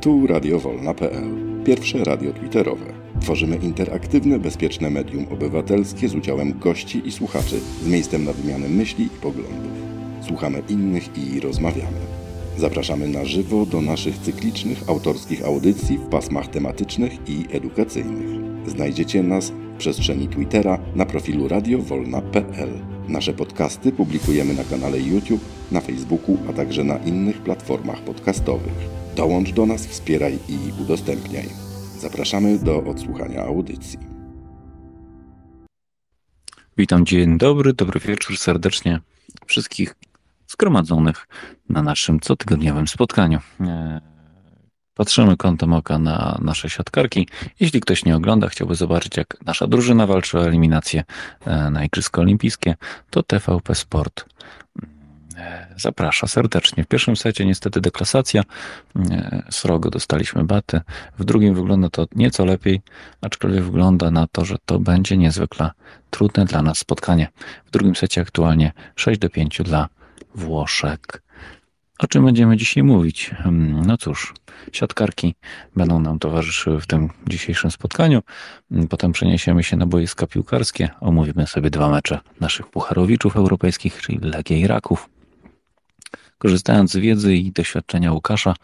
Tu radiowolna.pl, pierwsze radio twitterowe. Tworzymy interaktywne, bezpieczne medium obywatelskie z udziałem gości i słuchaczy, z miejscem na wymianę myśli i poglądów. Słuchamy innych i rozmawiamy. Zapraszamy na żywo do naszych cyklicznych autorskich audycji w pasmach tematycznych i edukacyjnych. Znajdziecie nas w przestrzeni Twittera na profilu radiowolna.pl. Nasze podcasty publikujemy na kanale YouTube, na Facebooku, a także na innych platformach podcastowych. Dołącz do nas, wspieraj i udostępniaj. Zapraszamy do odsłuchania audycji. Witam, dzień dobry, dobry wieczór serdecznie wszystkich zgromadzonych na naszym cotygodniowym spotkaniu. Patrzymy kątem oka na nasze siatkarki. Jeśli ktoś nie ogląda, chciałby zobaczyć, jak nasza drużyna walczy o eliminację e, na Igrzyska Olimpijskie, to TVP Sport e, zaprasza serdecznie. W pierwszym secie niestety deklasacja. E, srogo dostaliśmy baty. W drugim wygląda to nieco lepiej, aczkolwiek wygląda na to, że to będzie niezwykle trudne dla nas spotkanie. W drugim secie aktualnie 6 do 5 dla Włoszek. O czym będziemy dzisiaj mówić? Hmm, no cóż, siatkarki będą nam towarzyszyły w tym dzisiejszym spotkaniu. Potem przeniesiemy się na boiska piłkarskie. Omówimy sobie dwa mecze naszych pucharowiczów europejskich, czyli Legia i Raków. Korzystając z wiedzy i doświadczenia Łukasza,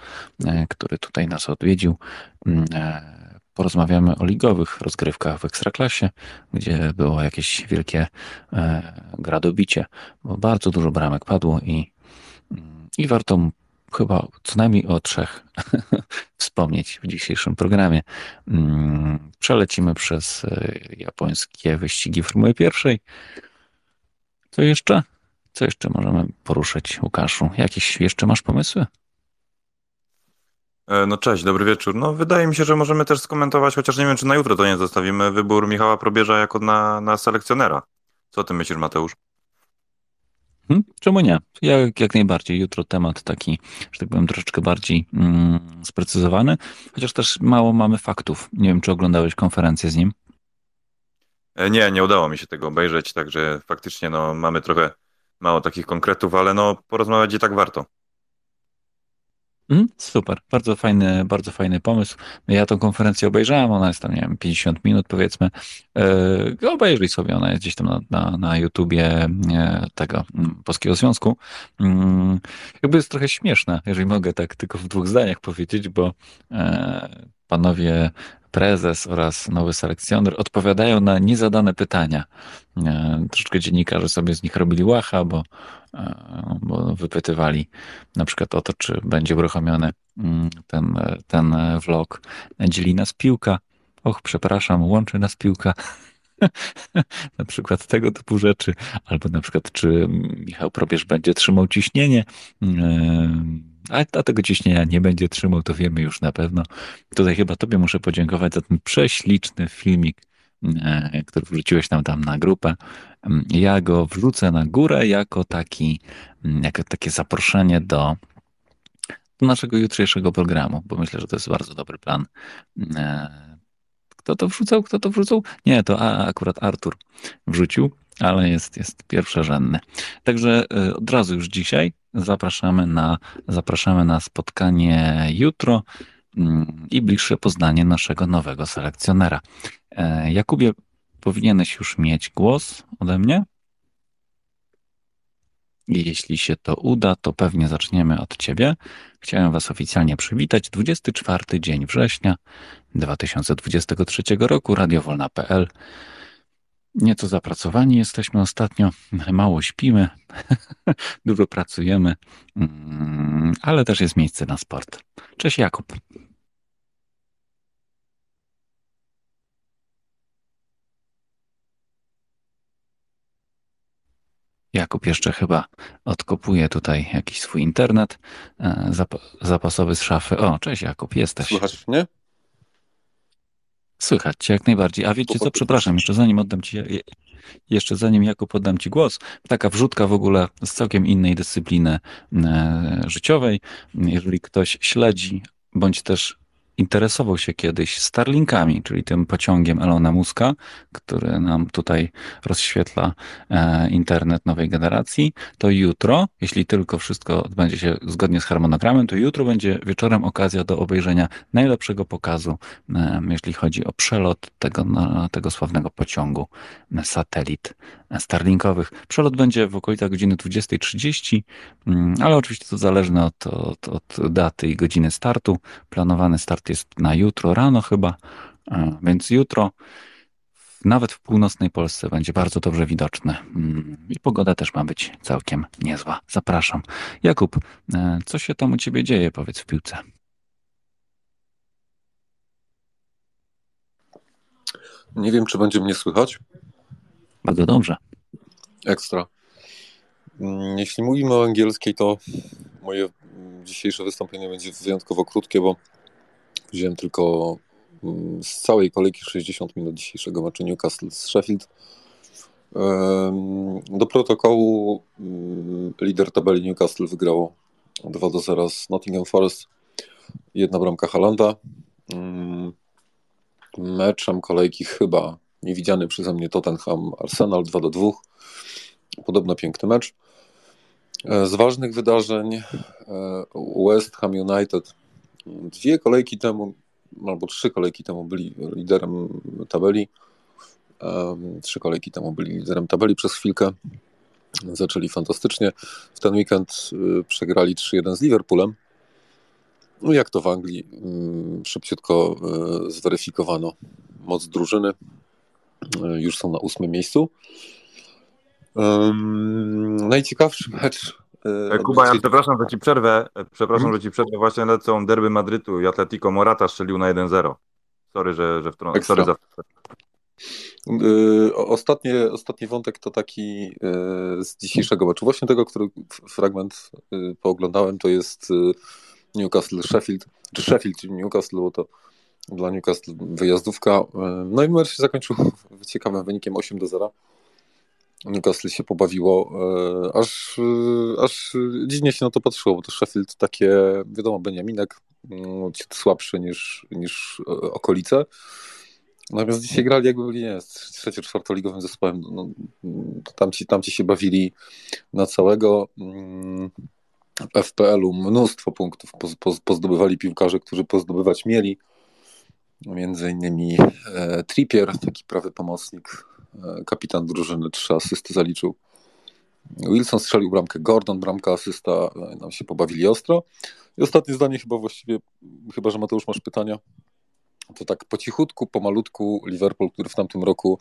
e, który tutaj nas odwiedził, hmm, e, porozmawiamy o ligowych rozgrywkach w Ekstraklasie, gdzie było jakieś wielkie e, gradobicie, bo bardzo dużo bramek padło i i warto chyba co najmniej o trzech wspomnieć w dzisiejszym programie. Mm, przelecimy przez e, japońskie wyścigi Formuły pierwszej. Co jeszcze? Co jeszcze możemy poruszyć, Łukaszu? Jakieś jeszcze masz pomysły? E, no cześć, dobry wieczór. No wydaje mi się, że możemy też skomentować, chociaż nie wiem, czy na jutro to nie zostawimy, wybór Michała Probierza jako na, na selekcjonera. Co ty myślisz, Mateusz? Hmm? Czemu nie? Jak, jak najbardziej. Jutro temat taki, że tak powiem, troszeczkę bardziej mm, sprecyzowany, chociaż też mało mamy faktów. Nie wiem, czy oglądałeś konferencję z nim? E, nie, nie udało mi się tego obejrzeć, także faktycznie no, mamy trochę mało takich konkretów, ale no, porozmawiać i tak warto. Mm, super, bardzo fajny, bardzo fajny pomysł. Ja tą konferencję obejrzałem, ona jest tam, nie wiem, 50 minut powiedzmy. Yy, obejrzyj sobie, ona jest gdzieś tam na, na, na YouTubie yy, tego yy, Polskiego Związku. Yy, jakby jest trochę śmieszna, jeżeli mogę tak tylko w dwóch zdaniach powiedzieć, bo yy, panowie prezes oraz nowy selekcjoner odpowiadają na niezadane pytania. E, troszeczkę dziennikarze sobie z nich robili łacha, bo, e, bo wypytywali na przykład o to, czy będzie uruchomiony mm, ten, ten vlog. Dzieli nas piłka. Och, przepraszam, łączy nas piłka. na przykład tego typu rzeczy, albo na przykład, czy Michał Probierz będzie trzymał ciśnienie. Yy, a, tego ciśnienia nie będzie trzymał, to wiemy już na pewno. Tutaj chyba Tobie muszę podziękować za ten prześliczny filmik, e, który wrzuciłeś nam tam na grupę. Mm, ja go wrzucę na górę jako taki, mm, jako takie zaproszenie do, naszego jutrzejszego programu, bo myślę, że to jest bardzo dobry plan. E, kto to wrzucał? Kto to wrzucał? Nie, to akurat Artur wrzucił, ale jest, jest pierwszorzędny. Także e, od razu już dzisiaj zapraszamy na, zapraszamy na spotkanie jutro mm, i bliższe poznanie naszego nowego selekcjonera. E, Jakubie, powinieneś już mieć głos ode mnie. Jeśli się to uda, to pewnie zaczniemy od Ciebie. Chciałem Was oficjalnie przywitać. 24 dzień września 2023 roku, radiowolna.pl. Nieco zapracowani jesteśmy ostatnio, mało śpimy, dużo pracujemy, mm, ale też jest miejsce na sport. Cześć Jakub. Jakub jeszcze chyba odkopuje tutaj jakiś swój internet e, zapasowy z szafy. O, cześć Jakub, jesteś. Słychać mnie? Słychać cię jak najbardziej. A wiecie co, przepraszam, jeszcze zanim oddam ci, jeszcze zanim Jakub oddam ci głos, taka wrzutka w ogóle z całkiem innej dyscypliny e, życiowej. Jeżeli ktoś śledzi, bądź też interesował się kiedyś Starlinkami, czyli tym pociągiem Elona Muska, który nam tutaj rozświetla e, internet nowej generacji, to jutro, jeśli tylko wszystko odbędzie się zgodnie z harmonogramem, to jutro będzie wieczorem okazja do obejrzenia najlepszego pokazu, e, jeśli chodzi o przelot tego, tego sławnego pociągu e, satelit Starlinkowych. Przelot będzie w okolicach godziny 20.30, mm, ale oczywiście to zależne od, od, od daty i godziny startu. Planowany start jest na jutro rano chyba, e, więc jutro nawet w północnej Polsce będzie bardzo dobrze widoczne. Mm, I pogoda też ma być całkiem niezła. Zapraszam. Jakub, e, co się tam u ciebie dzieje, powiedz w piłce? Nie wiem, czy będzie mnie słychać. Bardzo dobrze. Ekstra. Mm, jeśli mówimy o angielskiej, to moje dzisiejsze wystąpienie będzie wyjątkowo krótkie, bo wziąłem tylko mm, z całej kolejki 60 minut dzisiejszego meczu Newcastle z Sheffield. Do protokołu mm, lider tabeli Newcastle wygrało 2 do 0 z Nottingham Forest. Jedna bramka Halanda. Meczem kolejki chyba niewidziany przeze mnie Tottenham Arsenal 2 do 2. Podobno piękny mecz. E, z ważnych wydarzeń e, West Ham United dwie kolejki temu, albo trzy kolejki temu byli liderem tabeli. Trzy kolejki temu byli liderem tabeli przez chwilkę. Zaczęli fantastycznie. W ten weekend y, przegrali 3-1 z Liverpoolem. No jak to w Anglii mm, szybciutko y, zweryfikowano moc drużyny. Y, już są na ósmym miejscu. najciekawszy mecz Kuba, ja przepraszam, że ci przerwę. E, przepraszam, hmm? że ci przerwę. Właśnie lecą derby Madrytu i Atletico Morata strzelił na 1-0. Sorry, że, że wtrącę. Sorry za... ostatnie, ostatni wątek to taki z dzisiejszego meczu. Właśnie tego, który fragment pooglądałem, to jest Newcastle Sheffield, czy Sheffield, czyli Newcastle, bo to dla Newcastle wyjazdówka. No i mecz się zakończył ciekawym wynikiem 8 do 0. Newcastle się pobawiło, e, aż, e, aż dziwnie się na to patrzyło, bo to Sheffield takie, wiadomo, Beniaminek, mm, słabszy niż, niż e, okolice. Natomiast dzisiaj grali jakby byli, nie trzecio-czwartoligowym zespołem. No, tamci, tamci się bawili na całego. Mm, FPL-u mnóstwo punktów pozdobywali piłkarze, którzy pozdobywać mieli. Między innymi Trippier, taki prawy pomocnik kapitan drużyny trzy asysty zaliczył. Wilson strzelił bramkę, Gordon bramka, asysta, nam się pobawili ostro. I ostatnie zdanie chyba właściwie, chyba że Mateusz masz pytania, to tak po cichutku, pomalutku Liverpool, który w tamtym roku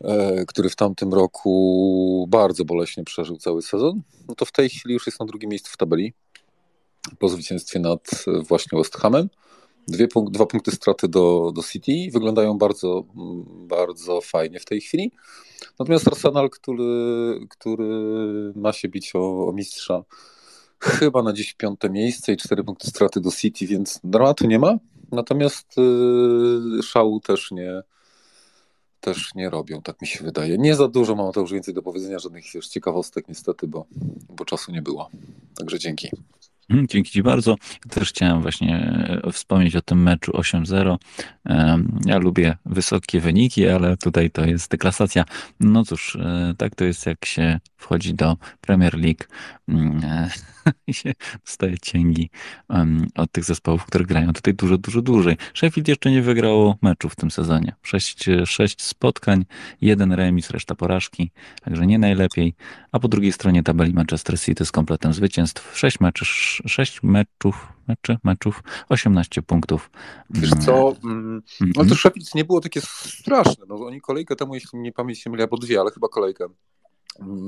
e, który w tamtym roku bardzo boleśnie przeżył cały sezon, no to w tej chwili już jest na drugim miejscu w tabeli po zwycięstwie nad właśnie West Hamem. Dwie, dwa punkty straty do, do City wyglądają bardzo, bardzo fajnie w tej chwili. Natomiast Arsenal, który, który ma się bić o, o mistrza, chyba na dziś piąte miejsce i cztery punkty straty do City, więc dramatu nie ma. Natomiast yy, szału też nie, też nie robią, tak mi się wydaje. Nie za dużo mam to już więcej do powiedzenia, żadnych ciekawostek niestety, bo, bo czasu nie było. Także dzięki. Mhm, dzięki Ci bardzo. Też chciałem właśnie e, wspomnieć o tym meczu 8-0. Ja lubię wysokie wyniki, ale tutaj to jest deklasacja. No cóż, e, tak to jest, jak się wchodzi do Premier League i się dostaje cięgi od tych zespołów, które grają tutaj dużo, dużo dłużej. Sheffield jeszcze nie wygrało meczu w tym sezonie. Sześć, sześć spotkań, jeden remis, reszta porażki, także nie najlepiej. A po drugiej stronie tabeli Manchester City z kompletem zwycięstw. Sześć meczów, sześć meczów, meczy, meczów, 18 punktów. Wiesz co, mm, mm ale to Sheffield nie było takie straszne. No, oni kolejkę temu, jeśli nie pamięć się myli, albo dwie, ale chyba kolejkę mm,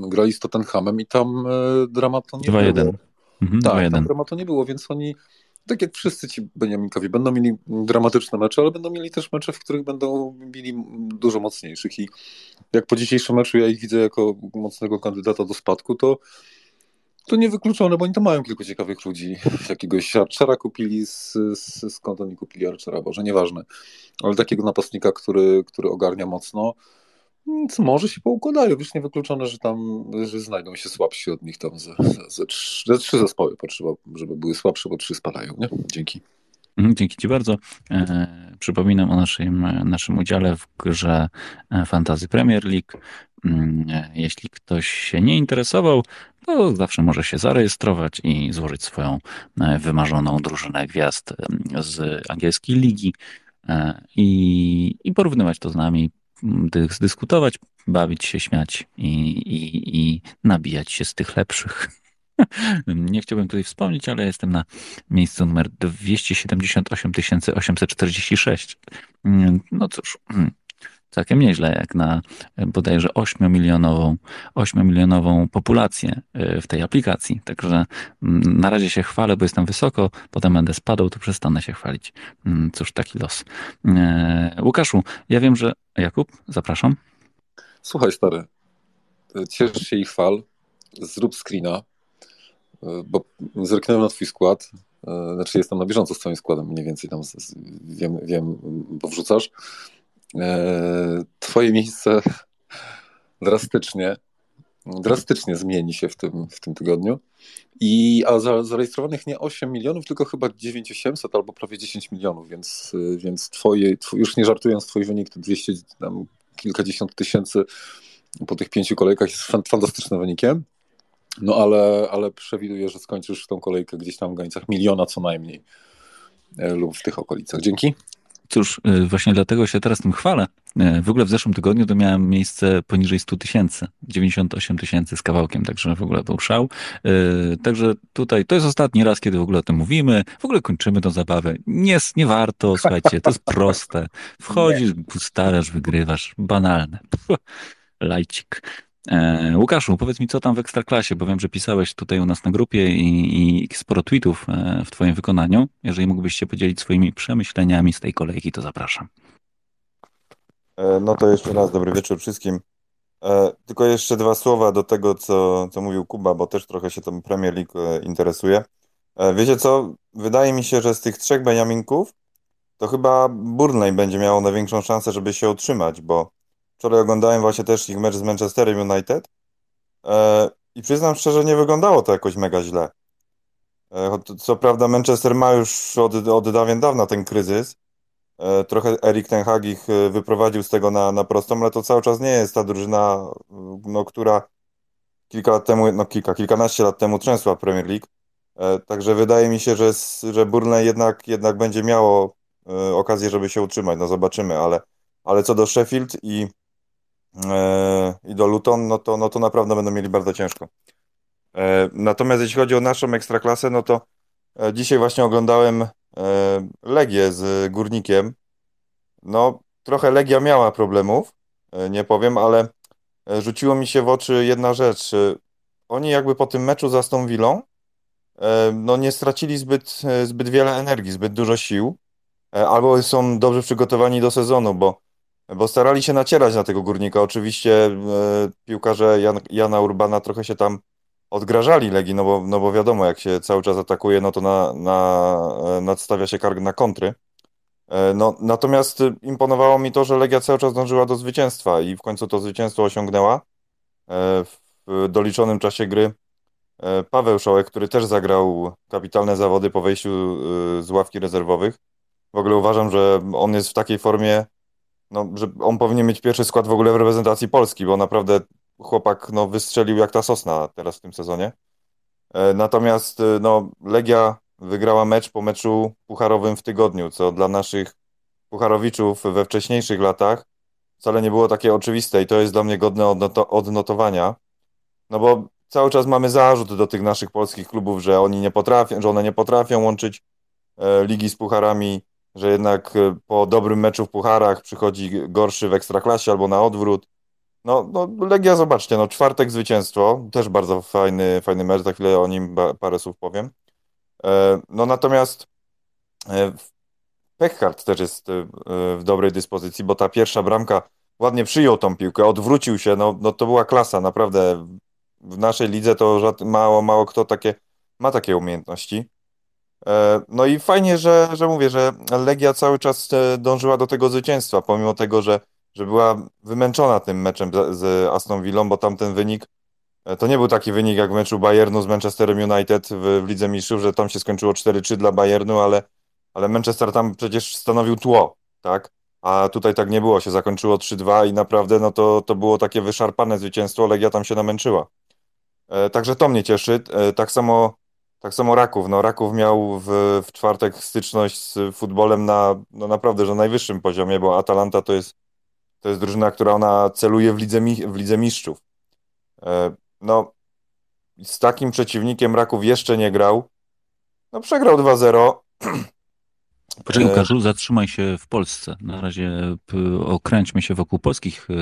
grali z Tottenhamem i tam e, dramatu nie 2 było. Mhm, tak, tam dramatu nie było, więc oni tak jak wszyscy ci Beniaminkowie, będą mieli dramatyczne mecze, ale będą mieli też mecze, w których będą mieli dużo mocniejszych i jak po dzisiejszym meczu ja ich widzę jako mocnego kandydata do spadku, to to niewykluczone, bo oni to mają kilku ciekawych ludzi. Jakiegoś Archera kupili, z, z, skąd oni kupili Archera, Boże, nieważne. Ale takiego napastnika, który, który ogarnia mocno, co może się poukładają. Wiesz, niewykluczone, że tam że znajdą się słabsi od nich tam ze, ze, ze, trzy, ze trzy zespoły potrzeba, żeby były słabsze, bo trzy spadają, nie? Dzięki. Mhm, Dzięki Ci bardzo. E, Przypominam o naszym, naszym udziale w grze e, Fantasy Premier League. Mm, e, Jeśli ktoś się nie interesował, to zawsze może się zarejestrować i złożyć swoją wymarzoną drużynę gwiazd e, z angielskiej ligi i, i porównywać to z nami, dyskutować, bawić się, śmiać i, i, i nabijać się z tych lepszych. Nie chciałbym tutaj wspomnieć, ale jestem na miejscu numer 278 846. Mm, No cóż, mm, całkiem nieźle, jak na e, bodajże 8-milionową, 8-milionową populację e, w tej aplikacji. Także mm, na razie się chwalę, bo jestem wysoko, potem będę spadał, to przestanę się chwalić. Mm, Cóż, taki los. E, Łukaszu, ja wiem, że... Jakub, zapraszam. Słuchaj, stary, ciesz się i chwal, zrób screena, bo zerknąłem na twój skład, znaczy jestem na bieżąco z twoim składem, mniej więcej tam z, z, wiem, wiem, bo wrzucasz. E, Twoje miejsce drastycznie, drastycznie zmieni się w tym, w tym tygodniu. I, a za, zarejestrowanych nie 8 milionów, tylko chyba 9800 albo prawie 10 milionów, więc, y, więc twoje, już nie żartując, twój wynik to 200, tam kilkadziesiąt tysięcy po tych pięciu kolejkach jest fan- fantastycznym wynikiem. No ale, ale przewiduję, że skończysz tą kolejkę gdzieś tam w granicach miliona co najmniej e, lub w tych okolicach. Dzięki. Cóż, y, właśnie dlatego się teraz tym chwalę. Y, W ogóle w zeszłym tygodniu to miałem miejsce poniżej 100 tysięcy, 98 tysięcy z kawałkiem, także w ogóle był szał. Y, Także tutaj to jest ostatni raz, kiedy w ogóle o tym mówimy. W ogóle kończymy tą zabawę. Nie, nie warto, słuchajcie, to jest proste. Wchodzisz, ustawiasz, wygrywasz. Banalne. Lajcik. E, Łukaszu, powiedz mi, co tam w Ekstraklasie, bo wiem, że pisałeś tutaj u nas na grupie i, i sporo tweetów e, w twoim wykonaniu. Jeżeli mógłbyś się podzielić swoimi przemyśleniami z tej kolejki, to zapraszam. E, No to jeszcze raz dobry wieczór wszystkim. Tylko jeszcze dwa słowa do tego, co, co mówił Kuba, bo też trochę się tą Premier League interesuje. Wiecie co? Wydaje mi się, że z tych trzech Beniaminków to chyba Burnley będzie miało największą szansę, żeby się utrzymać, bo wczoraj oglądałem właśnie też ich mecz z Manchesterem United e, i przyznam szczerze, nie wyglądało to jakoś mega źle. E, Co prawda Manchester ma już od, od dawien dawna ten kryzys, E, Trochę Erik ten Hag ich wyprowadził z tego na, na prostą, ale to cały czas nie jest ta drużyna, no, która kilka lat temu, no kilka, kilkanaście lat temu trzęsła Premier League. Także wydaje mi się, że, że Burnley jednak, jednak będzie miało okazję, żeby się utrzymać. No zobaczymy, ale, ale co do Sheffield i, i do Luton, no to, no to naprawdę będą mieli bardzo ciężko. E, Natomiast jeśli chodzi o naszą ekstraklasę, no to e, dzisiaj właśnie oglądałem e, Legię z Górnikiem. No, trochę Legia miała problemów, e, nie powiem, ale e, rzuciło mi się w oczy jedna rzecz. E, Oni jakby po tym meczu z Aston Villą, e, no nie stracili zbyt, e, zbyt wiele energii, zbyt dużo sił, e, albo są dobrze przygotowani do sezonu, bo, bo starali się nacierać na tego Górnika. Oczywiście e, piłkarze Jan, Jana Urbana trochę się tam odgrażali Legii, no bo, no bo wiadomo, jak się cały czas atakuje, no to na, na, e, nadstawia się kark na kontry. E, No, natomiast imponowało mi to, że Legia cały czas dążyła do zwycięstwa i w końcu to zwycięstwo osiągnęła. W doliczonym czasie gry Paweł Szołek, który też zagrał kapitalne zawody po wejściu z ławki rezerwowych. W ogóle uważam, że on jest w takiej formie, no, że on powinien mieć pierwszy skład w ogóle w reprezentacji Polski, bo naprawdę chłopak no, wystrzelił jak ta sosna teraz w tym sezonie. E, Natomiast y, no, Legia wygrała mecz po meczu pucharowym w tygodniu, co dla naszych pucharowiczów we wcześniejszych latach wcale nie było takie oczywiste i to jest dla mnie godne odnoto- odnotowania, no bo cały czas mamy zarzut do tych naszych polskich klubów, że oni nie potrafią, że one nie potrafią łączyć e, ligi z pucharami, że jednak e, po dobrym meczu w pucharach przychodzi gorszy w ekstraklasie albo na odwrót. No, no Legia, zobaczcie, no czwartek zwycięstwo, też bardzo fajny, fajny mecz, za chwilę o nim parę słów powiem. E, No natomiast e, Pechard też jest w dobrej dyspozycji, bo ta pierwsza bramka ładnie przyjął tą piłkę, odwrócił się, no, no to była klasa, naprawdę. W naszej lidze to mało, mało kto takie, ma takie umiejętności. E, No i fajnie, że, że mówię, że Legia cały czas e, dążyła do tego zwycięstwa, pomimo tego, że, że była wymęczona tym meczem z Aston Villą, bo tamten wynik e, to nie był taki wynik jak w meczu Bayernu z Manchesterem United w, w Lidze Mistrzów, że tam się skończyło 4-3 dla Bayernu, ale, ale Manchester tam przecież stanowił tło, tak? A tutaj tak nie było, się zakończyło 3-2 i naprawdę no to, to było takie wyszarpane zwycięstwo, Legia tam się namęczyła. Także to mnie cieszy. Tak samo, tak samo Raków. No, Raków miał w, w czwartek styczność z futbolem na no, naprawdę że najwyższym poziomie, bo Atalanta to jest, to jest drużyna, która ona celuje w lidze, w lidze mistrzów. E, no, z takim przeciwnikiem Raków jeszcze nie grał. No, przegrał 2-0. Poczekaj, E, Łukaszu, zatrzymaj się w Polsce. Na razie okręćmy się wokół polskich e,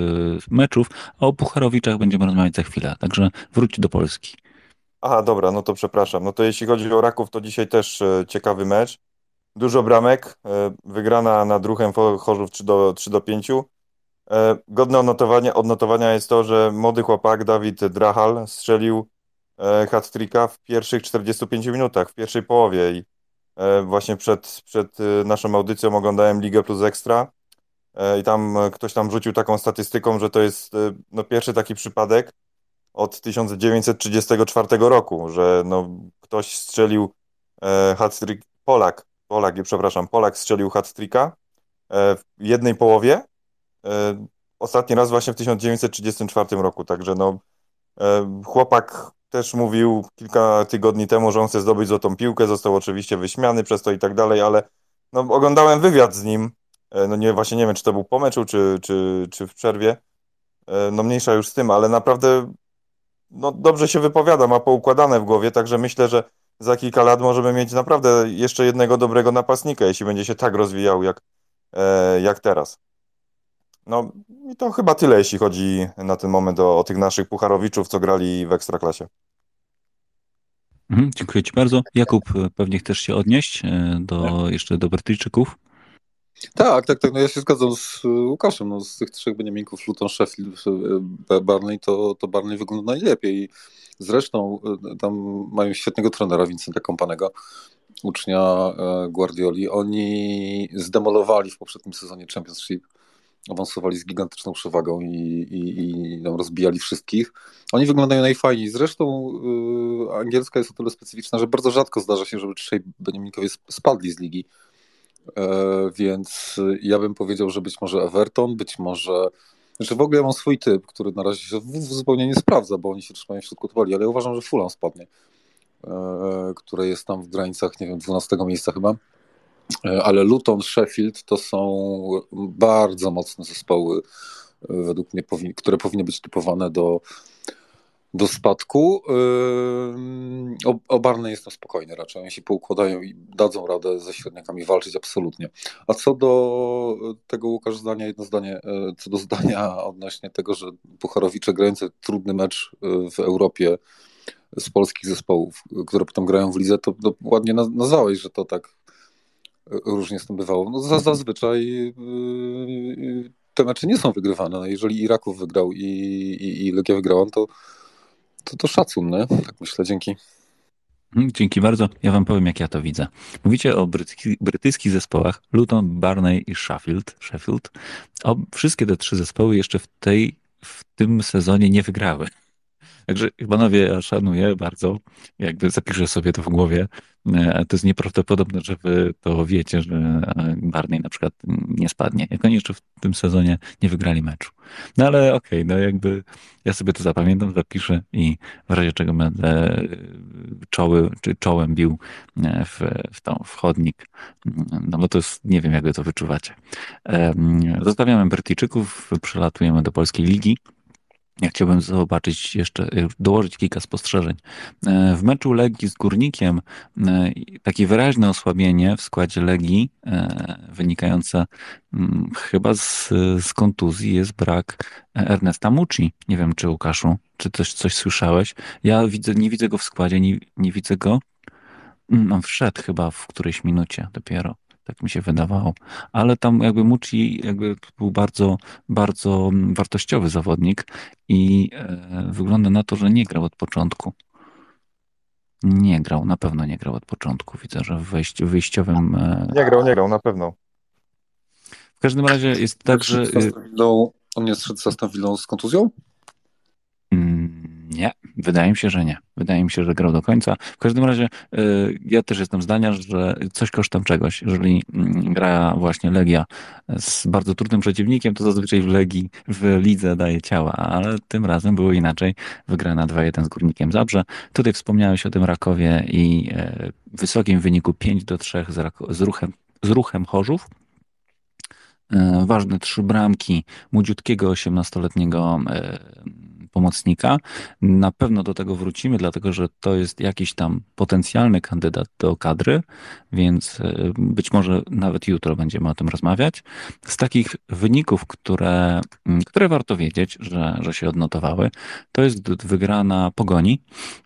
meczów, a o Pucharowiczach będziemy rozmawiać za chwilę. Także wróć do Polski. Aha, dobra, no to przepraszam. No to jeśli chodzi o Raków, to dzisiaj też e, ciekawy mecz. Dużo bramek, e, wygrana nad ruchem Fo- Chorzów 3 do, 3 do 5. E, godne odnotowania, odnotowania jest to, że młody chłopak Dawid Drachal strzelił hat-tricka w pierwszych 45 minutach, w pierwszej połowie i właśnie przed, przed naszą audycją oglądałem Ligę Plus Ekstra i tam ktoś tam rzucił taką statystyką, że to jest no, pierwszy taki przypadek od 1934 roku, że no, ktoś strzelił e, hat-trick, Polak, Polak, przepraszam, Polak strzelił hat-tricka e, w jednej połowie. E, ostatni raz właśnie w 1934 roku, także no, e, chłopak też mówił kilka tygodni temu, że on chce zdobyć złotą piłkę, został oczywiście wyśmiany przez to i tak dalej, ale no, oglądałem wywiad z nim, e, no nie, właśnie nie wiem, czy to był po meczu, czy, czy, czy w przerwie, E, no mniejsza już z tym, ale naprawdę no, dobrze się wypowiada, ma poukładane w głowie, także myślę, że za kilka lat możemy mieć naprawdę jeszcze jednego dobrego napastnika, jeśli będzie się tak rozwijał jak, e, jak teraz. No i to chyba tyle, jeśli chodzi na ten moment o, o tych naszych pucharowiczów, co grali w Ekstraklasie. Mhm, dziękuję Ci bardzo. Jakub, e, pewnie chcesz się odnieść e, do, jeszcze do Brytyjczyków. Tak, tak, tak. No ja się zgadzam z y, Łukaszem. No, z tych trzech Beniaminków, Luton, Sheffield, B- Barney, to, to Barney wygląda najlepiej. Zresztą y, tam mają świetnego trenera Vincenta Kompanego, ucznia e, Guardioli. Oni zdemolowali w poprzednim sezonie Championship, awansowali z gigantyczną przewagą i, i, i tam rozbijali wszystkich. Oni wyglądają najfajniej. Zresztą y, angielska jest o tyle specyficzna, że bardzo rzadko zdarza się, żeby trzej Beniaminkowie sp- spadli z ligi. E, Więc ja bym powiedział, że być może Everton, być może. Znaczy w ogóle ja mam swój typ, który na razie się zupełnie nie sprawdza, bo oni się trzymają w środku tabeli, ale ja uważam, że Fulham spadnie, e, które jest tam w granicach, nie wiem, 12 miejsca chyba. E, Ale Luton, Sheffield to są bardzo mocne zespoły, według mnie, które powinny być typowane do, do spadku. Ym, O, o Barney jestem spokojny raczej. Oni się poukładają i dadzą radę ze średniakami walczyć absolutnie. A co do tego Łukasz zdania, jedno zdanie, e, co do zdania odnośnie tego, że Pucharowicze grające trudny mecz e, w Europie z polskich zespołów, które potem grają w lidze, to, to ładnie naz- nazwałeś, że to tak e, różnie z tym bywało. No, za, zazwyczaj yy, te mecze nie są wygrywane. No, jeżeli Iraków wygrał i, i, i Legia wygrała, to, to, to szacun, nie? Tak myślę, dzięki. Mhm, Dzięki bardzo. Ja wam powiem, jak ja to widzę. Mówicie o brytyjski, brytyjskich zespołach Luton, Barney i Sheffield. Sheffield. O, wszystkie te trzy zespoły jeszcze w, tej, w tym sezonie nie wygrały. Także panowie, ja szanuję bardzo, jakby zapiszę sobie to w głowie. E, To jest nieprawdopodobne, że wy to wiecie, że e, Barney na przykład nie spadnie. Jak oni jeszcze w tym sezonie nie wygrali meczu. No ale okej, no jakby ja sobie to zapamiętam, zapiszę i w razie czego będę e, czoły, czy czołem bił w, w tą w chodnik. No bo to jest, nie wiem jak wy to wyczuwacie. Zostawiamy Brytyjczyków, przelatujemy do polskiej ligi. Ja chciałbym zobaczyć jeszcze, e, dołożyć kilka spostrzeżeń. E, W meczu Legii z Górnikiem e, takie wyraźne osłabienie w składzie Legii, wynikające mm, chyba z, z kontuzji, jest brak Ernesta Mucci. Nie wiem, czy Łukaszu, czy coś, coś słyszałeś? Ja widzę, nie widzę go w składzie, nie, nie widzę go. Mm, On wszedł chyba w którejś minucie dopiero. Tak mi się wydawało. Ale tam jakby Mucci jakby był bardzo, bardzo wartościowy zawodnik i e, wygląda na to, że nie grał od początku. Nie grał, na pewno nie grał od początku. Widzę, że w wejściu, wyjściowym. E, Nie grał, nie grał, na pewno. w każdym razie jest tak, że. On nie szedł z Aston Villą z kontuzją? Mm, Nie, Wydaje mi się, że nie. Wydaje mi się, że grał do końca. W każdym razie y, ja też jestem zdania, że coś kosztem czegoś. Jeżeli mm, gra właśnie Legia z bardzo trudnym przeciwnikiem, to zazwyczaj w Legii, w lidze daje ciała, ale tym razem było inaczej. Wygrana 2-1 z Górnikiem Zabrze. Tutaj wspomniałeś o tym Rakowie i e, wysokim wyniku 5 do 3 z, z, ruchem, z ruchem Chorzów. E, Ważne trzy bramki młodziutkiego 18-letniego e, pomocnika. Na pewno do tego wrócimy, dlatego że to jest jakiś tam potencjalny kandydat do kadry, więc e, być może nawet jutro będziemy o tym rozmawiać. Z takich wyników, które, m, które warto wiedzieć, że, że się odnotowały, to jest wygrana Pogoni,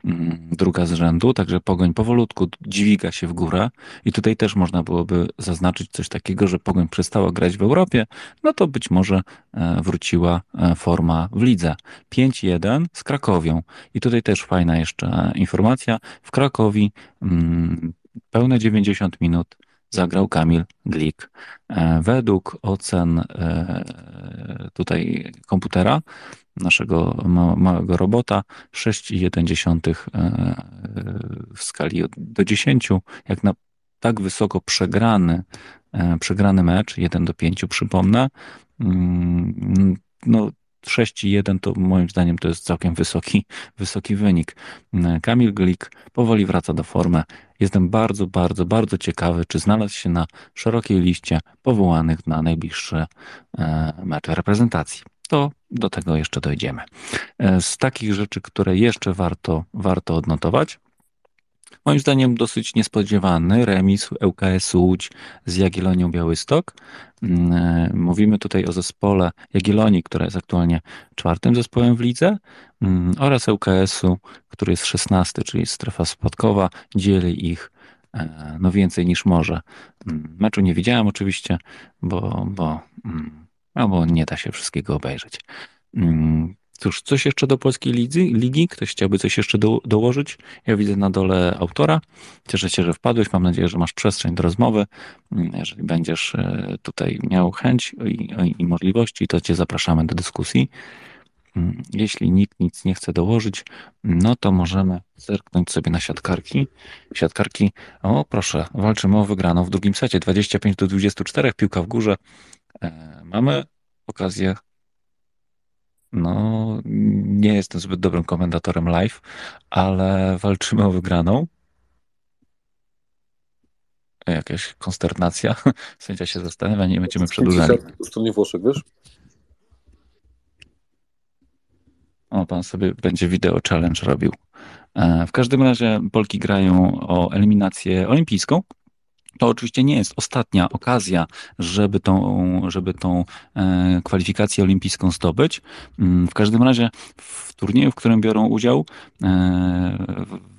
m, druga z rzędu, także Pogoń powolutku dźwiga się w górę i tutaj też można byłoby zaznaczyć coś takiego, że Pogoń przestała grać w Europie, no to być może e, wróciła e, forma w lidze. 5-1 z Krakowią. I tutaj też fajna jeszcze informacja. W Krakowi mm, pełne 90 minut zagrał Kamil Glik. E, Według ocen e, tutaj komputera, naszego ma- małego robota, 6,1 e, w skali do 10, jak na tak wysoko przegrany, e, przegrany mecz, 1 do 5 przypomnę, mm, no 6,1 to moim zdaniem to jest całkiem wysoki, wysoki wynik. E, Kamil Glik powoli wraca do formy. Jestem bardzo, bardzo, bardzo ciekawy, czy znalazł się na szerokiej liście powołanych na najbliższe e, mecze reprezentacji. To do tego jeszcze dojdziemy. E, Z takich rzeczy, które jeszcze warto, warto odnotować, Moim zdaniem dosyć niespodziewany remis ŁKS Łódź z Jagiellonią Białystok. Mm, e, Mówimy tutaj o zespole Jagiellonii, która jest aktualnie czwartym zespołem w lidze mm, oraz ŁKS-u, który jest szesnasty, czyli strefa spadkowa, dzieli ich e, no więcej niż może. Mm, Meczu nie widziałem oczywiście, bo, bo, no bo nie da się wszystkiego obejrzeć. Cóż, coś jeszcze do polskiej ligi? ligi? Ktoś chciałby coś jeszcze do, dołożyć? Ja widzę na dole autora. Cieszę się, że wpadłeś. Mam nadzieję, że masz przestrzeń do rozmowy. Mm, Jeżeli będziesz e, tutaj miał chęć i, i możliwości, to Cię zapraszamy do dyskusji. Mm, Jeśli nikt nic nie chce dołożyć, no to możemy zerknąć sobie na siatkarki. Siatkarki, o proszę, walczymy o wygraną w drugim secie. 25 do 24, piłka w górze. E, Mamy okazję no, nie jestem zbyt dobrym komentatorem live, ale walczymy o wygraną. Jakaś konsternacja. Sędzia się zastanawia, nie będziemy przedłużali. Po stronie Włoszech, wiesz? O, pan sobie będzie wideo challenge robił. E, W każdym razie Polki grają o eliminację olimpijską. To oczywiście nie jest ostatnia okazja, żeby tą, żeby tą e, kwalifikację olimpijską zdobyć. Mm, W każdym razie w turnieju, w którym biorą udział, e,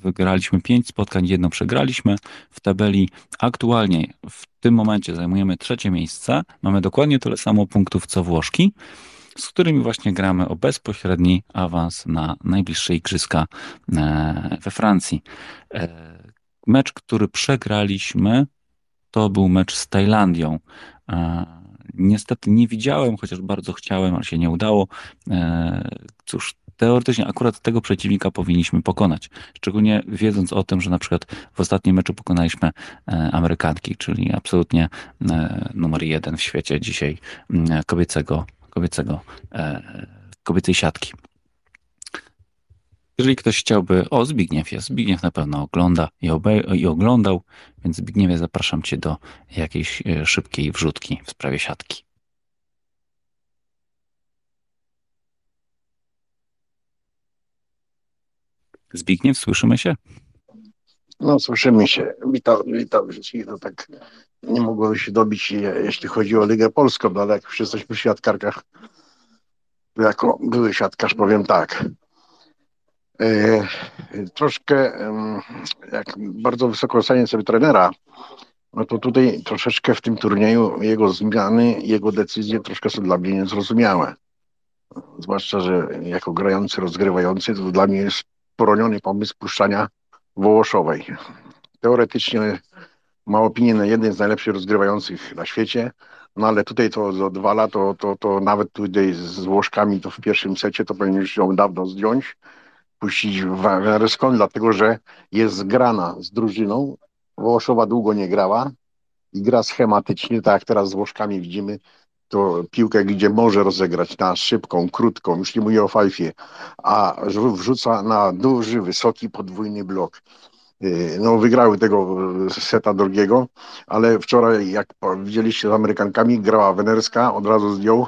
wygraliśmy pięć spotkań, jedno przegraliśmy. W tabeli aktualnie w tym momencie zajmujemy trzecie miejsce. Mamy dokładnie tyle samo punktów co Włoszki z którymi właśnie gramy o bezpośredni awans na najbliższe igrzyska e, we Francji. Mecz, który przegraliśmy, to był mecz z Tajlandią. E, Niestety nie widziałem, chociaż bardzo chciałem, ale się nie udało. E, Cóż, teoretycznie akurat tego przeciwnika powinniśmy pokonać. Szczególnie wiedząc o tym, że na przykład w ostatnim meczu pokonaliśmy e, Amerykanki, czyli absolutnie numer jeden w świecie dzisiaj kobiecego, kobiecego, kobiecej siatki. Jeżeli ktoś chciałby, o Zbigniew jest, Zbigniew na pewno ogląda i, obej- i oglądał, więc Zbigniewie zapraszam Cię do jakiejś e, szybkiej wrzutki w sprawie siatki. Zbigniew, słyszymy się? No, słyszymy się. Witam, witam wszystkich. No tak nie mogłem się dobić, je- jeśli chodzi o Ligę Polską, no ale jak już jesteśmy w siatkarkach, jako były siatkarz powiem tak. E, troszkę, jak bardzo wysoko ocenię sobie trenera, no to tutaj troszeczkę w tym turnieju jego zmiany, jego decyzje troszkę są dla mnie niezrozumiałe. Zwłaszcza, że jako grający, rozgrywający, to dla mnie jest poroniony pomysł puszczania Wołoszowej. Teoretycznie ma opinię na jeden z najlepszych rozgrywających na świecie, no ale tutaj to do dwa lata, to, to, to nawet tutaj z Włoszkami to w pierwszym secie to powinien już ją dawno zdjąć puścić Wenerską, dlatego że jest zgrana z drużyną. Wołoszowa długo nie grała i gra schematycznie, tak jak teraz z Włoszkami widzimy, to piłkę, gdzie może rozegrać na szybką, krótką, już nie mówię o fajfie, a wrzuca na duży, wysoki, podwójny blok. Y, no, wygrały tego seta drugiego, ale wczoraj, jak widzieliście z Amerykankami, grała Wenerska, od razu zdjął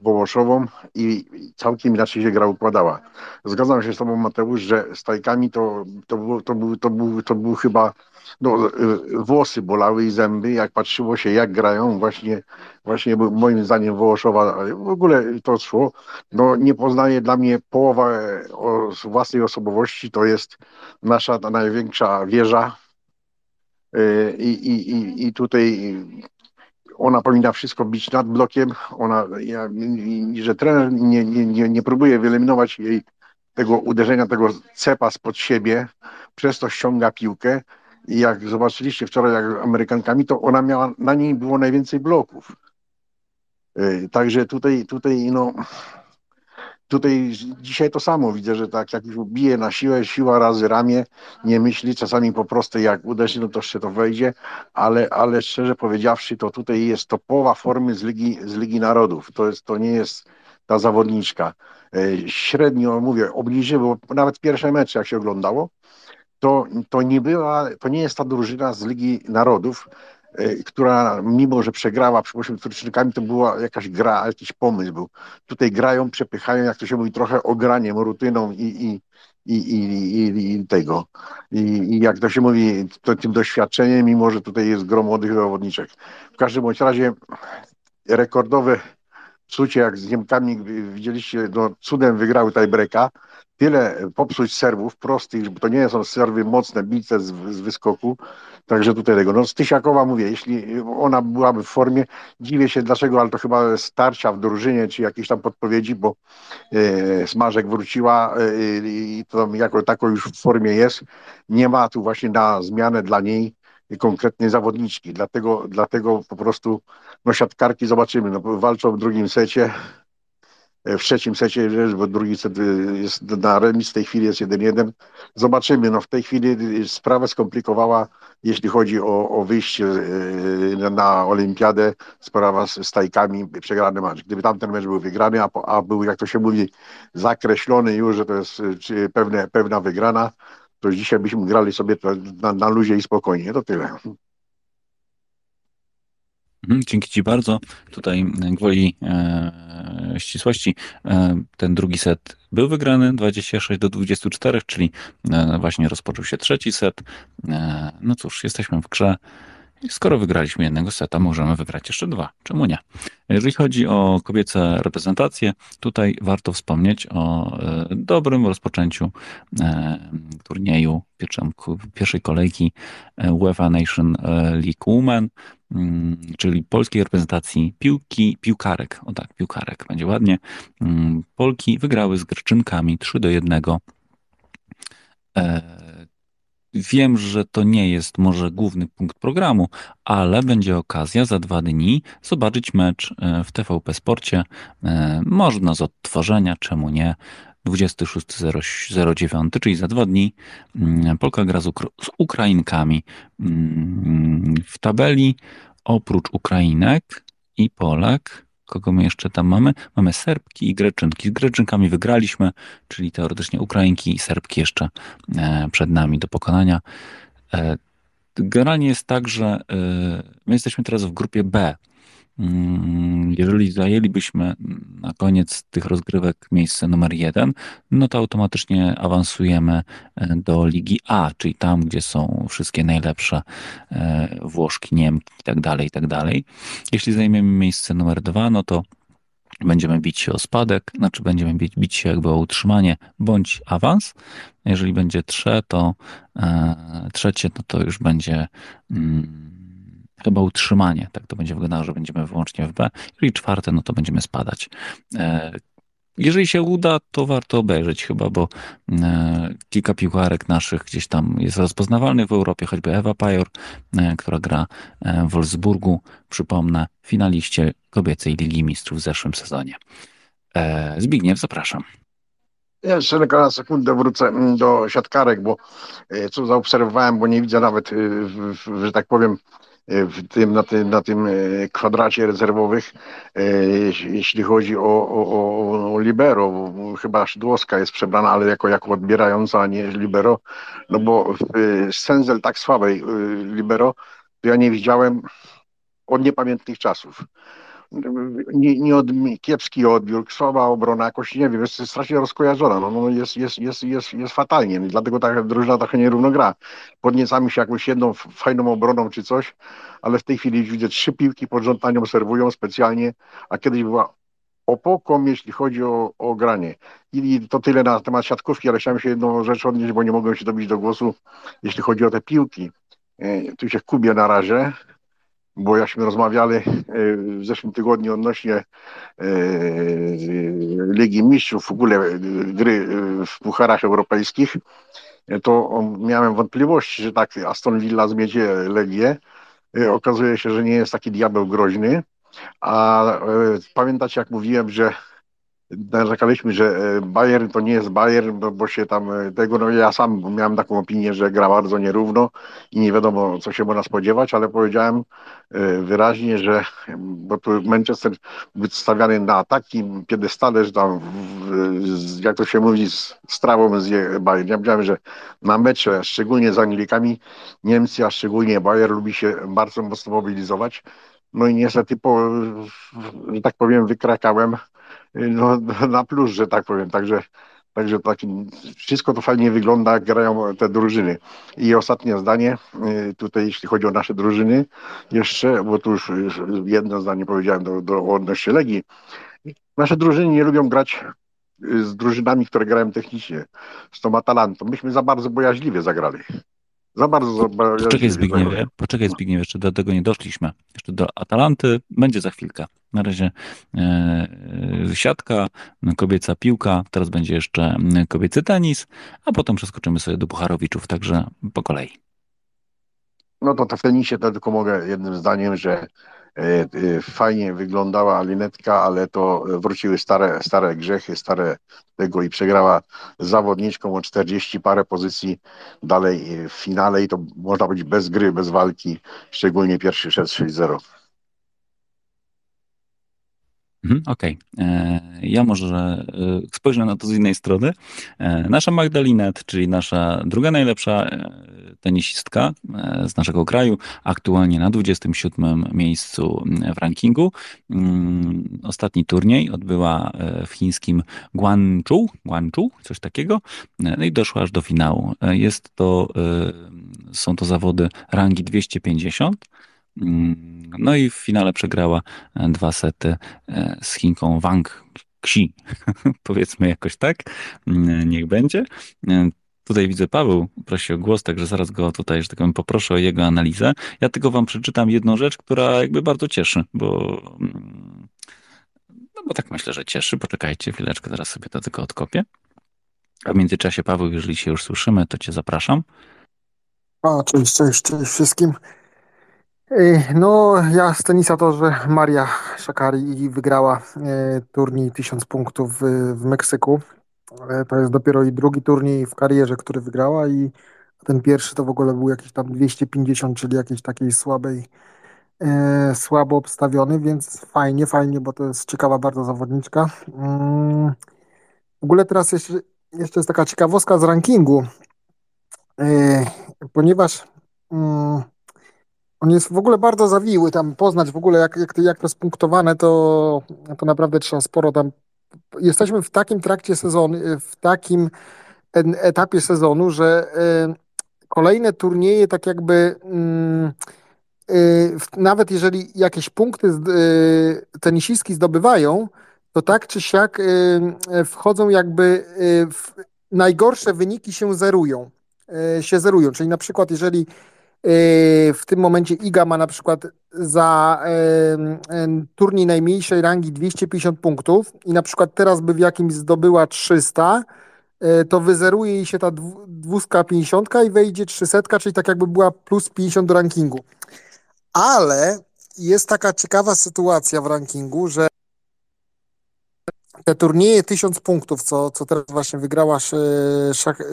Wołoszową i całkiem inaczej się gra układała. Zgadzam się z tobą Mateusz, że z tajkami to, to, było, to, był, to, był, to był chyba no, y, włosy bolały i zęby, jak patrzyło się jak grają, właśnie, właśnie moim zdaniem Wołoszowa w ogóle to szło. No, nie poznaje dla mnie połowa e, własnej osobowości, to jest nasza największa wieża y, i, i, i, i tutaj ona powinna wszystko bić nad blokiem, ona, ja, że trener nie, nie, nie, nie próbuje wyeliminować jej tego uderzenia, tego cepa spod siebie, przez to ściąga piłkę i jak zobaczyliście wczoraj jak Amerykankami, to ona miała, na niej było najwięcej bloków. Y, także tutaj, tutaj no, Tutaj dzisiaj to samo widzę, że tak jak już bije na siłę, siła razy ramię, nie myśli, czasami po prostu jak uderzy, no to jeszcze to wejdzie, ale, ale szczerze powiedziawszy, to tutaj jest to formy z Ligi, z Ligi Narodów. To, jest, to nie jest ta zawodniczka. E, średnio mówię, obniżyło, nawet pierwsze mecze jak się oglądało, to, to, nie była, to nie jest ta drużyna z Ligi Narodów, która mimo, że przegrała, przypuśćmy, Turczykami, to była jakaś gra, jakiś pomysł był. Tutaj grają, przepychają, jak to się mówi, trochę ograniem, rutyną i, i, i, i, i, tego. I, jak to się mówi, to, tym doświadczeniem, mimo że tutaj jest grom młodych zawodniczek. W każdym bądź razie rekordowe psucie, jak z Niemkami widzieliście, no, cudem wygrały tiebreaka, tyle popsuć serwów prostych, bo to nie są serwy mocne, bice z, z wyskoku, także tutaj tego. No Stysiakowa mówię, jeśli ona byłaby w formie, dziwię się dlaczego, ale to chyba starcia w drużynie, czy jakieś tam podpowiedzi, bo e, Smażek wróciła e, i to jako tako już w formie jest. Nie ma tu właśnie na zmianę dla niej konkretnej zawodniczki, dlatego, dlatego po prostu no siatkarki zobaczymy, no walczą w drugim secie, w trzecim secie, bo drugi set y, jest na remis, w tej chwili jest 1-1. Zobaczymy, no w tej chwili y, sprawę skomplikowała, jeśli chodzi o, o wyjście na olimpiadę, sprawa z, z tajkami, przegrany mecz. Gdyby tamten mecz był wygrany, a, a był, jak to się mówi, zakreślony już, że to jest pewne, pewna wygrana, to dzisiaj byśmy grali sobie na, na luzie i spokojnie. To tyle. Mhm, dzięki Ci bardzo. Tutaj gwoli e, ścisłości e, ten drugi set był wygrany 26 do 24, czyli e, właśnie rozpoczął się trzeci set. E, no cóż, jesteśmy w grze. Skoro wygraliśmy jednego seta, możemy wygrać jeszcze dwa. Czemu nie? Jeżeli chodzi o kobiece reprezentacje, tutaj warto wspomnieć o e, dobrym rozpoczęciu e, turnieju pierwszej kolejki e, UEFA Nation League Women, czyli polskiej reprezentacji piłki, piłkarek, o tak, piłkarek, będzie ładnie. Mm, Polki wygrały z Grczynkami 3 do 1 Wiem, że to nie jest może główny punkt programu, ale będzie okazja za dwa dni zobaczyć mecz e, w TVP Sporcie. E, można z odtworzenia, czemu nie? 26.09, czyli za dwa dni mm, Polka gra z, Ukra z Ukrainkami. Mm, w tabeli oprócz Ukrainek i Polek Kogo my jeszcze tam mamy? Mamy Serbki i Greczynki. Z Greczynkami wygraliśmy, czyli teoretycznie Ukrainki i Serbki jeszcze e, przed nami do pokonania. E, generalnie jest tak, że e, my jesteśmy teraz w grupie B. Mm, jeżeli zajęlibyśmy na koniec tych rozgrywek miejsce numer jeden, no to automatycznie awansujemy e, do Ligi A, czyli tam, gdzie są wszystkie najlepsze e, Włoszki, Niemki i tak dalej, i tak. Jeśli zajmiemy miejsce numer dwa, no to będziemy bić się o spadek, znaczy będziemy bić, bić się jakby o utrzymanie bądź awans. Jeżeli będzie trze, to e, trzecie, no to już będzie mm, chyba utrzymanie. Tak to będzie wyglądało, że będziemy wyłącznie w B. Jeżeli czwarte, no to będziemy spadać. E, jeżeli się uda, to warto obejrzeć chyba, bo e, kilka piłkarek naszych gdzieś tam jest rozpoznawalnych w Europie, choćby Ewa Pajor, e, która gra w Wolfsburgu, przypomnę, finaliście kobiecej Ligi Mistrzów w zeszłym sezonie. Zbigniew, zapraszam. Jeszcze tylko na sekundę wrócę mm, do siatkarek, bo co zaobserwowałem, bo nie widzę nawet, że tak powiem, w tym, na, tym, na tym kwadracie rezerwowych, jeśli chodzi o, o, o libero, chyba Szydłowska jest przebrana, ale jako, jako odbierająca, a nie libero, no bo Senzel tak słabej libero, to ja nie widziałem od niepamiętnych czasów nie, nie od, kiepski odbiór, słaba obrona, jakoś nie wiem, jest strasznie rozkojarzona, no, no jest, jest, jest, jest, jest fatalnie, dlatego ta drużyna trochę nierówno gra. Podniecamy się jakąś jedną fajną obroną czy coś, ale w tej chwili widzę trzy piłki pod rząd serwują specjalnie, a kiedyś była opoką, jeśli chodzi o, o granie. I to tyle na temat siatkówki, ale chciałem się jedną rzecz odnieść, bo nie mogłem się dobić do głosu, jeśli chodzi o te piłki. E, tu się kubię na razie, bo jaśmy rozmawiali e, w zeszłym tygodniu odnośnie e, Ligi Mistrzów, w ogóle e, gry w pucharach europejskich, to miałem wątpliwości, że tak Aston Villa zmiecie Legię. Okazuje się, że nie jest taki diabeł groźny. A pamiętacie, jak mówiłem, że narzekaliśmy, że e, Bayern to nie jest Bayern, bo, bo się tam e, tego, no ja sam miałem taką opinię, że gra bardzo nierówno i nie wiadomo, co się można spodziewać, ale powiedziałem e, wyraźnie, że bo tu Manchester wystawiany na takim piedestale, że tam, jak to się mówi, z z Bayern. Ja powiedziałem, że na mecze, szczególnie z Anglikami, Niemcy, a szczególnie Bayern lubi się bardzo mocno mobilizować. No i niestety, po, że tak powiem, wykrakałem no, na plus, że tak powiem. Także, także tak, wszystko to fajnie wygląda, jak grają te drużyny. I ostatnie zdanie, y, tutaj jeśli chodzi o nasze drużyny, jeszcze, bo tu już jedno zdanie powiedziałem do, do odnośnie Legii. Nasze drużyny nie lubią grać y, z drużynami, które grają technicznie, z tą Atalantą. Myśmy za bardzo bojaźliwie zagrali. Za bardzo. Poczekaj Zbigniewie, poczekaj Zbigniewie, jeszcze do tego nie doszliśmy. Jeszcze do Atalanty będzie za chwilkę. Na razie e, siatka, kobieca piłka, teraz będzie jeszcze kobiecy tenis, a potem przeskoczymy sobie do Pucharowiczów, także po kolei. No to w tenisie to tylko mogę jednym zdaniem, że fajnie wyglądała Linetka, ale to wróciły stare, stare grzechy, stare tego i przegrała zawodniczką o 40 parę pozycji dalej w finale i to można być bez gry, bez walki, szczególnie pierwszy set 6-0. Mhm, okej. Okay. E, ja może e, spojrzę na to z innej strony. E, nasza Magdalinet, czyli nasza druga najlepsza tenisistka z naszego kraju, aktualnie na 27 miejscu w rankingu. Mm, ostatni turniej odbyła w chińskim Guangzhou, Guangzhou coś takiego, no i doszła aż do finału. Jest to, są to zawody rangi 250. No i w finale przegrała e, dwa sety e, z Chinką Wang Xi, powiedzmy jakoś tak, mm, niech będzie. E, tutaj widzę Paweł prosi o głos, także zaraz go tutaj, że tak powiem, poproszę o jego analizę. Ja tylko wam przeczytam jedną rzecz, która jakby bardzo cieszy, bo mm, no bo tak myślę, że cieszy. Poczekajcie chwileczkę, zaraz sobie to tylko odkopię. A w międzyczasie, Paweł, jeżeli się już słyszymy, to cię zapraszam. A, cześć, cześć, cześć wszystkim. No, ja z tenisa to, że Maria Szakari wygrała e, turniej 1000 punktów w, Meksyku. E, to jest dopiero i drugi turniej w karierze, który wygrała i ten pierwszy to w ogóle był jakiś tam 250, czyli jakiejś takiej słabej, słabo obstawiony, więc fajnie, fajnie, bo to jest ciekawa bardzo zawodniczka. Mm, w ogóle teraz jeszcze, jeszcze jest taka ciekawostka z rankingu, ponieważ mm, on jest w ogóle bardzo zawiły, tam poznać w ogóle jak, jak, jak to jest punktowane, to, to naprawdę trzeba sporo tam... Jesteśmy w takim trakcie sezonu, w takim etapie sezonu, że y, kolejne turnieje tak jakby... Y, y, nawet jeżeli jakieś punkty y, tenisistki zdobywają, to tak czy siak wchodzą jakby w najgorsze wyniki się zerują. się zerują. Czyli na przykład jeżeli w tym momencie Iga ma na przykład za turniej najmniejszej rangi 250 punktów i na przykład teraz by w jakimś zdobyła 300, yy, to wyzeruje jej się ta 250 i wejdzie 300, czyli tak jakby była plus 50 do rankingu. Ale jest taka ciekawa sytuacja w rankingu, że te turnieje 1000 punktów, co, co teraz właśnie wygrała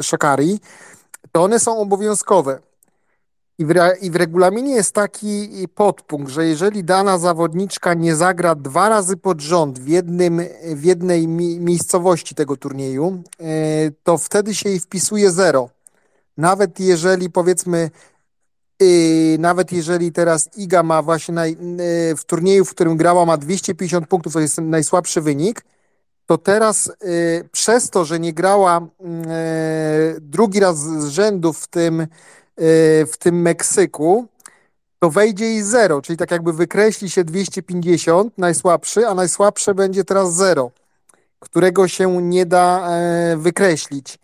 Shakari, to one są obowiązkowe. I w, I w regulaminie jest taki podpunkt, że jeżeli dana zawodniczka nie zagra dwa razy pod rząd w, jednym, w jednej mi, miejscowości tego turnieju, e, to wtedy się jej wpisuje zero. Nawet jeżeli powiedzmy, yy, nawet jeżeli teraz Iga ma właśnie naj, yy, w turnieju, w którym grała, ma 250 punktów, to jest najsłabszy wynik, to teraz yy, przez to, że nie grała y, drugi raz z rzędu w tym, y, w tym Meksyku, to wejdzie i zero, czyli tak jakby wykreśli się 250, najsłabszy, a najsłabsze będzie teraz zero, którego się nie da e, wykreślić.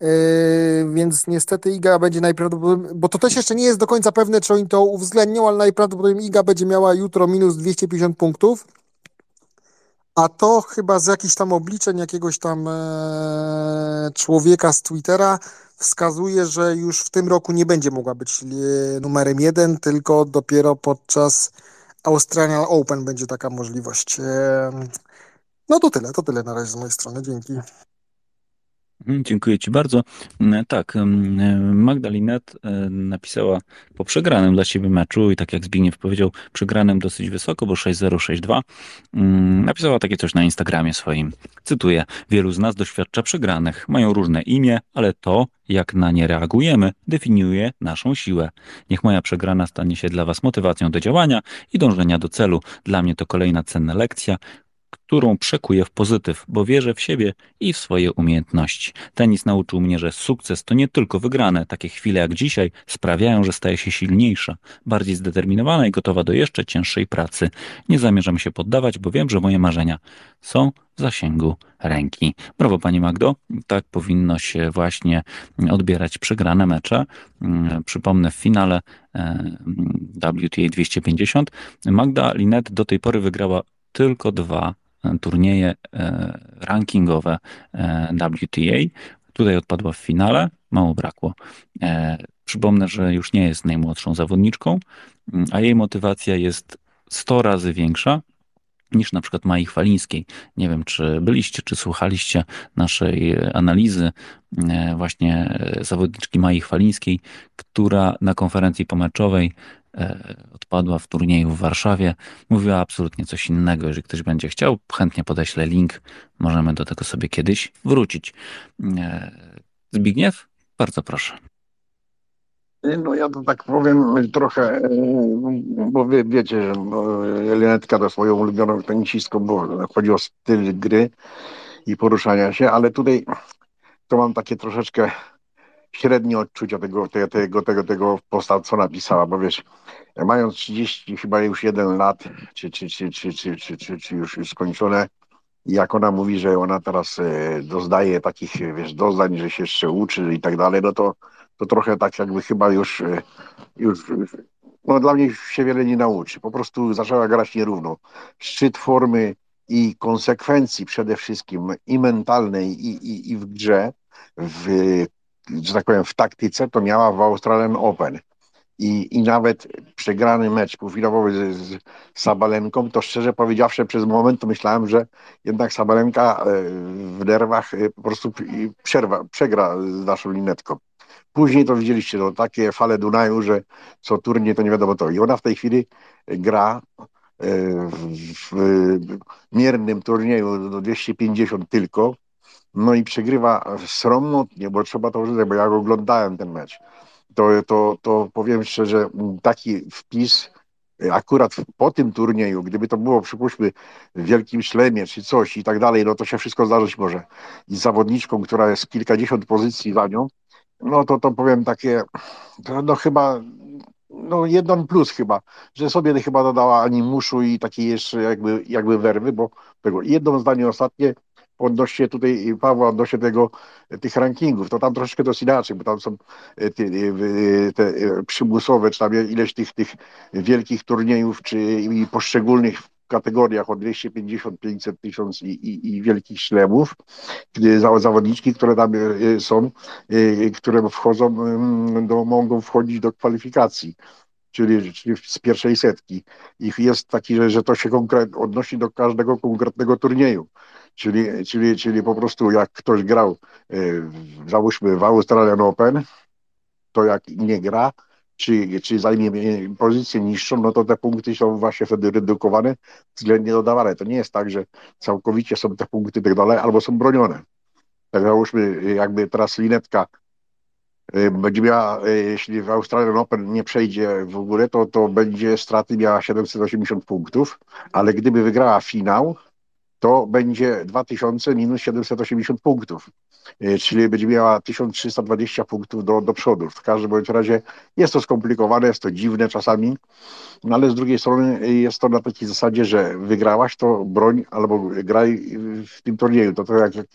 Yy, więc niestety IGA będzie najprawdopodobniej, bo to też jeszcze nie jest do końca pewne, czy oni to uwzględnią, ale najprawdopodobniej IGA będzie miała jutro minus 250 punktów. A to chyba z jakichś tam obliczeń jakiegoś tam e, człowieka z Twittera wskazuje, że już w tym roku nie będzie mogła być e, numerem jeden, tylko dopiero podczas Australian Open będzie taka możliwość. E, no to tyle, to tyle na razie z mojej strony. Dzięki. Mhm, dziękuję Ci bardzo. Mm, tak, mm, Magdalinet e, napisała po przegranym dla siebie meczu i tak jak Zbigniew powiedział, przegranym dosyć wysoko, bo 6-0, 6-2. Mm, napisała takie coś na Instagramie swoim. Cytuję: Wielu z nas doświadcza przegranych. Mają różne imię, ale to, jak na nie reagujemy, definiuje naszą siłę. Niech moja przegrana stanie się dla Was motywacją do działania i dążenia do celu. Dla mnie to kolejna cenna lekcja, którą przekuję w pozytyw, bo wierzę w siebie i w swoje umiejętności. Tenis nauczył mnie, że sukces to nie tylko wygrane. Takie chwile jak dzisiaj sprawiają, że staję się silniejsza, bardziej zdeterminowana i gotowa do jeszcze cięższej pracy. Nie zamierzam się poddawać, bo wiem, że moje marzenia są w zasięgu ręki. Brawo Pani Magdo. Tak powinno się właśnie odbierać przegrane mecze. Przypomnę w finale e, WTA 250 Magda Linet do tej pory wygrała tylko dwa turnieje e, rankingowe e, WTA. Tutaj odpadła w finale, mało brakło. E, przypomnę, że już nie jest najmłodszą zawodniczką, a jej motywacja jest 100 razy większa niż na przykład Mai Chwalińskiej. Nie wiem, czy byliście, czy słuchaliście naszej analizy właśnie zawodniczki Mai Chwalińskiej, która na konferencji pomeczowej odpadła w turnieju w Warszawie. Mówiła absolutnie coś innego. Jeżeli ktoś będzie chciał, chętnie podeślę link. Możemy do tego sobie kiedyś wrócić. E, Zbigniew, bardzo proszę. No ja to tak powiem trochę, e, bo wie, wiecie, że Lenetka to swoją ulubioną tenisistką, bo chodzi o styl gry i poruszania się, ale tutaj to mam takie troszeczkę średnie odczucia tego, tego, tego, tego, tego co napisała, bo wiesz, mając 30 chyba już jeden lat, czy, czy, czy, czy, czy, czy, czy, czy już skończone, jak ona mówi, że ona teraz e, doznaje takich, wiesz, doznań, że się jeszcze uczy i tak dalej, no to, to trochę tak jakby chyba już, e, już no dla mnie się wiele nie nauczy. Po prostu zaczęła grać nierówno. Szczyt formy i konsekwencji przede wszystkim i mentalnej, i, i, i w grze, w że tak powiem, w taktyce, to miała w Australian Open. I, i nawet przegrany mecz półfinałowy z, z Sabalenką, to szczerze powiedziawszy, przez moment to myślałem, że jednak Sabalenka e, w nerwach e, po prostu przerwa, przegra z naszą linetką. Później to widzieliście, to takie fale Dunaju, że co turniej to nie wiadomo to. I ona w tej chwili gra e, w, w miernym turnieju do 250 tylko, no i przegrywa sromotnie, bo trzeba to użyć, bo ja oglądałem ten mecz. To, to, to powiem szczerze, taki wpis akurat po tym turnieju, gdyby to było, przypuśćmy, w Wielkim Szlemie czy coś i tak dalej, no to się wszystko zdarzyć może. I zawodniczką, która jest kilkadziesiąt pozycji za nią, no to to powiem takie, no chyba, no jeden plus chyba, że sobie chyba dodała animuszu i takiej jeszcze jakby, jakby werwy, bo tego jedno zdanie ostatnie, odnośnie tutaj Pawła, odnośnie tego, tych rankingów, to tam troszeczkę to jest inaczej, bo tam są e, te, e, te przymusowe, czy tam ileś tych, tych wielkich turniejów, czy i poszczególnych kategoriach od 250, 500, 1000 i, i, i wielkich ślemów, zawodniczki, które tam e, są, które wchodzą, do, mogą wchodzić do kwalifikacji. czyli, czyli z pierwszej setki. Ich jest taki, że, że to się konkret, odnosi do każdego konkretnego turnieju. Czyli, czyli, czyli po prostu jak ktoś grał, yy, załóżmy w Australian Open, to jak nie gra, czy, czy zajmie pozycję niższą, no to te punkty są właśnie wtedy redukowane, względnie dodawane. To nie jest tak, że całkowicie są te punkty tak dalej, albo są bronione. Tak załóżmy, jakby teraz linetka y, będzie miała, y, jeśli w Australian Open nie przejdzie w ogóle, to, to będzie straty miała 780 punktów, ale gdyby wygrała finał, to będzie 2000 minus 780 punktów, e, czyli będzie miała 1320 punktów do, do przodu. W każdym bądź razie jest to skomplikowane, jest to dziwne czasami, no ale z drugiej strony jest to na takiej zasadzie, że wygrałaś, to broń albo graj w tym turnieju. To to jak, jak,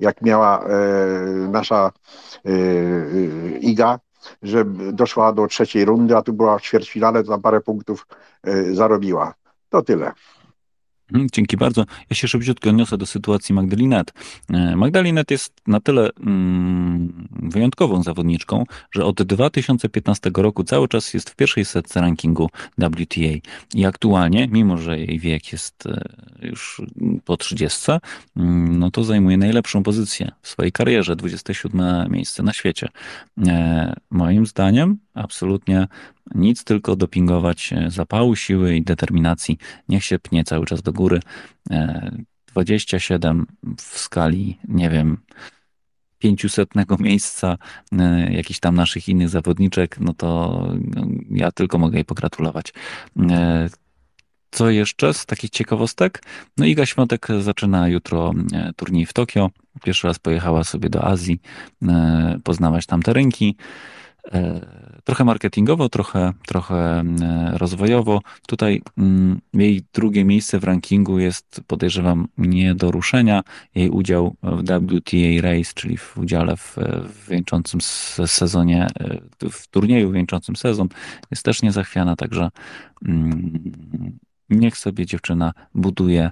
jak miała e, nasza e, e Iga, że doszła do trzeciej rundy, a tu była w ćwierćfinale, to tam parę punktów e, zarobiła. To tyle. Mhm, dzięki bardzo. Ja się szybciutko odniosę do sytuacji Magdalinet. Magdalinet jest na tyle mm, wyjątkową zawodniczką, że od 2015 roku cały czas jest w pierwszej setce rankingu WTA. I aktualnie, mimo że jej wiek jest e, już po 30, mm, no to zajmuje najlepszą pozycję w swojej karierze, 27 miejsce na świecie. E, moim zdaniem absolutnie nic, tylko dopingować e, zapału, siły i determinacji. Niech się pnie cały czas do góry. 27 e, w skali, nie wiem, 500 miejsca e, jakichś tam naszych innych zawodniczek, no to no, ja tylko mogę jej pogratulować. Co jeszcze z takich ciekawostek? No Iga Świątek zaczyna jutro turniej w Tokio. Pierwszy raz pojechała sobie do Azji, poznawać tam te rynki. E, trochę marketingowo, trochę, trochę e, rozwojowo. Tutaj mm, jej drugie miejsce w rankingu jest, podejrzewam, nie do ruszenia. Jej udział w WTA Race, czyli w udziale w, w wieńczącym sezonie, e, w turnieju wieńczącym sezon, jest też niezachwiana, także mm, niech sobie dziewczyna buduje,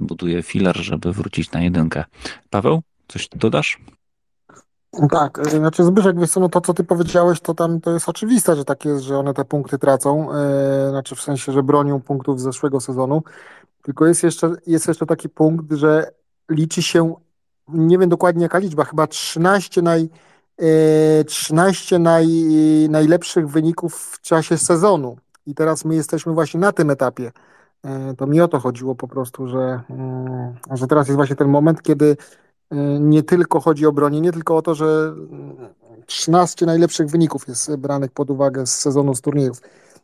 buduje filar, żeby wrócić na jedynkę. Paweł, coś dodasz? Tak, y, znaczy Zbyszek, wiesz co, no to co ty powiedziałeś, to tam to jest oczywiste, że tak jest, że one te punkty tracą, yy, znaczy w sensie, że bronią punktów z zeszłego sezonu, tylko jest jeszcze, jest jeszcze taki punkt, że liczy się, nie wiem dokładnie jaka liczba, chyba 13 naj, yy, 13 naj, najlepszych wyników w czasie sezonu i teraz my jesteśmy właśnie na tym etapie. To mi o to chodziło po prostu, że, yy, że teraz jest właśnie ten moment, kiedy nie tylko chodzi o bronię, nie tylko o to, że 13 najlepszych wyników jest branych pod uwagę z sezonu z turniejów.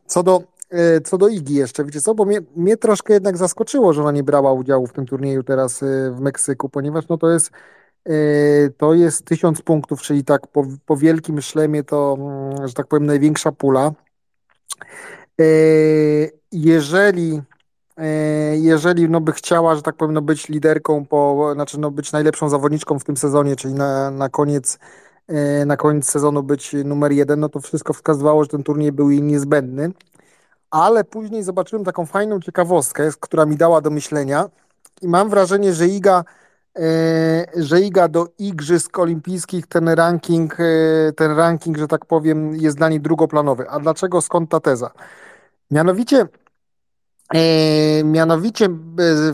Co do, e, co do Igi jeszcze, wiecie co, bo mnie, mnie troszkę jednak zaskoczyło, że ona nie brała udziału w tym turnieju teraz e, w Meksyku, ponieważ no to jest e, to jest tysiąc punktów, czyli tak po, po wielkim szlemie to, mm, że tak powiem, największa pula. Jeżeli E, jeżeli no, by chciała, że tak powiem, no, być liderką, po, znaczy no, być najlepszą zawodniczką w tym sezonie, czyli na, na, koniec, e, na koniec sezonu być numer jeden, no to wszystko wskazywało, że ten turniej był jej niezbędny. Ale później zobaczyłem taką fajną ciekawostkę, która mi dała do myślenia i mam wrażenie, że Iga, e, że Iga do Igrzysk Olimpijskich ten ranking, ten ranking, że tak powiem, jest dla niej drugoplanowy. A dlaczego, skąd ta teza? Mianowicie E, mianowicie e,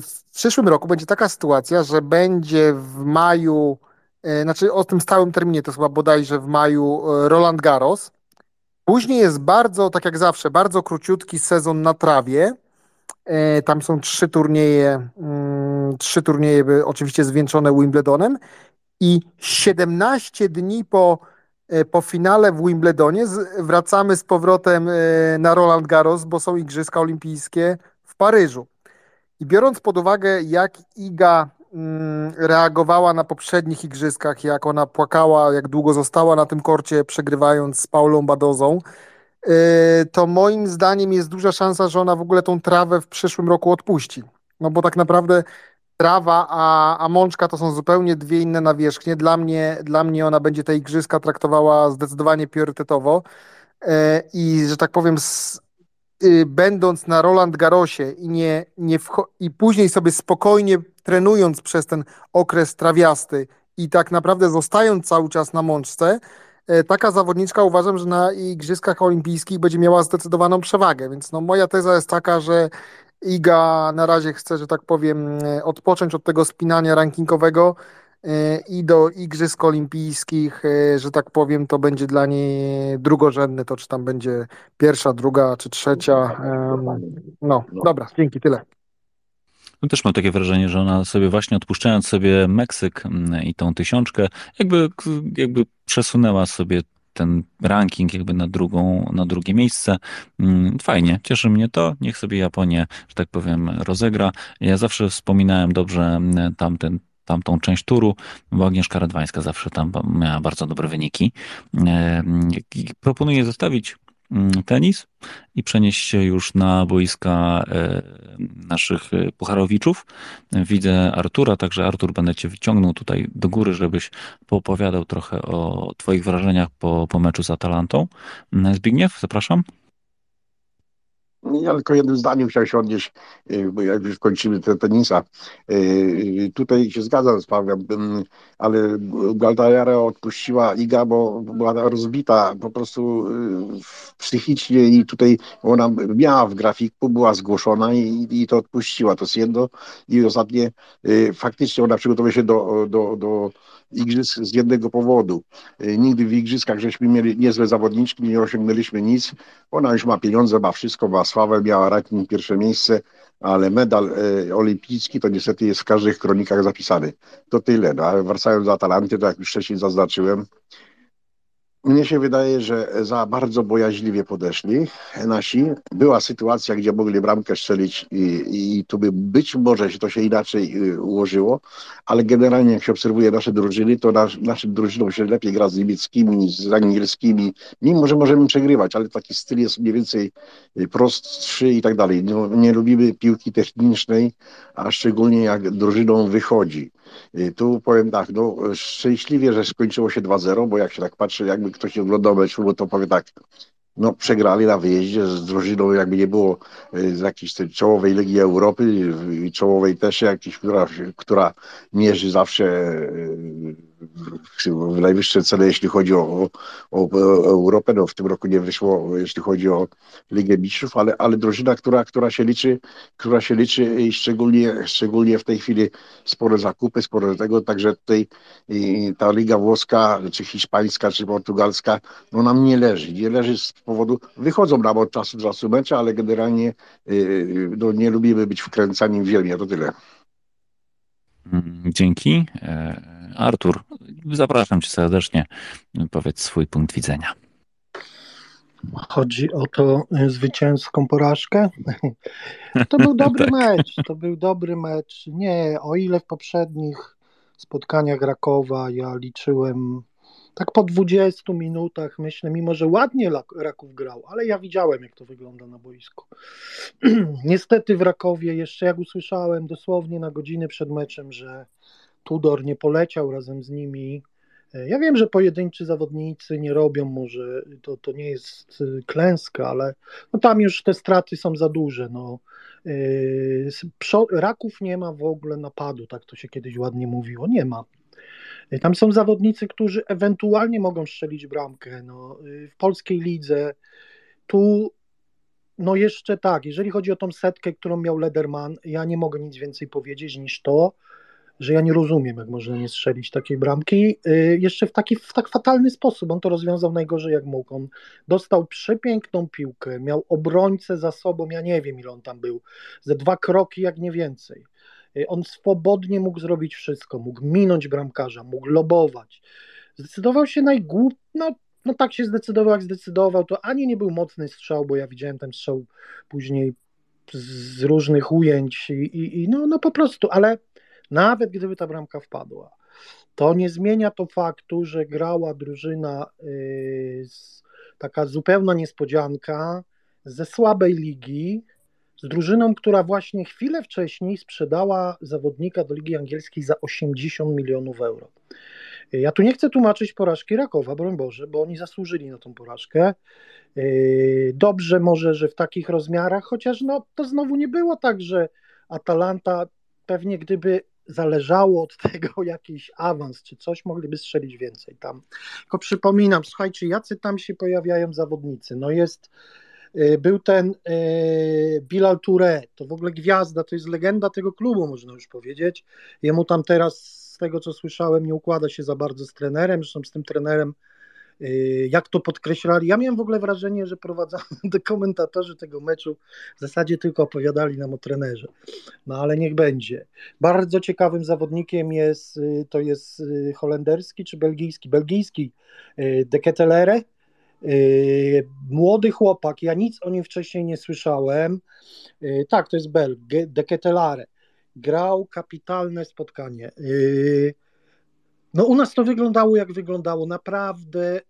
w przyszłym roku będzie taka sytuacja, że będzie w maju, e, znaczy o tym stałym terminie, to jest chyba bodajże w maju Roland Garros. Później jest bardzo, tak jak zawsze, bardzo króciutki sezon na trawie. Tam są trzy turnieje, mm, trzy turnieje oczywiście zwieńczone Wimbledonem i 17 dni po, po finale w Wimbledonie wracamy z powrotem na Roland Garros, bo są Igrzyska Olimpijskie w Paryżu. I biorąc pod uwagę, jak Iga mm, reagowała na poprzednich igrzyskach, jak ona płakała, jak długo została na tym korcie, przegrywając z Paulą Badozą, yy, to moim zdaniem jest duża szansa, że ona w ogóle tą trawę w przyszłym roku odpuści. No bo tak naprawdę trawa, a, a mączka to są zupełnie dwie inne nawierzchnie. Dla mnie, dla mnie ona będzie te igrzyska traktowała zdecydowanie priorytetowo. Yy, I że tak powiem, Y, będąc na Roland Garosie i, nie, nie i później sobie spokojnie trenując przez ten okres trawiasty i tak naprawdę zostając cały czas na mączce, e, taka zawodniczka uważam, że na Igrzyskach Olimpijskich będzie miała zdecydowaną przewagę, więc no moja teza jest taka, że Iga na razie chce, że tak powiem, e, odpocząć od tego spinania rankingowego e, i do Igrzysk Olimpijskich, że tak powiem, to będzie dla niej drugorzędny, to czy tam będzie pierwsza, druga czy trzecia. No, dobra, dzięki, tyle. No też mam takie wrażenie, że ona sobie właśnie odpuszczając sobie Meksyk mm, i tą tysiączkę, jakby, jakby przesunęła sobie ten ranking jakby na drugą, na drugie miejsce. Mm, fajnie, cieszy mnie to. Niech sobie Japonię, że tak powiem, rozegra. Ja zawsze wspominałem dobrze mm, tamten tamtą część turu, bo Agnieszka Radwańska zawsze tam miała bardzo dobre wyniki. E, proponuję zostawić Mm, tenis i przenieść się już na boiska e, naszych e, pucharowiczów. Widzę Artura, także Artur będę cię wyciągnął tutaj do góry, żebyś poopowiadał trochę o twoich wrażeniach po, po meczu z Atalantą. Mm, Zbigniew, zapraszam. Ja tylko jednym zdaniem chciałem się odnieść, y, bo jak już kończymy ten tenisa. Y, tutaj się zgadzam z Pawłem, ale Galtajara odpuściła Iga, bo była rozbita po prostu y, psychicznie i tutaj ona miała w grafiku, była zgłoszona i, i to odpuściła. To jest jedno. I ostatnie, faktycznie ona przygotowuje się do, do, do igrzysk z jednego powodu. Y, nigdy w igrzyskach żeśmy mieli niezłe zawodniczki, nie osiągnęliśmy nic. Ona już ma pieniądze, ma wszystko, ma sławę, miała ranking pierwsze miejsce, ale medal e, olimpijski to niestety jest w każdych kronikach zapisany. To tyle. No, wracając do Atalanty, to jak już wcześniej zaznaczyłem, mnie się wydaje, że za bardzo bojaźliwie podeszli nasi. Była sytuacja, gdzie mogli bramkę strzelić i, i tu by być może się to się inaczej y, ułożyło, ale generalnie jak się obserwuje nasze drużyny, to nasz, naszym drużynom się lepiej gra z niemieckimi, z angielskimi, mimo że możemy przegrywać, ale taki styl jest mniej więcej y, prostszy i tak dalej. No, nie lubimy piłki technicznej, a szczególnie jak drużyną wychodzi. Y, tu powiem tak, no szczęśliwie, że skończyło się 2-0, bo jak się tak patrzy, jakby ktoś nie oglądał meczu, to powie tak, no przegrali na wyjeździe z drużyną, jakby nie było y, z jakiejś tej czołowej Ligi Europy i czołowej też jakiejś, która, która mierzy zawsze y, w najwyższe cele, jeśli chodzi o, o, o, Europę. No, w tym roku nie wyszło, jeśli chodzi o Ligę Mistrzów, ale, ale drużyna, która, która się liczy, która się liczy i szczególnie, szczególnie w tej chwili spore zakupy, sporo tego, także tutaj ta Liga Włoska, czy hiszpańska, czy portugalska, no nam nie leży. Nie leży z powodu, wychodzą nam od czasu do czasu mecze, ale generalnie y, no, nie lubimy być wkręcani w ziemię, to tyle. Mm, dzięki. E, Artur, zapraszam cię serdecznie. Powiedz swój punkt widzenia. Chodzi o to y, zwycięską porażkę. To był dobry tak. mecz. To był dobry mecz. Nie, o ile w poprzednich spotkaniach Rakowa ja liczyłem tak po 20 minutach, myślę, mimo że ładnie Raków grał, ale ja widziałem, jak to wygląda na boisku. Niestety w Rakowie, jeszcze jak usłyszałem dosłownie na godziny przed meczem, że Tudor nie poleciał razem z nimi. E, ja wiem, że pojedynczy zawodnicy nie robią, może to, to nie jest e, klęska, ale no tam już te straty są za duże. No. E, raków nie ma w ogóle napadu, tak to się kiedyś ładnie mówiło. Nie ma. Tam są zawodnicy, którzy ewentualnie mogą strzelić bramkę. No, w polskiej lidze tu no jeszcze tak, jeżeli chodzi o tą setkę, którą miał Lederman, ja nie mogę nic więcej powiedzieć niż to, że ja nie rozumiem, jak można nie strzelić takiej bramki. Y, jeszcze w taki w tak fatalny sposób. On to rozwiązał najgorzej jak mógł. On dostał przepiękną piłkę, miał obrońcę za sobą, ja nie wiem ile on tam był, ze dwa kroki jak nie więcej. Y, on swobodnie mógł zrobić wszystko, mógł minąć bramkarza, mógł lobować. Zdecydował się najgłup, no, no tak się zdecydował, jak zdecydował. To ani nie był mocny strzał, bo ja widziałem ten strzał później z różnych ujęć i, i, i no, no po prostu, ale nawet gdyby ta bramka wpadła, to nie zmienia to faktu, że grała drużyna yy, taka zupełna niespodzianka ze słabej ligi, z drużyną, która właśnie chwilę wcześniej sprzedała zawodnika do Ligi Angielskiej za 80 milionów euro. Ja tu nie chcę tłumaczyć porażki Rakowa, broń Boże, bo oni zasłużyli na tą porażkę. Yy, dobrze może, że w takich rozmiarach, chociaż no, to znowu nie było tak, że Atalanta pewnie gdyby zależało od tego jakiś awans, czy coś mogliby strzelić więcej tam. Tylko przypominam, słuchajcie, jacy tam się pojawiają zawodnicy. No jest, y, był ten y, Bilal Touré, to w ogóle gwiazda, to jest legenda tego klubu, można już powiedzieć. Jemu tam teraz, z tego co słyszałem, nie układa się za bardzo z trenerem, zresztą z tym trenerem jak to podkreślali. Ja miałem w ogóle wrażenie, że prowadzą komentatorzy tego meczu w zasadzie tylko opowiadali nam o trenerze. No ale niech będzie. Bardzo ciekawym zawodnikiem jest, y, to jest y, holenderski czy belgijski? Belgijski De Ketelere. Młody chłopak, ja nic o nim wcześniej nie słyszałem. Tak, to jest Belg, De Ketelare. Grał kapitalne spotkanie. No u nas to wyglądało jak wyglądało. Naprawdę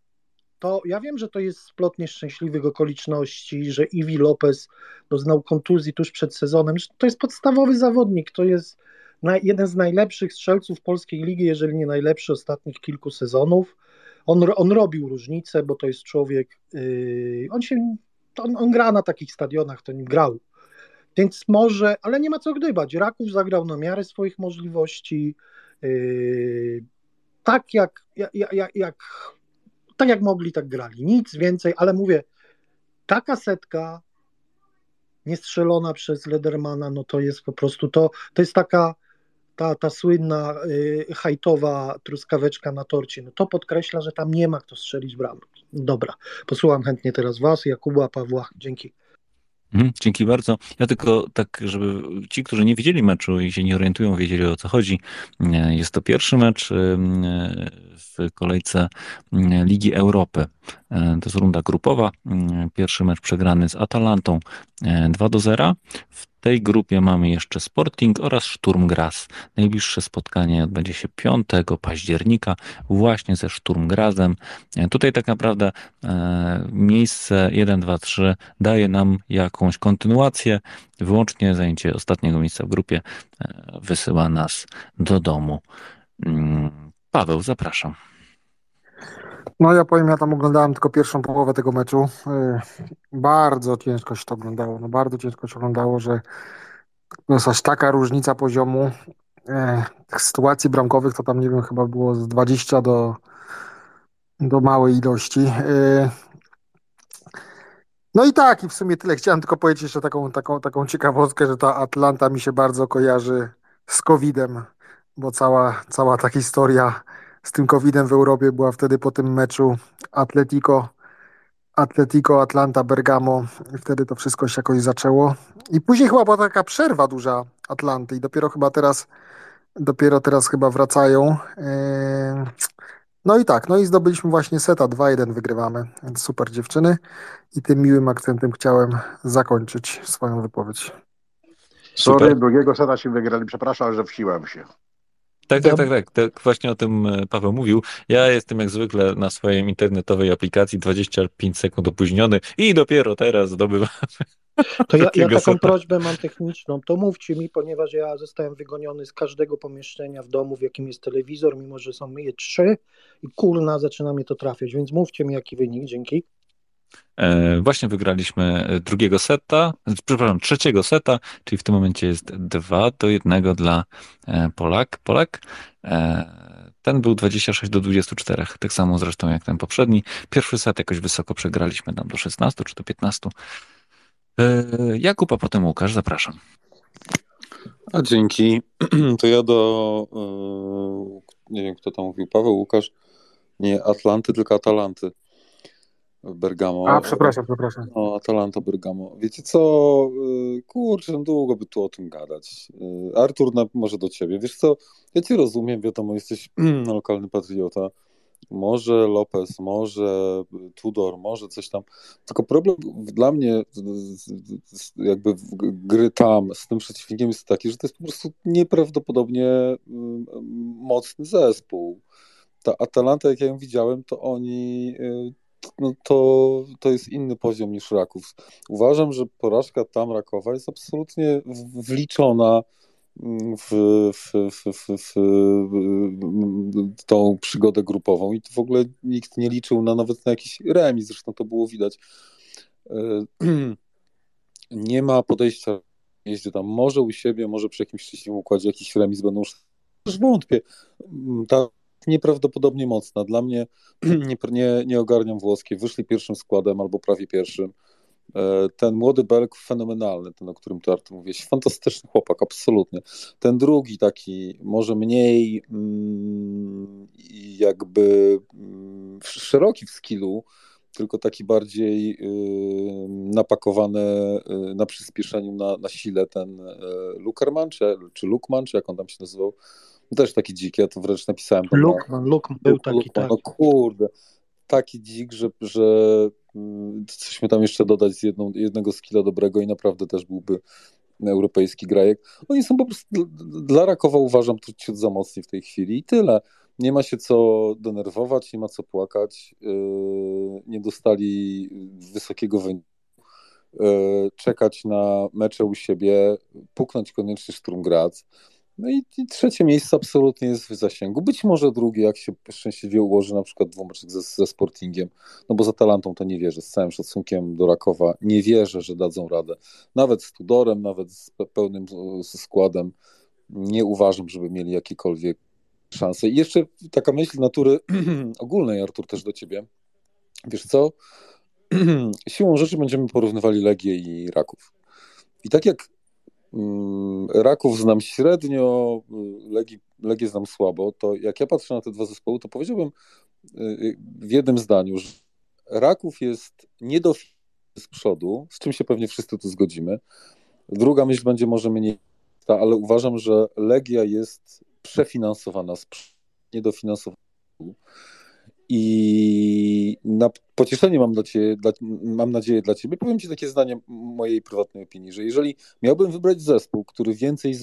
to ja wiem, że to jest splot nieszczęśliwych okoliczności, że Iwi Lopez doznał kontuzji tuż przed sezonem. To jest podstawowy zawodnik, to jest jeden z najlepszych strzelców polskiej ligi, jeżeli nie najlepszy ostatnich kilku sezonów. On, on robił różnicę, bo to jest człowiek, yy, on się, on, on, gra na takich stadionach, to nim grał. Więc może, ale nie ma co gdybać. Raków zagrał na miarę swoich możliwości. Yy, tak jak, jak, jak, jak tak jak mogli, tak grali. Nic więcej, ale mówię, taka setka niestrzelona przez Ledermana, no to jest po prostu to, to jest taka ta, ta słynna y, hajtowa truskaweczka na torcie, no to podkreśla, że tam nie ma kto strzelić bramki. Dobra, posłucham chętnie teraz Was, Jakuba, Pawła, dzięki. Mhm, dzięki bardzo. Ja tylko tak, żeby ci, którzy nie widzieli meczu i się nie orientują, wiedzieli o co chodzi. Jest to pierwszy mecz e, w kolejce Ligi Europy. E, to jest runda grupowa. Pierwszy mecz przegrany z Atalantą 2 do 0. W tej grupie mamy jeszcze Sporting oraz Sturm Graz. Najbliższe spotkanie odbędzie się 5 października właśnie ze Sturm Grazem. Tutaj tak naprawdę e, miejsce 1, 2, 3 daje nam jakąś kontynuację. Wyłącznie zajęcie ostatniego miejsca w grupie e, wysyła nas do domu. Mm, Paweł, zapraszam. No ja powiem, ja tam oglądałem tylko pierwszą połowę tego meczu. Y, bardzo ciężko się to oglądało. No bardzo ciężko się oglądało, że to jest aż taka różnica poziomu tych sytuacji bramkowych, to tam nie wiem, chyba było z 20 do, do małej ilości. Y, no i tak, i w sumie tyle. Chciałem tylko powiedzieć jeszcze taką, taką, taką ciekawostkę, że ta Atlanta mi się bardzo kojarzy z COVID-em, bo cała, cała ta historia z tym COVID-em w Europie była wtedy po tym meczu Atletico, Atletico, Atlanta, Bergamo. I wtedy to wszystko się jakoś zaczęło. I później chyba była taka przerwa duża Atlanty i dopiero chyba teraz, dopiero teraz chyba wracają. Yy, no i tak, no i zdobyliśmy właśnie seta, 2-1 wygrywamy, więc super dziewczyny. I tym miłym akcentem chciałem zakończyć swoją wypowiedź. Sorry, drugiego seta się wygrali, przepraszam, że wsiłem się. Tak, tak, tak, tak, tak. Właśnie o tym e, Paweł mówił. Ja jestem jak zwykle na swojej internetowej aplikacji 25 sekund opóźniony i dopiero teraz zdobywam. To ja, ja taką seta. prośbę mam techniczną. To mówcie mi, ponieważ ja zostałem wygoniony z każdego pomieszczenia w domu, w jakim jest telewizor, mimo że są je trzy i kurna zaczyna mnie to trafiać, więc mówcie mi jaki wynik, dzięki. E, właśnie wygraliśmy drugiego seta, przepraszam, trzeciego seta, czyli w tym momencie jest 2 do 1 dla e, Polak. Polak. E, ten był 26 do 24, tak samo zresztą jak ten poprzedni. Pierwszy set jakoś wysoko przegraliśmy tam do 16 czy do 15. Jakub, a potem Łukasz, zapraszam. A dzięki. To ja do, nie wiem kto tam mówił, Paweł, Łukasz, nie Atlanty, tylko Atalanty. Bergamo. A, przepraszam, przepraszam. No, Atalanta Bergamo. Wiecie co, y, kurczę, no długo by tu o tym gadać. Y, Artur, może do ciebie. Wiesz co, ja cię rozumiem, wiadomo, jesteś lokalny patriota. Może Lopez, może Tudor, może coś tam. Tylko problem dla mnie, jakby gry tam z tym przeciwnikiem jest taki, że to jest po prostu nieprawdopodobnie y, mocny zespół. Ta Atalanta, jak ja ją widziałem, to oni no to, to jest inny poziom niż Raków. Uważam, że porażka tam Rakowa jest absolutnie wliczona w, w, w, w, tą przygodę grupową i w ogóle nikt nie liczył na nawet na jakiś remis, zresztą to było widać. Nie ma podejścia jeździe tam może u siebie, może przy jakimś szczęśliwym układzie jakiś remis będą też wątpię. Mm, ta nieprawdopodobnie mocna. Dla mnie nie, nie, nie ogarniam włoskie. Wyszli pierwszym składem albo prawie pierwszym. E, ten młody Belg fenomenalny, ten o którym ty Artur mówiłeś, fantastyczny chłopak, absolutnie. Ten drugi taki, może mniej mm, jakby mm, szeroki w skillu, tylko taki bardziej y, napakowany y, na przyspieszeniu, na, na sile ten y, Lukerman, czy, czy Lukman, czy jak on tam się nazywał, też taki dzik, ja to wręcz napisałem. Lukman, Lukman był taki, Lukman, tak. No kurde, taki dzik, że, że mm, coś mi tam jeszcze dodać z jedną, jednego skilla dobrego i naprawdę też byłby europejski grajek. Oni są po prostu, dla Rakowa uważam tu ciut za mocni w tej chwili i tyle. Nie ma się co denerwować, nie ma co płakać. Yy, nie dostali wysokiego wyniku. Yy, czekać na mecze u siebie, puknąć koniecznie Sturm Graz. No i, i, trzecie miejsce absolutnie jest w zasięgu. Być może drugie, jak się szczęśliwie ułoży, na przykład dwumeczek ze, ze Sportingiem, no bo za Talantą to nie wierzę, z całym szacunkiem do Rakowa, nie wierzę, że dadzą radę. Nawet z Tudorem, nawet z pełnym składem, nie uważam, żeby mieli jakiekolwiek szanse. I jeszcze taka myśl natury ogólnej, Artur, też do ciebie. Wiesz co? Siłą rzeczy będziemy porównywali Legię i Raków. I tak jak Raków znam średnio, Legii, Legię znam słabo, to jak ja patrzę na te dwa zespoły, to powiedziałbym y, w jednym zdaniu, że Raków jest nie do z przodu, z czym się pewnie wszyscy tu zgodzimy. Druga myśl będzie może mniej, ale uważam, że Legia jest przefinansowana, niedofinansowana. I na pocieszenie mam, dla ciebie, dla, mam nadzieję dla Ciebie, powiem Ci takie zdanie mojej prywatnej opinii, że jeżeli miałbym wybrać zespół, który więcej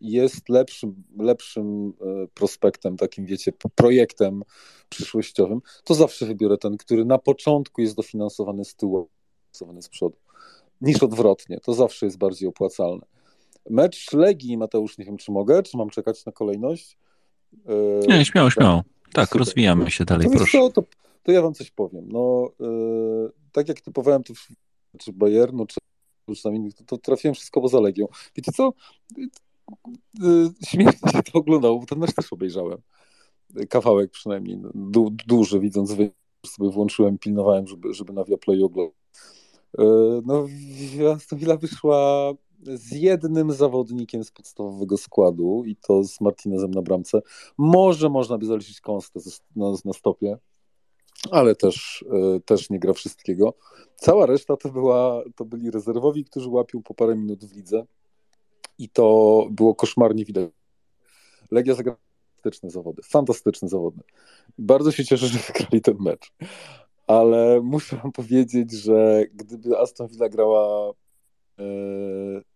jest lepszym, lepszym e, prospektem, takim wiecie, projektem przyszłościowym, to zawsze wybiorę ten, który na początku jest dofinansowany z tyłu, dofinansowany z przodu, niż odwrotnie. To zawsze jest bardziej opłacalne. Mecz Legii, Mateusz, nie wiem, czy mogę, czy mam czekać na kolejność? E, nie, śmiało, śmiało. Tak, Super. rozwijamy się dalej, to proszę. Co, to, to ja wam coś powiem. No, yy, tak jak typowałem to w, czy Bayernu, czy, tam innych, to, to trafiłem wszystko poza Legią. Wiecie co? Yy, śmiesznie się to oglądało, bo ten mecz też obejrzałem. Kawałek przynajmniej, du, duży, widząc wynik, sobie włączyłem, pilnowałem, żeby, żeby na Viaplay oglądać. No, Aston Villa wyszła z jednym zawodnikiem z podstawowego składu i to z Martinezem na bramce. Może można by zaliczyć Konstę na, na stopie, ale też, e, też nie gra wszystkiego. Cała reszta to, była, to byli rezerwowi, którzy łapią po parę minut w lidze i to było koszmarnie widać. Legia zagrała fantastyczne zawody, fantastyczne zawody. Bardzo się cieszę, że wygrali ten mecz. Ale muszę wam powiedzieć, że gdyby Aston Villa grała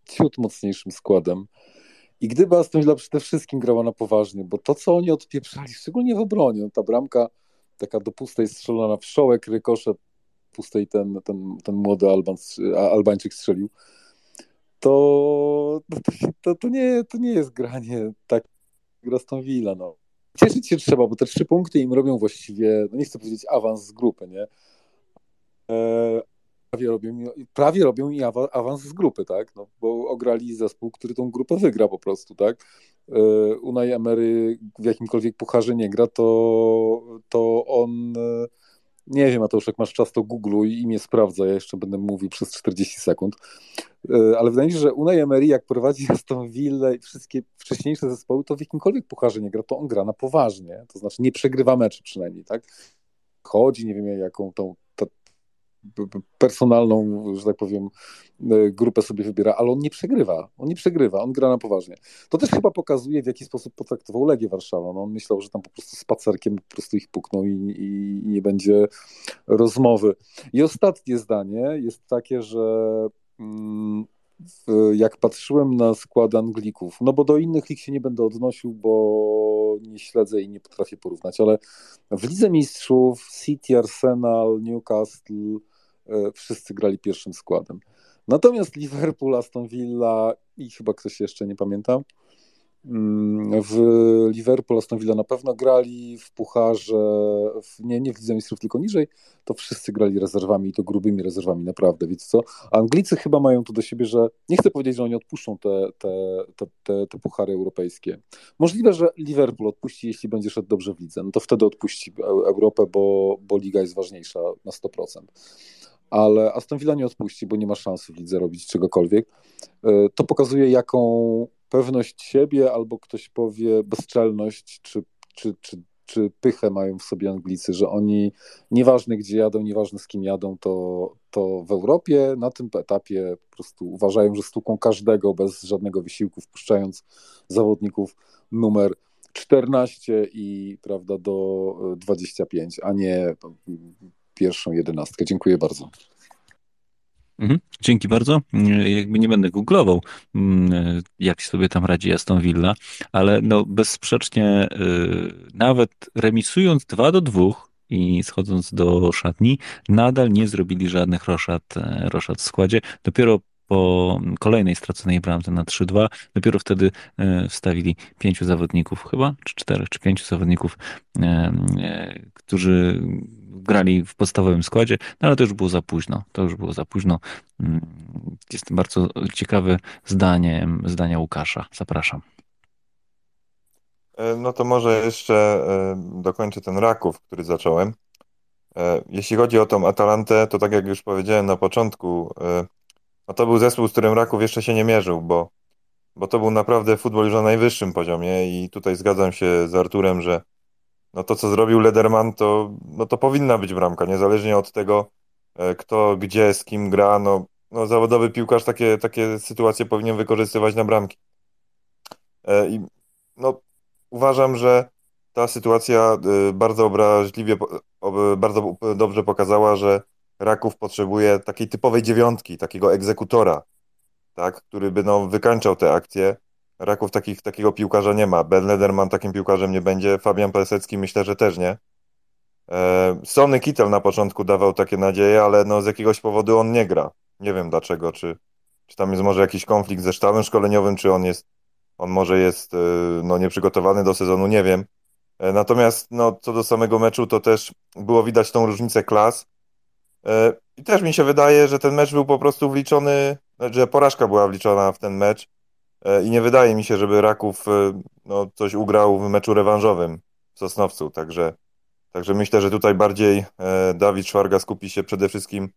ciut mocniejszym składem. I gdyby Aston Villa przede wszystkim grała na poważnie, bo to, co oni odpieprzali, szczególnie w obronie, ta bramka taka do pustej strzelona w szołek, rykoszet pustej ten, ten, ten młody Alban, Albańczyk strzelił, to, to, to, nie, to nie jest granie tak gra Aston Villa. No. Cieszyć się trzeba, bo te trzy punkty im robią właściwie, no nie chcę powiedzieć awans z grupy, nie? Prawie robią, prawie robią i awans z grupy, tak? No, bo ograli zespół, który tą grupę wygra po prostu, tak? E, Unai Emery w jakimkolwiek pucharze nie gra, to, to on e, nie wiem, Mateusz, jak masz czas, to googluj i mnie sprawdza, ja jeszcze będę mówił przez 40 sekund, e, ale wydaje mi się, że Unai Emery jak prowadzi tą willę i wszystkie wcześniejsze zespoły, to w jakimkolwiek pucharze nie gra, to on gra na poważnie, to znaczy nie przegrywa meczy przynajmniej, tak? Chodzi, nie wiem jaką tą personalną, że tak powiem, e, grupę sobie wybiera, ale on nie przegrywa. On nie przegrywa, on gra na poważnie. To też chyba pokazuje, w jaki sposób potraktował Legię Warszawa. No, on myślał, że tam po prostu spacerkiem po prostu ich pukną i, i, nie będzie rozmowy. I ostatnie zdanie jest takie, że mm, jak patrzyłem na skład Anglików, no bo do innych lig się nie będę odnosił, bo nie śledzę i nie potrafię porównać, ale w Lidze Mistrzów City, Arsenal, Newcastle, wszyscy grali pierwszym składem. Natomiast Liverpool, Aston Villa i chyba ktoś jeszcze nie pamiętam, Mm, w Liverpool, Aston Villa na pewno grali, w Pucharze, w, nie, nie w Lidze Mistrzów, tylko niżej, to wszyscy grali rezerwami i to grubymi rezerwami, naprawdę, wiecie co? Anglicy chyba mają to do siebie, że nie chcę powiedzieć, że oni odpuszczą te, te, te, te, te puchary europejskie. Możliwe, że Liverpool odpuści, jeśli będzie szedł dobrze w lidze, no to wtedy odpuści Europę, bo, bo liga jest ważniejsza na 100% ale Aston Villa nie odpuści, bo nie ma szansy w lidze robić czegokolwiek. E, to pokazuje, jaką pewność siebie, albo ktoś powie bezczelność, czy, czy, czy, czy pychę mają w sobie Anglicy, że oni nieważne gdzie jadą, nieważne z kim jadą, to, to w Europie na tym etapie po prostu uważają, że stuką każdego bez żadnego wysiłku, wpuszczając zawodników numer 14 i prawda do 25, a nie pierwszą jedenastkę. Dziękuję bardzo. Mhm, dzięki bardzo. Jakby nie będę googlował, mm, jak sobie tam radzi Aston Villa, ale no bezsprzecznie y, nawet remisując 2 do 2 i schodząc do szatni, nadal nie zrobili żadnych roszad, e, roszad w składzie. Dopiero po kolejnej straconej bramce na 3-2, dopiero wtedy e, wstawili pięciu zawodników chyba, czy czterech, czy pięciu zawodników, e, którzy grali w podstawowym składzie, no ale to już było za późno. To już było za późno. Mm, jest bardzo ciekawe zdanie, zdania Łukasza. Zapraszam. E, no to może jeszcze e, dokończę ten Raków, który zacząłem. E, jeśli chodzi o tą Atalantę, to tak jak już powiedziałem na początku, no to był zespół, z którym Raków jeszcze się nie mierzył, bo, bo to był naprawdę futbol już na najwyższym poziomie i tutaj zgadzam się z Arturem, że no to co zrobił Lederman, to, no to powinna być bramka, niezależnie od tego, e, kto, gdzie, z kim gra, no, no zawodowy piłkarz takie, takie sytuacje powinien wykorzystywać na bramki. E, I no, uważam, że ta sytuacja e, bardzo obraźliwie, bardzo dobrze pokazała, że Raków potrzebuje takiej typowej dziewiątki, takiego egzekutora, tak, który by no, wykańczał te akcje Raków takich, takiego piłkarza nie ma. Ben Lederman takim piłkarzem nie będzie. Fabian Pesecki myślę, że też nie. E, Sony Kittel na początku dawał takie nadzieje, ale no z jakiegoś powodu on nie gra. Nie wiem dlaczego, czy, czy tam jest może jakiś konflikt ze sztabem szkoleniowym, czy on jest, on może jest e, no, nieprzygotowany do sezonu, nie wiem. E, natomiast no, co do samego meczu, to też było widać tą różnicę klas. I też mi się wydaje, że ten mecz był po prostu wliczony, że porażka była wliczona w ten mecz E, i nie wydaje mi się, żeby Raków e, no, coś ugrał w meczu rewanżowym w Sosnowcu, także, także myślę, że tutaj bardziej e, Dawid Szwarga skupi się przede wszystkim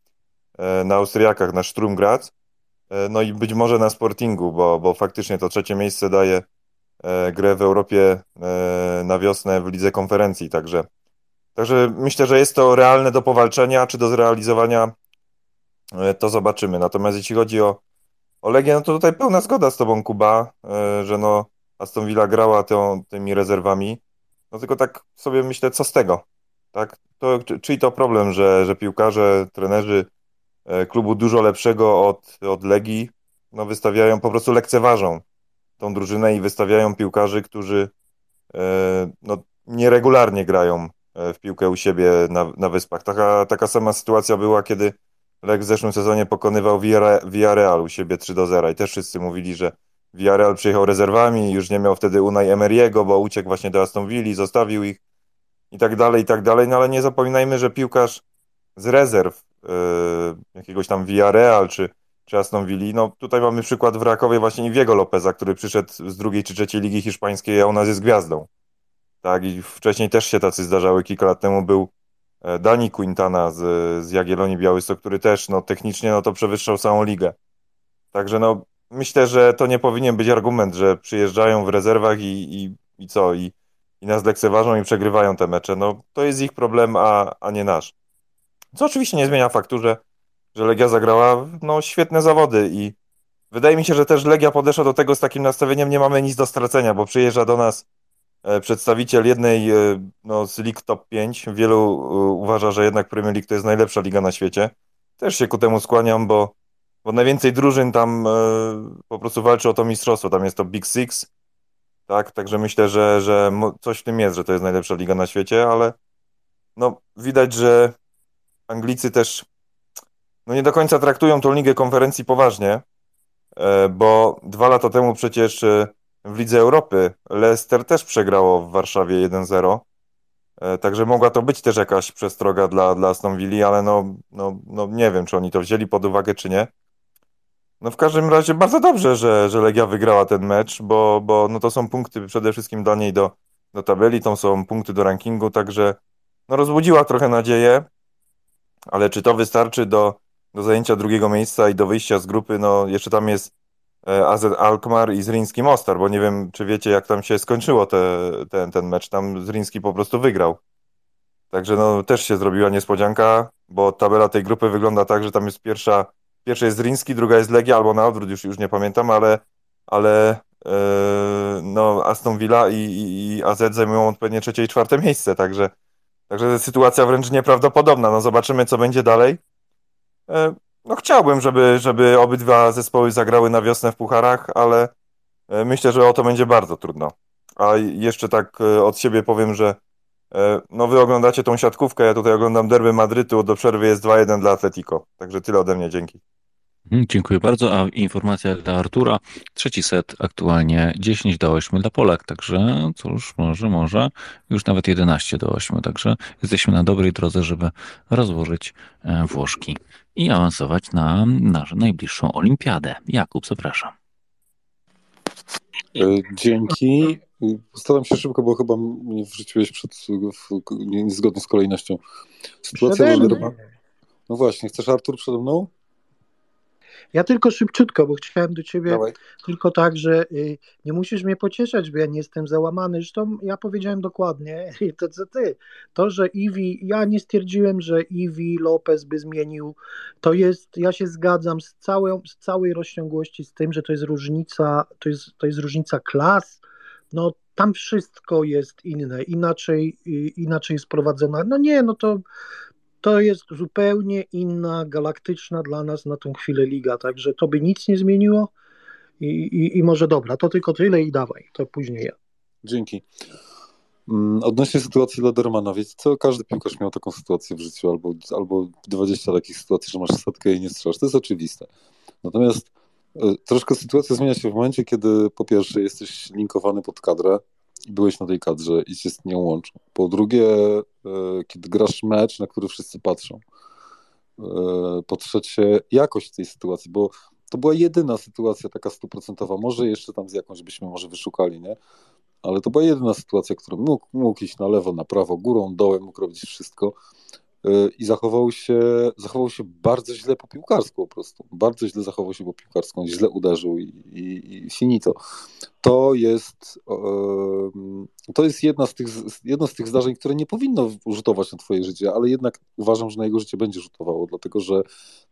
na Austriakach, na Sturm Graz, no i być może na Sportingu, bo, bo faktycznie to trzecie miejsce daje grę w Europie na wiosnę w Lidze Konferencji, także, także myślę, że jest to realne do powalczenia, czy do zrealizowania, to zobaczymy. Natomiast jeśli chodzi o o Legię, no to tutaj pełna zgoda z tobą, Kuba, e, że no Aston Villa grała tą, tymi rezerwami. No tylko tak sobie myślę, co z tego? Tak? To, czyli to problem, że, że piłkarze, trenerzy e, klubu dużo lepszego od, od Legii, no wystawiają, po prostu lekceważą tą drużynę i wystawiają piłkarzy, którzy e, no, nieregularnie grają w piłkę u siebie na, na wyspach. Taka, taka sama sytuacja była, kiedy Lek w zeszłym sezonie pokonywał Villarreal u siebie 3 do 0 i też wszyscy mówili, że Villarreal przyjechał rezerwami, już nie miał wtedy Unai Emery'ego, bo uciekł właśnie do Aston Villa, zostawił ich i tak dalej, i tak dalej, no ale nie zapominajmy, że piłkarz z rezerw yy, jakiegoś tam Villarreal czy, czy Aston Villa, no tutaj mamy przykład w Rakowie właśnie Iwiego Lopeza, który przyszedł z drugiej czy trzeciej ligi hiszpańskiej, a u nas jest gwiazdą. Tak, i wcześniej też się tacy zdarzały, kilka lat temu był E, Dani Quintana z, z Jagiellonii Białystok, który też no, technicznie no, to przewyższał całą ligę. Także no, myślę, że to nie powinien być argument, że przyjeżdżają w rezerwach i, i, i co, i, i nas lekceważą i przegrywają te mecze. No, to jest ich problem, a, a nie nasz. Co oczywiście nie zmienia faktu, że, że Legia zagrała no, świetne zawody i wydaje mi się, że też Legia podeszła do tego z takim nastawieniem, nie mamy nic do stracenia, bo przyjeżdża do nas przedstawiciel jednej e, no, z lig top 5. Wielu e, uważa, że jednak Premier League to jest najlepsza liga na świecie. Też się ku temu skłaniam, bo, bo najwięcej drużyn tam po prostu walczy o to mistrzostwo. Tam jest to Big Six. Tak, także myślę, że, że coś w tym jest, że to jest najlepsza liga na świecie, ale no, widać, że Anglicy też no, nie do końca traktują tą ligę konferencji poważnie, bo dwa lata temu przecież w Lidze Europy. Leicester też przegrało w Warszawie 1-0. E, także mogła to być też jakaś przestroga dla, dla Aston Villa, ale no, no, no nie wiem, czy oni to wzięli pod uwagę, czy nie. No w każdym razie bardzo dobrze, że, że Legia wygrała ten mecz, bo, bo no to są punkty przede wszystkim dla niej do, do tabeli, to są punkty do rankingu, także no rozbudziła trochę nadzieję, ale czy to wystarczy do, do zajęcia drugiego miejsca i do wyjścia z grupy, no jeszcze tam jest AZ Alkmaar i Zrinski Mostar, bo nie wiem, czy wiecie, jak tam się skończyło te, ten, ten mecz, tam Zrinski po prostu wygrał. Także no też się zrobiła niespodzianka, bo tabela tej grupy wygląda tak, że tam jest pierwsza Pierwsza jest Riński, druga jest Legia, albo na odwrót, już, już nie pamiętam, ale, ale yy, no, Aston Villa i, i, i AZ zajmują odpowiednio trzecie i czwarte miejsce, także, także sytuacja wręcz nieprawdopodobna. No zobaczymy, co będzie dalej. Yy, no chciałbym, żeby, żeby obydwa zespoły zagrały na wiosnę w pucharach, ale yy, myślę, że o to będzie bardzo trudno. A jeszcze tak od siebie powiem, że no wy oglądacie tą siatkówkę, ja tutaj oglądam derby Madrytu, do przerwy jest 2-1 dla Atletico. Także tyle ode mnie, dzięki. Mhm, dziękuję bardzo. A informacja dla Artura. Trzeci set aktualnie 10 do 8 dla Polak, także cóż, może, może już nawet 11 do 8, także jesteśmy na dobrej drodze, żeby rozłożyć e, Włoszki i awansować na naszą najbliższą olimpiadę. Jakub, zapraszam. E, dzięki. Staram się szybko, bo chyba mnie wrzuciłeś przed, niezgodnie z kolejnością. Sytuacja No właśnie, chcesz Artur przede mną? Ja tylko szybciutko, bo chciałem do ciebie Dawaj. tylko tak, że y, nie musisz mnie pocieszać, bo ja nie jestem załamany. Zresztą ja powiedziałem dokładnie to, co ty. To, że Iwi, ja nie stwierdziłem, że Iwi Lopez by zmienił. To jest, ja się zgadzam z, całą, z całej rozciągłości z tym, że to jest różnica, to jest, to jest różnica klas. No tam wszystko jest inne, inaczej, y, inaczej sprowadzone. No nie, no to to jest zupełnie inna, galaktyczna dla nas na tą chwilę liga, także to by nic nie zmieniło i, i, i może dobra, to tylko tyle i dawaj, to później ja. Dzięki. Mm, odnośnie sytuacji dla Dermana, wiecie co, każdy piłkarz miał taką sytuację w życiu, albo, albo 20 takich sytuacji, że masz setkę i nie strzelasz, to jest oczywiste. Natomiast e, troszkę sytuacja zmienia się w momencie, kiedy po pierwsze jesteś linkowany pod kadrę, i byłeś na tej kadrze i się z nią łączą. Po drugie, e, kiedy grasz mecz, na który wszyscy patrzą. E, po trzecie, jakość tej sytuacji, bo to była jedyna sytuacja taka stuprocentowa, może jeszcze tam z jakąś byśmy może wyszukali, nie? Ale to była jedyna sytuacja, którą mógł, mógł iść na lewo, na prawo, górą, dołem, mógł robić wszystko. Y, i zachował się, zachował się bardzo źle po piłkarsku po prostu. Bardzo źle zachował się po piłkarsku, źle uderzył i, i, i finito. To jest, to jest jedna z tych, jedno z tych zdarzeń, które nie powinno rzutować na twoje życie, ale jednak uważam, że na jego życie będzie rzutowało, dlatego że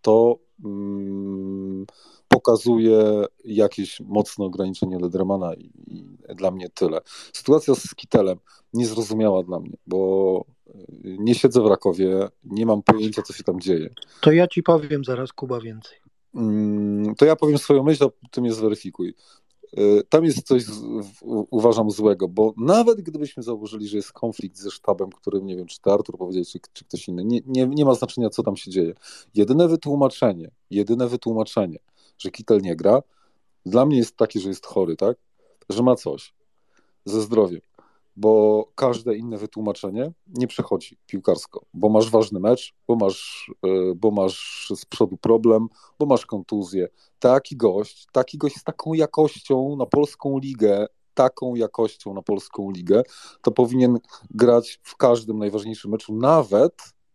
to mm, pokazuje jakieś mocne ograniczenie Ledermana i, i dla mnie tyle. Sytuacja z Kitelem niezrozumiała dla mnie, bo nie siedzę w Rakowie, nie mam pojęcia, co się tam dzieje. To ja ci powiem zaraz, Kuba, więcej. Mm, to ja powiem swoją myśl, a ty mnie zweryfikuj. Y, tam jest coś, uważam, złego, bo nawet gdybyśmy założyli, że jest konflikt ze sztabem, którym nie wiem, czy to Artur powiedział, czy, czy ktoś inny, nie, nie, nie ma znaczenia, co tam się dzieje. Jedyne wytłumaczenie, jedyne wytłumaczenie, że Kittel nie gra, dla mnie jest takie, że jest chory, tak? Że ma coś ze zdrowiem bo każde inne wytłumaczenie nie przechodzi piłkarsko, bo masz ważny mecz, bo masz, e, bo masz z przodu problem, bo masz kontuzję. Taki gość, taki gość z taką jakością na polską ligę, taką jakością na polską ligę, to powinien grać w każdym najważniejszym meczu, nawet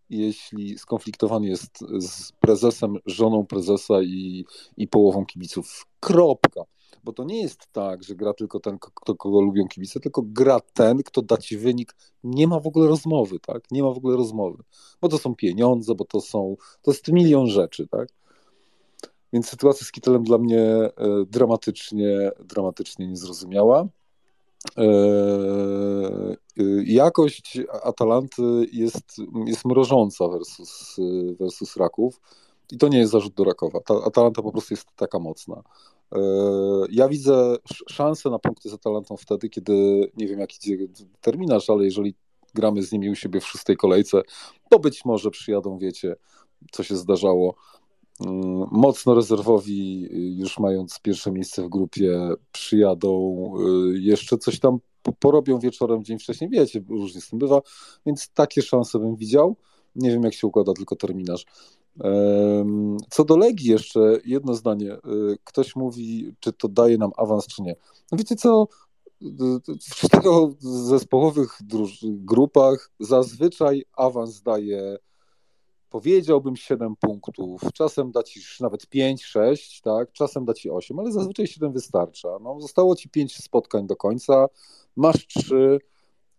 jeśli skonfliktowany jest z prezesem, żoną prezesa i, i połową kibiców. Kropka bo to nie jest tak, że gra tylko ten, kto, kogo lubią kibice, tylko gra ten, kto da ci wynik. Nie ma w ogóle rozmowy, tak? Nie ma w ogóle rozmowy, bo to są pieniądze, bo to są, to jest milion rzeczy, tak? Więc sytuacja z Kittelem dla mnie e, dramatycznie, dramatycznie niezrozumiała. E, e, jakość Atalanty jest, jest mrożąca versus, versus Raków. I to nie jest zarzut do Rakowa. Ta Atalanta po prostu jest taka mocna. E, ja widzę szansę na punkty z Atalantą wtedy, kiedy nie wiem jaki terminarz, ale jeżeli gramy z nimi u siebie w szóstej kolejce, to być może przyjadą, wiecie, co się zdarzało mm, mocno rezerwowi, już mając pierwsze miejsce w grupie, przyjadą, jeszcze coś tam porobią wieczorem, dzień wcześniej, wiecie, różnie z tym bywa, więc takie szanse bym widział. Nie wiem, jak się układa tylko terminarz. Co do Legii jeszcze jedno zdanie. E, ktoś mówi, czy to daje nam awans, czy nie. No wiecie co, w czterozespołowych grupach zazwyczaj awans daje powiedziałbym 7 punktów, czasem da ci nawet 5, 6, tak, czasem da ci 8, ale zazwyczaj 7 wystarcza. No, zostało ci 5 spotkań do końca, masz 3, e,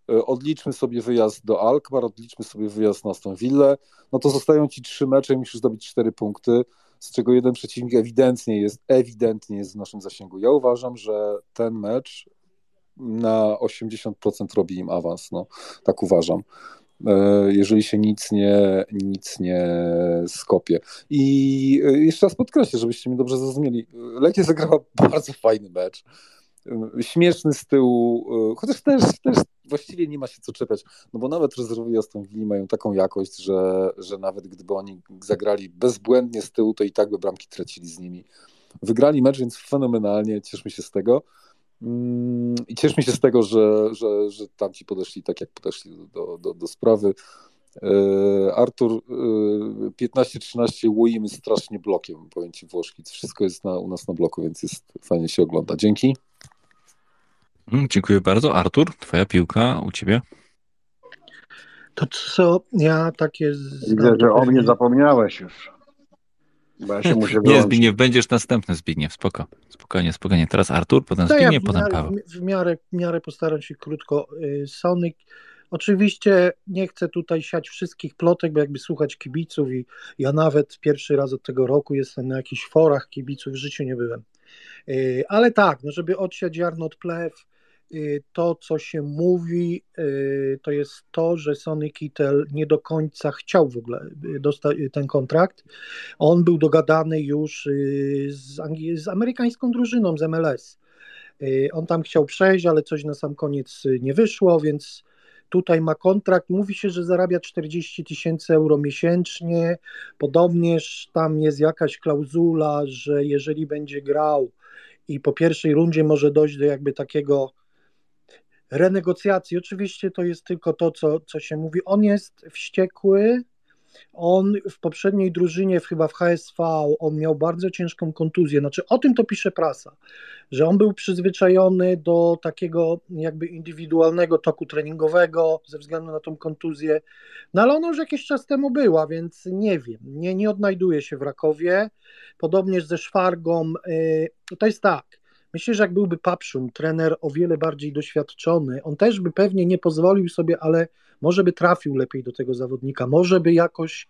odliczmy sobie wyjazd do Alkmaar, odliczmy sobie wyjazd na Aston Villa, no to zostają ci 3 mecze i musisz zdobyć 4 punkty, z czego jeden przeciwnik ewidentnie jest, ewidentnie jest w naszym zasięgu. Ja uważam, że ten mecz na 80% robi im awans, no, tak uważam. E, jeżeli się nic nie, nic nie skopie. I e, jeszcze raz podkreślę, żebyście mnie dobrze zrozumieli. Legia zagrała bardzo fajny mecz. E, śmieszny z tyłu, chociaż też, też właściwie nie ma się co czepiać, no bo nawet rezerwowi Aston Villa mają taką jakość, że, że nawet gdyby oni zagrali bezbłędnie z tyłu, to i tak by bramki tracili z nimi. Wygrali mecz, więc fenomenalnie, cieszmy się z tego. Mm, I cieszmy się z tego, że, że, że tamci podeszli tak, jak podeszli do, do, do sprawy. E, Artur, 15-13 e, łoimy strasznie blokiem, powiem Ci Włoszki. Wszystko jest na, u nas na bloku, więc jest fajnie się ogląda. Dzięki. Mm, dziękuję bardzo. Artur, Twoja piłka u Ciebie. To co ja takie. Widzę, że o mnie zapomniałeś już. Bo ja się muszę Nie, Zbigniew, będziesz następny Zbigniew, spoko. Spokojnie, spokojnie. Teraz Artur, potem Zbigniew, ja potem Paweł. W miarę, w miarę postaram się krótko. Y, Sonic, oczywiście nie chcę tutaj siać wszystkich plotek, bo jakby słuchać kibiców i ja nawet pierwszy raz od tego roku jestem na jakichś forach kibiców, w życiu nie byłem. Y, ale tak, no żeby odsiać ziarno od plew, to, co się mówi, y, to jest to, że Sonny Kittel nie do końca chciał w ogóle y, dostać ten kontrakt. On był dogadany już z, z amerykańską drużyną, z MLS. On tam chciał przejść, ale coś na sam koniec nie wyszło, więc tutaj ma kontrakt. Mówi się, że zarabia 40 tysięcy euro miesięcznie. Podobnież tam jest jakaś klauzula, że jeżeli będzie grał i po pierwszej rundzie może dojść do jakby takiego renegocjacji. Oczywiście to jest tylko to, co, co się mówi. On jest wściekły. On w poprzedniej drużynie, chyba w HSV, on miał bardzo ciężką kontuzję. Znaczy, o tym to pisze prasa, że on był przyzwyczajony do takiego jakby indywidualnego toku treningowego ze względu na tą kontuzję. No ale ona już jakiś czas temu była, więc nie wiem. Nie, nie odnajduje się w Rakowie. Podobnież ze Szwargą. Yy, to jest tak Myślę, że jak byłby Papszun, trener o wiele bardziej doświadczony, on też by pewnie nie pozwolił sobie, ale może by trafił lepiej do tego zawodnika, może by jakoś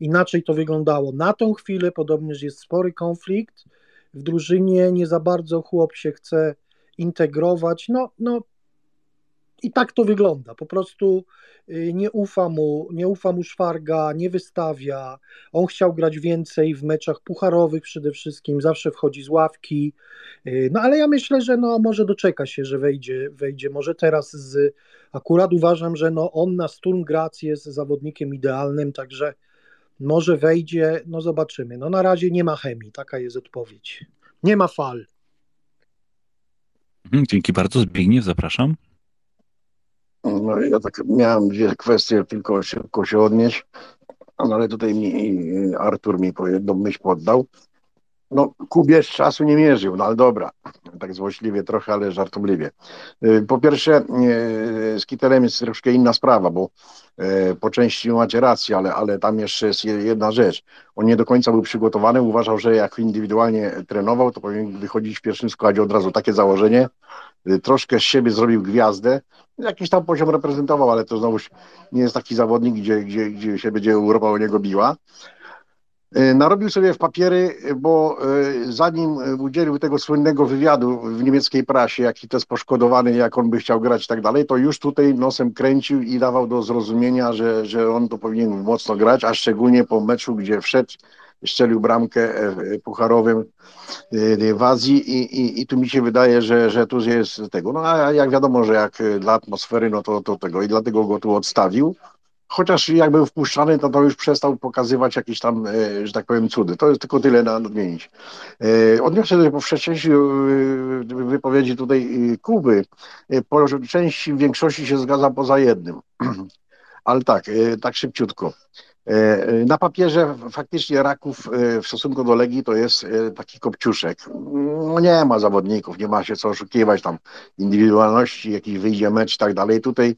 inaczej to wyglądało. Na tą chwilę podobnież jest spory konflikt w drużynie, nie za bardzo chłop się chce integrować. No, no i tak to wygląda. Po prostu y, nie ufa mu, nie ufa mu Szwarga, nie wystawia. On chciał grać więcej w meczach pucharowych przede wszystkim, zawsze wchodzi z ławki. Y, no ale ja myślę, że no, może doczeka się, że wejdzie, wejdzie. Może teraz z, akurat uważam, że no, on na Sturm Graz jest zawodnikiem idealnym, także może wejdzie, no zobaczymy. No na razie nie ma chemii, taka jest odpowiedź. Nie ma fal. Mhm, dzięki bardzo. Zbigniew, zapraszam. No ja tak miałem dwie kwestie tylko szybko się odnieść, no ale tutaj mi Artur mi jedną myśl poddał. No, Kubierz czasu nie mierzył, no ale dobra, tak złośliwie trochę, ale żartobliwie. Y, po pierwsze, y, z Kitelem jest troszkę inna sprawa, bo y, po części macie rację, ale, ale tam jeszcze jest jedna rzecz. On nie do końca był przygotowany, uważał, że jak indywidualnie trenował, to powinien wychodzić w pierwszym składzie od razu takie założenie. Troszkę z siebie zrobił gwiazdę, jakiś tam poziom reprezentował, ale to znowuż nie jest taki zawodnik, gdzie, gdzie, gdzie się będzie Europa o niego biła. E, narobił sobie w papiery, bo e, zanim udzielił tego słynnego wywiadu w niemieckiej prasie, jaki to jest poszkodowany, jak on by chciał grać i tak dalej, to już tutaj nosem kręcił i dawał do zrozumienia, że, że on to powinien mocno grać, a szczególnie po meczu, gdzie wszedł, strzelił bramkę e, pucharowym w Azji i, i, i tu mi się wydaje, że, że tu jest tego. No a jak wiadomo, że jak dla atmosfery, no to, to tego i dlatego go tu odstawił chociaż jak był wpuszczany, to to już przestał pokazywać jakieś tam, e, że tak powiem, cudy. To jest tylko tyle na nadmienić. E, odniosę się po wcześniejszej wypowiedzi tutaj Kuby. Po części, w większości się zgadzam poza jednym. Ale tak, tak szybciutko. E, e, na papierze faktycznie Raków e, w stosunku do Legii to jest taki kopciuszek. No nie ma zawodników, nie ma się co oszukiwać tam indywidualności, jakiś wyjdzie mecz i tak dalej. Tutaj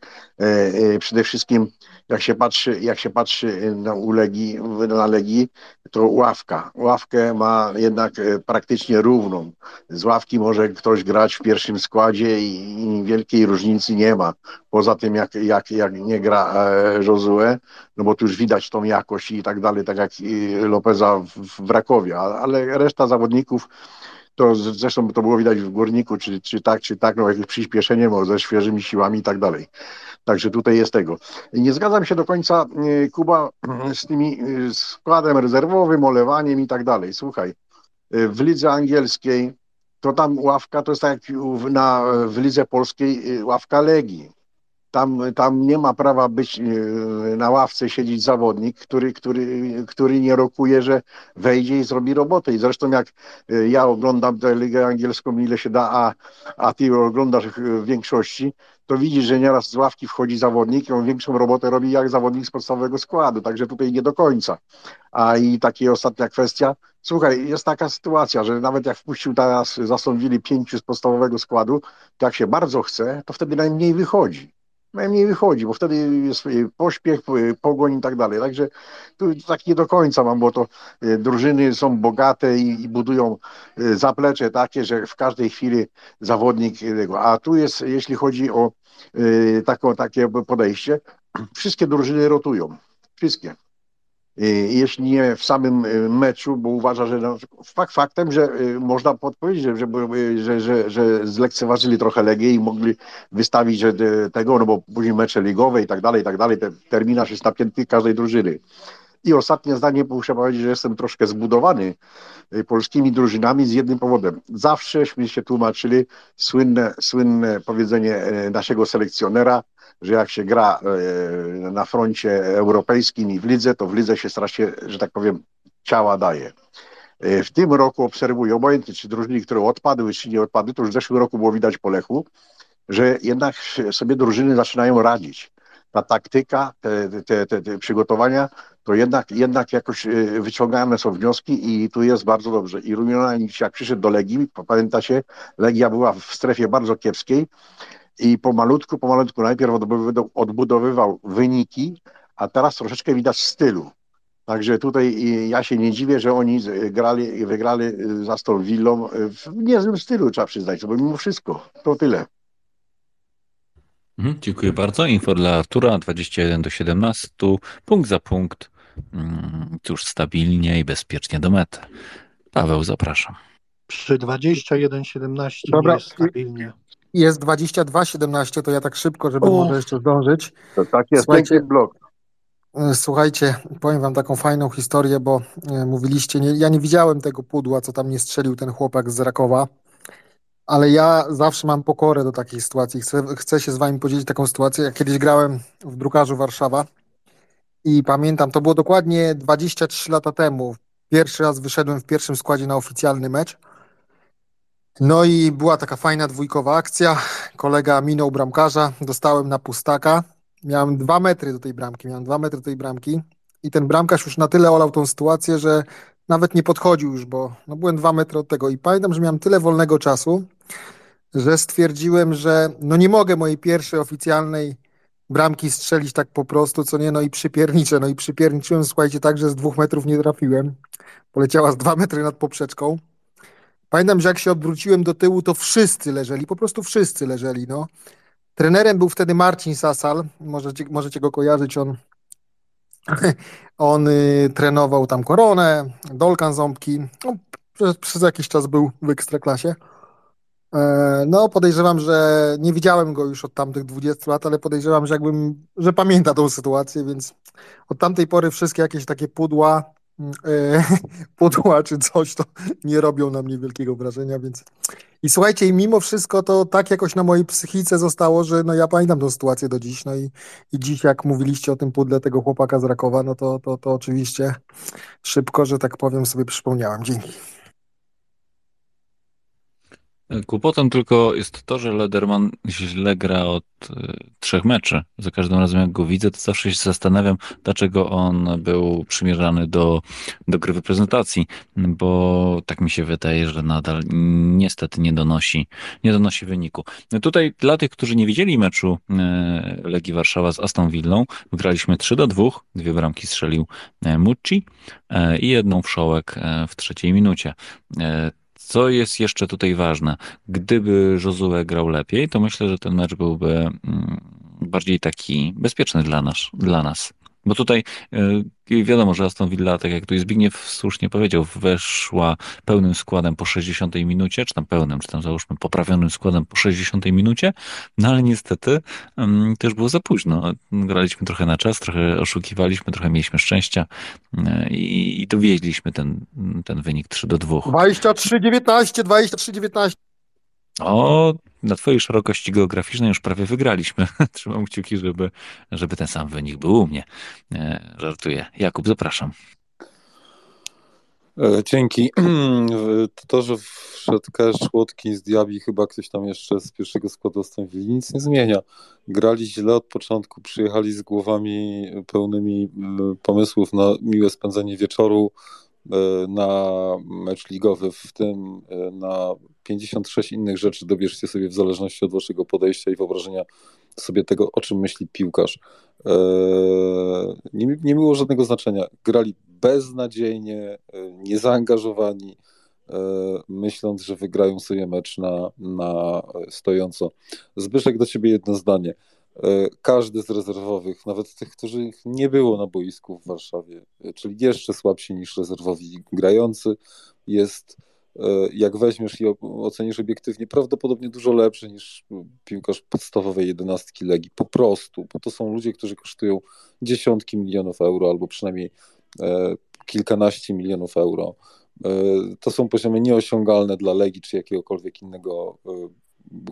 przede wszystkim jak się patrzy, jak się patrzy na, Legii, na Legii, to ławka. Ławkę ma jednak praktycznie równą. Z ławki może ktoś grać w pierwszym składzie i, wielkiej różnicy nie ma. Poza tym, jak, jak, jak nie gra Josue, no bo tu już widać tą jakość i tak dalej, tak jak Lopeza w, w Rakowie, ale reszta zawodników to zresztą to było widać w Górniku, czy, czy tak, czy tak, no jakieś przyspieszenie bo ze świeżymi siłami i tak dalej. Także tutaj jest tego. Nie zgadzam się do końca, e, Kuba, z tymi e, składem rezerwowym, olewaniem i tak dalej. Słuchaj, w lidze angielskiej to tam ławka to jest tak jak na, w lidze polskiej ławka Legii tam, tam nie ma prawa być e, na ławce siedzieć zawodnik, który, który, który nie rokuje, że wejdzie i zrobi robotę. I zresztą jak e, ja oglądam tę ligę angielską, ile się da, a, a ty oglądasz w większości, to widzisz, że nieraz z ławki wchodzi zawodnik i on większą robotę robi jak zawodnik z podstawowego składu, także tutaj nie do końca. A i taka ostatnia kwestia, słuchaj, jest taka sytuacja, że nawet jak wpuścił teraz, zasądzili pięciu z podstawowego składu, to jak się bardzo chce, to wtedy najmniej wychodzi najmniej wychodzi, bo wtedy jest pośpiech, pogoń i tak dalej. Także tu tak nie do końca mam, bo to e, drużyny są bogate i, i budują zaplecze takie, że w każdej chwili zawodnik tego. A tu jest, jeśli chodzi o taką, takie podejście, wszystkie drużyny rotują. Wszystkie. Y, jeśli nie w samym y, meczu, bo uważa, że no, fakt faktem, że y, można podpowiedzieć, że, że, że, że zlekceważyli trochę Legię i mogli wystawić że tego, no bo później mecze ligowe i tak dalej, i tak dalej, ten terminarz jest napięty każdej drużyny. I ostatnie zdanie, muszę powiedzieć, że jestem troszkę zbudowany polskimi drużynami z jednym powodem. Zawsześmy się tłumaczyli słynne, słynne powiedzenie naszego selekcjonera, że jak się gra e, na froncie europejskim i w lidze, to w lidze się strasznie, że tak powiem, ciała daje. E, w tym roku obserwuję, obojętnie czy drużyny, które odpadły, czy nie odpadły, to już w zeszłym roku było widać po Lechu, że jednak sobie drużyny zaczynają radzić. Ta taktyka, te, te, te, te przygotowania, to jednak, jednak jakoś e, wyciągane są wnioski i tu jest bardzo dobrze. I Rumienanik, jak przyszedł do Legii, pamiętacie, Legia była w strefie bardzo kiepskiej, i pomalutku, pomalutku najpierw odbudowywał wyniki, a teraz troszeczkę widać stylu. Także tutaj ja się nie dziwię, że oni grali, wygrali za Aston Villą w niezłym stylu, trzeba przyznać, bo mimo wszystko to tyle. Mhm, dziękuję bardzo. Info dla Artura 21 do 17, punkt za punkt. Mm, cóż, stabilnie i bezpiecznie do mety. Paweł, zapraszam. Przy 21-17 Dobra. jest stabilnie jest 22-17, to ja tak szybko, żeby Uff. może jeszcze zdążyć. To tak jest Słuchajcie, blok. E, słuchajcie, powiem wam taką fajną historię, bo e, mówiliście, nie, ja nie widziałem tego pudła, co tam nie strzelił ten chłopak z Rakowa, ale ja zawsze mam pokorę do takiej sytuacji. Chcę, chcę się z wami podzielić taką sytuację. Ja kiedyś grałem w drukarzu Warszawa i pamiętam, to było dokładnie 23 lata temu. Pierwszy raz wyszedłem w pierwszym składzie na oficjalny mecz no i była taka fajna dwójkowa akcja. Kolega minął bramkarza, dostałem na pustaka. Miałem dwa metry do tej bramki, miałem dwa metry do tej bramki i ten bramkarz już na tyle olał tą sytuację, że nawet nie podchodził już, bo no byłem dwa metry od tego i pamiętam, że miałem tyle wolnego czasu, że stwierdziłem, że no nie mogę mojej pierwszej oficjalnej bramki strzelić tak po prostu, co nie, no i przypierniczę, no i przypierniczyłem, słuchajcie, tak, że z dwóch metrów nie trafiłem. Poleciała z dwa metry nad poprzeczką. Pamiętam, że jak się odwróciłem do tyłu, to wszyscy leżeli, po prostu wszyscy leżeli. No. Trenerem był wtedy Marcin Sasal, możecie, możecie go kojarzyć, on, on y, trenował tam Koronę, Dolkan Ząbki, no, przez, przez, jakiś czas był w Ekstraklasie. No podejrzewam, że nie widziałem go już od tamtych 20 lat, ale podejrzewam, że jakbym, że pamięta tą sytuację, więc od tamtej pory wszystkie jakieś takie pudła e, pudła czy coś, to nie robią na mnie wielkiego wrażenia, więc i słuchajcie, i mimo wszystko to tak jakoś na mojej psychice zostało, że no ja pamiętam tę sytuację do dziś, no i, i dziś jak mówiliście o tym pudle tego chłopaka z Rakowa, no to, to, to oczywiście szybko, że tak powiem, sobie przypomniałem. Dzięki. Kłopotem tylko jest to, że Lederman źle gra od y, trzech meczy. Za każdym razem jak go widzę, to zawsze się zastanawiam, dlaczego on był przymierzany do, do gry w prezentacji, bo tak mi się wydaje, że nadal niestety nie donosi, nie donosi wyniku. Tutaj dla tych, którzy nie widzieli meczu y, Legii Warszawa z Aston Villą, wygraliśmy 3 do 2, dwie bramki strzelił y, Mucci i jedną wszołek w trzeciej minucie. Co jest jeszcze tutaj ważne? Gdyby Josue grał lepiej, to myślę, że ten mecz byłby mm, bardziej taki bezpieczny dla nas. Dla nas. Bo tutaj y, wiadomo, że Aston Villa, tak jak tu Zbigniew słusznie powiedział, weszła pełnym składem po 60 minucie, czy tam pełnym, czy tam załóżmy poprawionym składem po 60 minucie, no ale niestety um, też było za późno. Graliśmy trochę na czas, trochę oszukiwaliśmy, trochę mieliśmy szczęścia y, i, i dowieźliśmy ten, ten wynik 3 do 2. 23-19, 23-19. O, na twojej szerokości geograficznej już prawie wygraliśmy. Trzymam kciuki, żeby, żeby ten sam wynik był u mnie. E, żartuję. Jakub, zapraszam. E, dzięki. To, że wszedł Cash, Łotki z Diabi, chyba ktoś tam jeszcze z pierwszego składu ostąpili, nic nie zmienia. Grali źle od początku, przyjechali z głowami pełnymi e, pomysłów na miłe spędzenie wieczoru, na mecz ligowy, w tym e, na 56 innych rzeczy dobierzcie sobie w zależności od waszego podejścia i wyobrażenia sobie tego, o czym myśli piłkarz. E, nie, nie było żadnego znaczenia. Grali beznadziejnie, niezaangażowani, myśląc, że wygrają sobie mecz na, na stojąco. Zbyszek, do ciebie jedno zdanie. E, każdy z rezerwowych, nawet tych, których nie było na boisku w Warszawie, e, czyli jeszcze słabsi niż rezerwowi grający, jest, e, jak weźmiesz i ocenisz obiektywnie, prawdopodobnie dużo lepszy niż piłkarz podstawowej jedenastki Legii. Po prostu, bo to są ludzie, którzy kosztują dziesiątki milionów euro albo przynajmniej kilkanaście milionów euro. To są poziomy nieosiągalne dla Legii czy jakiegokolwiek innego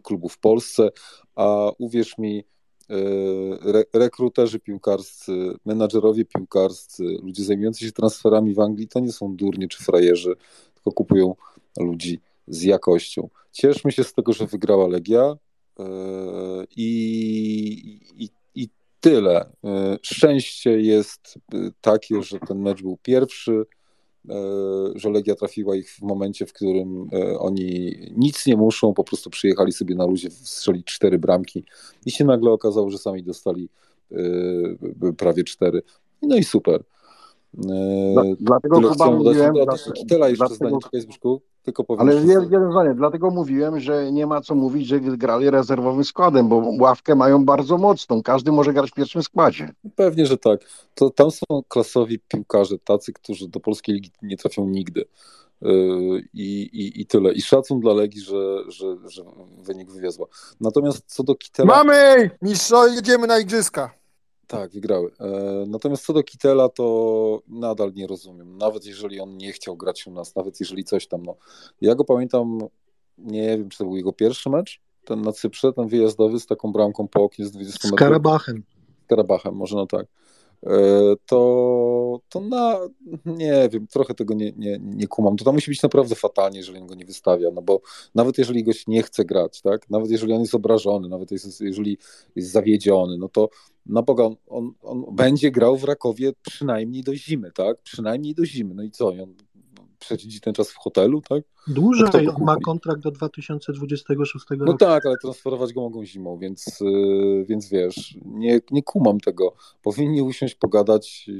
klubu w Polsce, a uwierz mi, re, rekruterzy piłkarscy, menadżerowie piłkarscy, ludzie zajmujący się transferami w Anglii, to nie są durnie czy frajerzy, tylko kupują ludzi z jakością. Cieszmy się z tego, że wygrała Legia e, i, i, i tyle. E, szczęście jest takie, że ten mecz był pierwszy, że Legia trafiła ich w momencie, w którym e, oni nic nie muszą, po prostu przyjechali sobie na luzie, strzelić cztery bramki i się nagle okazało, że sami dostali e, prawie cztery. No i super. Dla, dlatego chyba mówiłem... Dla, Kitela jeszcze dlatego, zdanie, czekaj Zbyszku, tylko powiem. Ale jedno zdanie, dlatego mówiłem, że nie ma co mówić, że grali rezerwowym składem, bo ławkę mają bardzo mocną, każdy może grać w pierwszym składzie. Pewnie, że tak. To, tam są klasowi piłkarze, tacy, którzy do polskiej ligi nie trafią nigdy. Yy, I, i, I tyle. I szacun dla Legii, że, że, że wynik wywiozła. Natomiast co do Kitela... Mamy! Mistrzo, jedziemy na igrzyska. Tak, wygrały. E, natomiast co do Kitela, to nadal nie rozumiem. Nawet jeżeli on nie chciał grać u nas, nawet jeżeli coś tam, no. Ja go pamiętam, nie wiem, czy to był jego pierwszy mecz, ten na Cyprze, ten wyjazdowy z taką bramką po oknie z 20 metrów. Z Karabachem. Z Karabachem, może no tak. E, to, to na, nie wiem, trochę tego nie, nie, nie kumam. To, to musi być naprawdę fatalnie, jeżeli go nie wystawia, no bo nawet jeżeli goś nie chce grać, tak, nawet jeżeli on jest obrażony, nawet jest, jeżeli jest zawiedziony, no to na Boga, on, on, on będzie grał w Rakowie przynajmniej do zimy, tak, przynajmniej do zimy, no i co, on przesidzi ten czas w hotelu, tak? Dłużej, on ma kontrakt do 2026 roku. No tak, ale transferować go mogą zimą, więc, yy, więc wiesz, nie, nie kumam tego. Powinni usiąść, pogadać.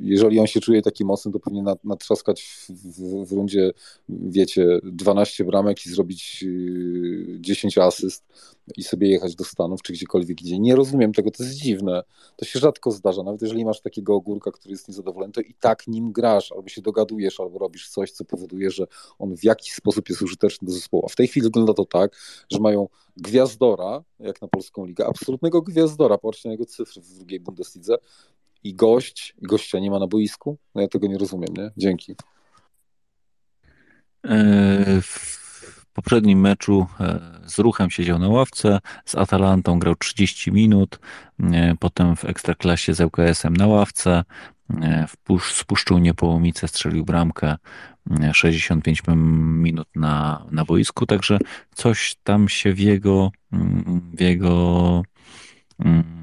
Jeżeli on się czuje taki mocny, to powinien natrzaskać w, w, w rundzie, wiecie, 12 bramek i zrobić 10 yy, asyst i sobie jechać do Stanów czy gdziekolwiek gdzie. Nie rozumiem tego, to jest dziwne. To się rzadko zdarza. Nawet jeżeli masz takiego ogórka, który jest niezadowolony, to i tak nim grasz, albo się dogadujesz, albo robisz coś, co powoduje, że on w jakiś sposób jest użyteczny do zespołu. A w tej chwili wygląda to tak, że mają gwiazdora, jak na polską ligę, absolutnego gwiazdora, patrzcie na jego cyfry w drugiej Bundeslidze i gość, i gościa nie ma na boisku? No ja tego nie rozumiem, nie? Dzięki. E, w poprzednim meczu e, z Ruchem siedział na ławce, z Atalantą grał 30 minut, e, potem w Ekstraklasie z ŁKS-em na ławce, z Puszczą Niepołomice strzelił bramkę 65 minut na, na boisku, także coś tam się w jego, w jego mm,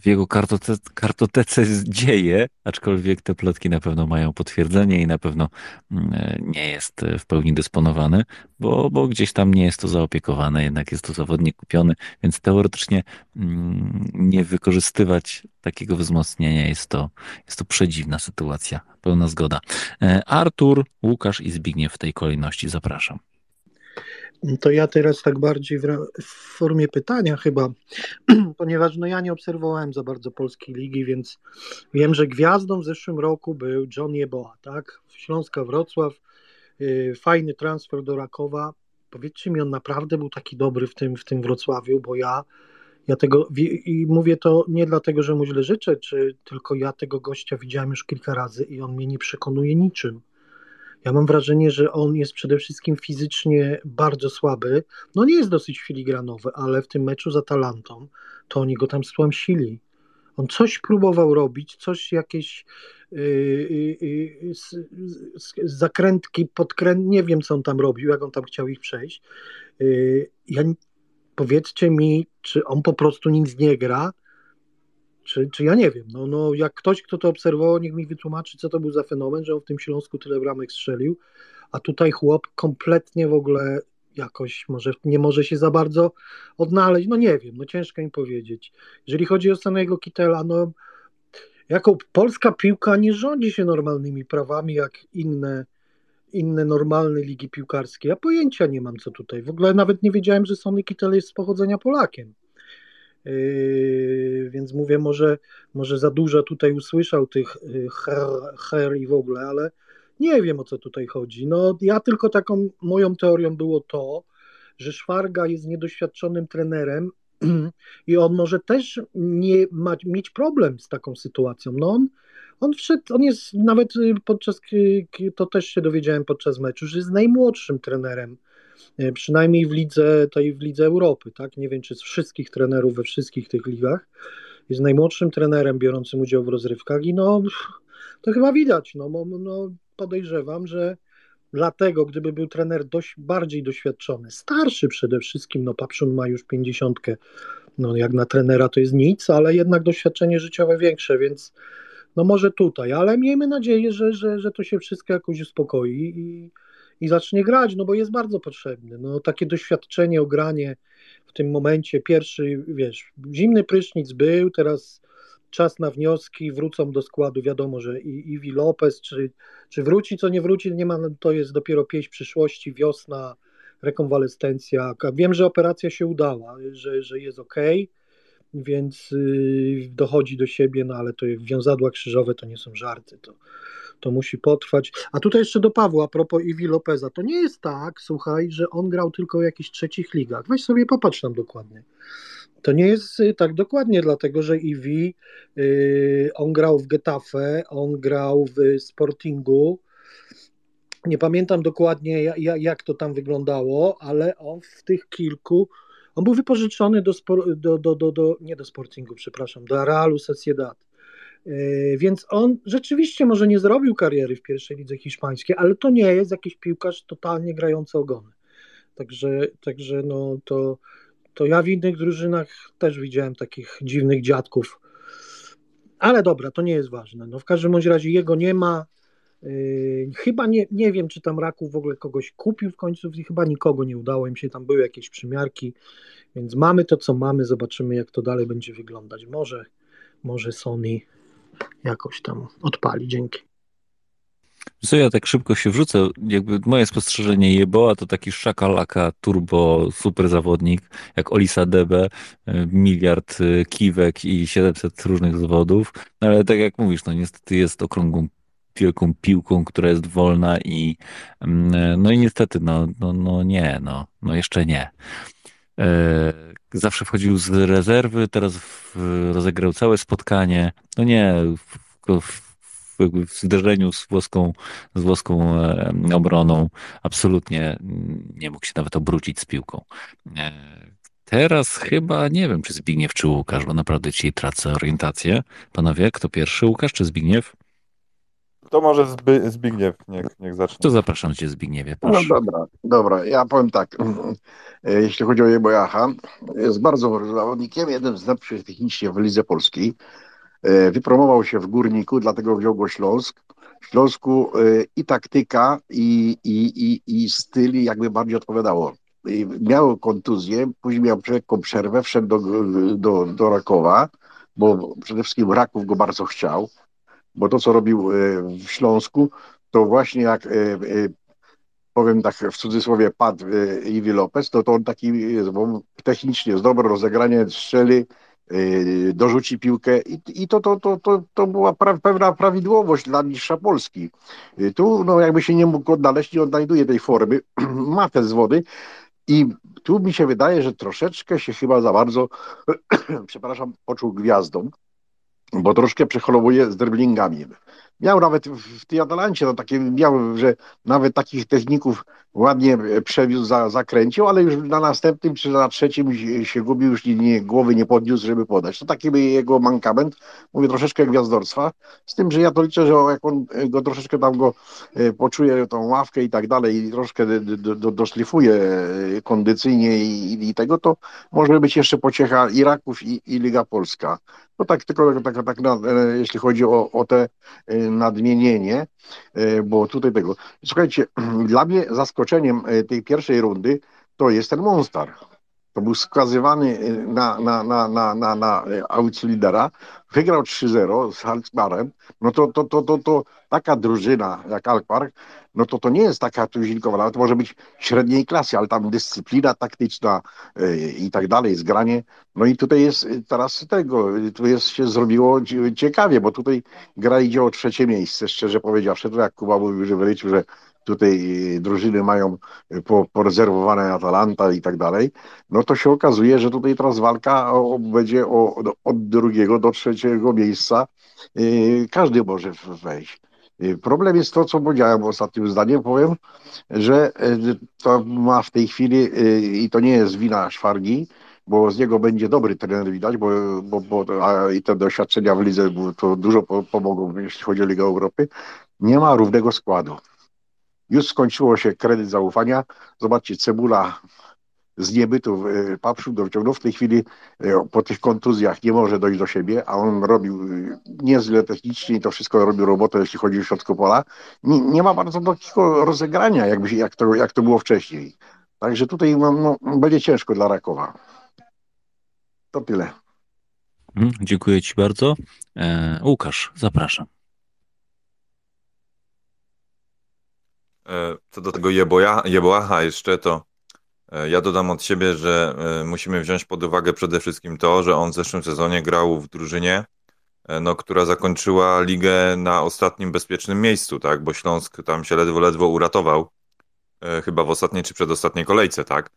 w jego kartote kartotece dzieje, aczkolwiek te plotki na pewno mają potwierdzenie i na pewno mm, nie jest w pełni dysponowany, bo, bo gdzieś tam nie jest to zaopiekowane, jednak jest to zawodnik kupiony, więc teoretycznie mm, nie wykorzystywać takiego wzmocnienia jest to, jest to przedziwna sytuacja. Pełna zgoda. E, Artur, Łukasz i Zbigniew w tej kolejności zapraszam. To ja teraz tak bardziej w, w, formie pytania chyba, ponieważ no ja nie obserwowałem za bardzo polskiej ligi, więc wiem, że gwiazdą w zeszłym roku był John Jeboa, tak? Śląska Wrocław, yy, fajny transfer do Rakowa. Powiedzcie mi, on naprawdę był taki dobry w tym, w tym Wrocławiu, bo ja, ja tego, i mówię to nie dlatego, że mu źle życzę, czy tylko ja tego gościa widziałem już kilka razy i on mnie nie przekonuje niczym. Ja mam wrażenie, że on jest przede wszystkim fizycznie bardzo słaby. No nie jest dosyć filigranowy, ale w tym meczu z Atalantą to oni go tam stłamsili. On coś próbował robić, coś jakieś yy, yy, zakrętki, podkręt, nie wiem co on tam robił, jak on tam chciał ich przejść. Yy, ja, powiedzcie mi, czy on po prostu nic nie gra, czy, czy ja nie wiem, no, no jak ktoś, kto to obserwował, niech mi wytłumaczy, co to był za fenomen, że on w tym Śląsku tyle bramek strzelił, a tutaj chłop kompletnie w ogóle jakoś może nie może się za bardzo odnaleźć, no nie wiem, no ciężko im powiedzieć. Jeżeli chodzi o samego Kitela, no jako polska piłka nie rządzi się normalnymi prawami jak inne inne normalne ligi piłkarskie. Ja pojęcia nie mam co tutaj. W ogóle nawet nie wiedziałem, że Sonny Kittel jest z pochodzenia Polakiem. Yy, więc mówię, może, może za dużo tutaj usłyszał tych yy, her, i w ogóle, ale nie wiem o co tutaj chodzi. No, ja tylko taką moją teorią było to, że Szwarga jest niedoświadczonym trenerem i on może też nie ma, mieć problem z taką sytuacją. No on, on wszedł, on jest nawet y, podczas, to też się dowiedziałem podczas meczu, że jest najmłodszym trenerem przynajmniej w lidze, tej w lidze Europy, tak? Nie wiem, czy z wszystkich trenerów we wszystkich tych ligach. Jest najmłodszym trenerem biorącym udział w rozrywkach i no, to chyba widać. No, no podejrzewam, że dlatego, gdyby był trener dość bardziej doświadczony, starszy przede wszystkim, no Papszun ma już pięćdziesiątkę, no jak na trenera to jest nic, ale jednak doświadczenie życiowe większe, więc no może tutaj, ale miejmy nadzieję, że, że, że to się wszystko jakoś uspokoi i, i zacznie grać, no bo jest bardzo potrzebny. No, takie doświadczenie, ogranie w tym momencie, pierwszy, wiesz, zimny prysznic był, teraz czas na wnioski, wrócą do składu, wiadomo, że i Iwi Lopez, czy, czy wróci, co nie wróci, nie ma, to jest dopiero pieśń przyszłości, wiosna, rekonwalescencja. Wiem, że operacja się udała, że, że jest ok, więc yy, dochodzi do siebie, no ale to wiązadła krzyżowe to nie są żarty, to, to musi potrwać. A tutaj jeszcze do Pawła, a propos Iwi Lopeza, to nie jest tak, słuchaj, że on grał tylko w jakichś trzecich ligach. Weź sobie popatrz tam dokładnie. To nie jest y, tak dokładnie, dlatego że Iwi, yy, on grał w Getafe, on grał w Sportingu, nie pamiętam dokładnie jak, to tam wyglądało, ale on w tych kilku, on był wypożyczony do, do, do, do, do nie do Sportingu, przepraszam, do Realu Sociedad. E, więc on rzeczywiście może nie zrobił kariery w pierwszej lidze hiszpańskiej, ale to nie jest jakiś piłkarz totalnie grający ogony. Także, także no to, to ja w innych drużynach też widziałem takich dziwnych dziadków. Ale dobra, to nie jest ważne. No w każdym bądź razie jego nie ma. Yy, chyba nie, nie wiem, czy tam Raków w ogóle kogoś kupił w końcu, chyba nikogo nie udało im się, tam były jakieś przymiarki, więc mamy to, co mamy, zobaczymy, jak to dalej będzie wyglądać. Może, może Sony jakoś tam odpali. Dzięki. Co ja tak szybko się wrzucę, jakby moje spostrzeżenie Jeboa to taki szakalaka, turbo, super zawodnik, jak Olisa Debe, e, miliard e, kiwek i 700 różnych zawodów, no ale tak jak mówisz, no niestety jest okrągłą wielką piłką, która jest wolna i mm, e, no i niestety, no, no, no nie, no, no jeszcze nie. Zawsze wchodził z rezerwy, teraz rozegrał całe spotkanie. No nie, w, w, w zderzeniu z włoską, z włoską obroną absolutnie nie mógł się nawet obrócić z piłką. Teraz chyba nie wiem, czy Zbigniew, czy Łukasz, bo naprawdę ci tracę orientację. Panowie, kto pierwszy, Łukasz czy Zbigniew? To może Zby, Zbigniew, niech, niech zacznie. To zapraszam cię, Zbigniewie, No proszę. dobra, dobra, ja powiem tak. Jeśli chodzi o Jebojacha, jest bardzo zawodnikiem, jeden z lepszych technicznie w lidze polskiej. E, Wypromował się w Górniku, dlatego wziął go Śląsk. W Śląsku e, i taktyka, i, i, i, i styl jakby bardziej odpowiadało. Miał kontuzję, później miał lekką przerwę, wszedł do, do, do Rakowa, bo przede wszystkim Raków go bardzo chciał, bo to, co robił e, w Śląsku, to właśnie jak e, e, powiem tak w cudzysłowie, padł Iwi Lopez, to, to on taki technicznie jest dobre rozegranie, strzeli, dorzuci piłkę i, i to, to, to, to, to była pra, pewna prawidłowość dla mistrza Polski. Tu no, jakby się nie mógł odnaleźć, nie odnajduje tej formy, ma te zwody i tu mi się wydaje, że troszeczkę się chyba za bardzo, przepraszam, poczuł gwiazdą, bo troszkę przeholowuje z dribblingami. Miał nawet w tej no takie miał, że nawet takich techników ładnie przewiózł, za, zakręcił, ale już na następnym czy na trzecim się- gubił, już nie, nie, głowy nie podniósł, żeby podać. To taki był jego mankament, mówię, troszeczkę gwiazdorstwa, z tym, że ja to liczę, że jak on go troszeczkę tam go e, poczuje, tą ławkę i tak dalej i troszkę do, do, do, doszlifuje e, kondycyjnie i, i tego, to może być jeszcze pociecha Iraków i, i Liga Polska. No tak, tylko tak, tak, na, e, jeśli chodzi o, o te e, nadmienienie, e, bo tutaj tego. Słuchajcie, dla mnie zaskoczeniem e, tej pierwszej rundy to jest ten Monstar. To był skazywany e, na, na, na, na, na, na outsidera, wygrał 3-0 z Alkmaarem, no to, to, to, to, to taka drużyna jak Alkmaar, no to to nie jest taka tuzinkowa, nawet może być średniej klasy, ale tam dyscyplina taktyczna e, i tak dalej, zgranie. No i tutaj jest e, teraz tego, e, tu jest się zrobiło cie- ciekawie, bo tutaj gra idzie o trzecie miejsce, szczerze powiedziawszy, to jak Kuba mówił, że wyliczył, że tutaj drużyny mają po, porezerwowane Atalanta i tak dalej, no to się okazuje, że tutaj teraz walka będzie od drugiego do trzeciego miejsca. Każdy może wejść. E, Problem jest to, co powiedziałem ostatnim zdaniem, powiem, że e, to ma w tej chwili e, i to nie jest wina Szwargi, bo z niego będzie dobry trener widać, bo, bo, bo a i te doświadczenia w lidze to dużo po- pomogą, jeśli chodzi o Ligę Europy. Nie ma równego składu. Już skończyło się kredyt zaufania. Zobaczcie, Cebula z niebytu e, Papszuk dociągnął. W tej chwili e, po tych kontuzjach nie może dojść do siebie, a on robił e, niezle technicznie i to wszystko robił robotę, jeśli chodzi o środku pola. Nie, nie ma bardzo takiego rozegrania, jakby, się- jak, to, jak to było wcześniej. Także tutaj no, no, będzie ciężko dla Rakowa. To tyle. Mhm, Dziękuję ci bardzo. E, Łukasz, zapraszam. E, Co do tego jeboja, jeboacha jeszcze, to ja dodam od siebie, że e, musimy wziąć pod uwagę przede wszystkim to, że on w zeszłym sezonie grał w drużynie, e, no, która zakończyła ligę na ostatnim bezpiecznym miejscu, tak? Bo Śląsk tam się ledwo, ledwo uratował, e, chyba w ostatniej czy przedostatniej kolejce, tak?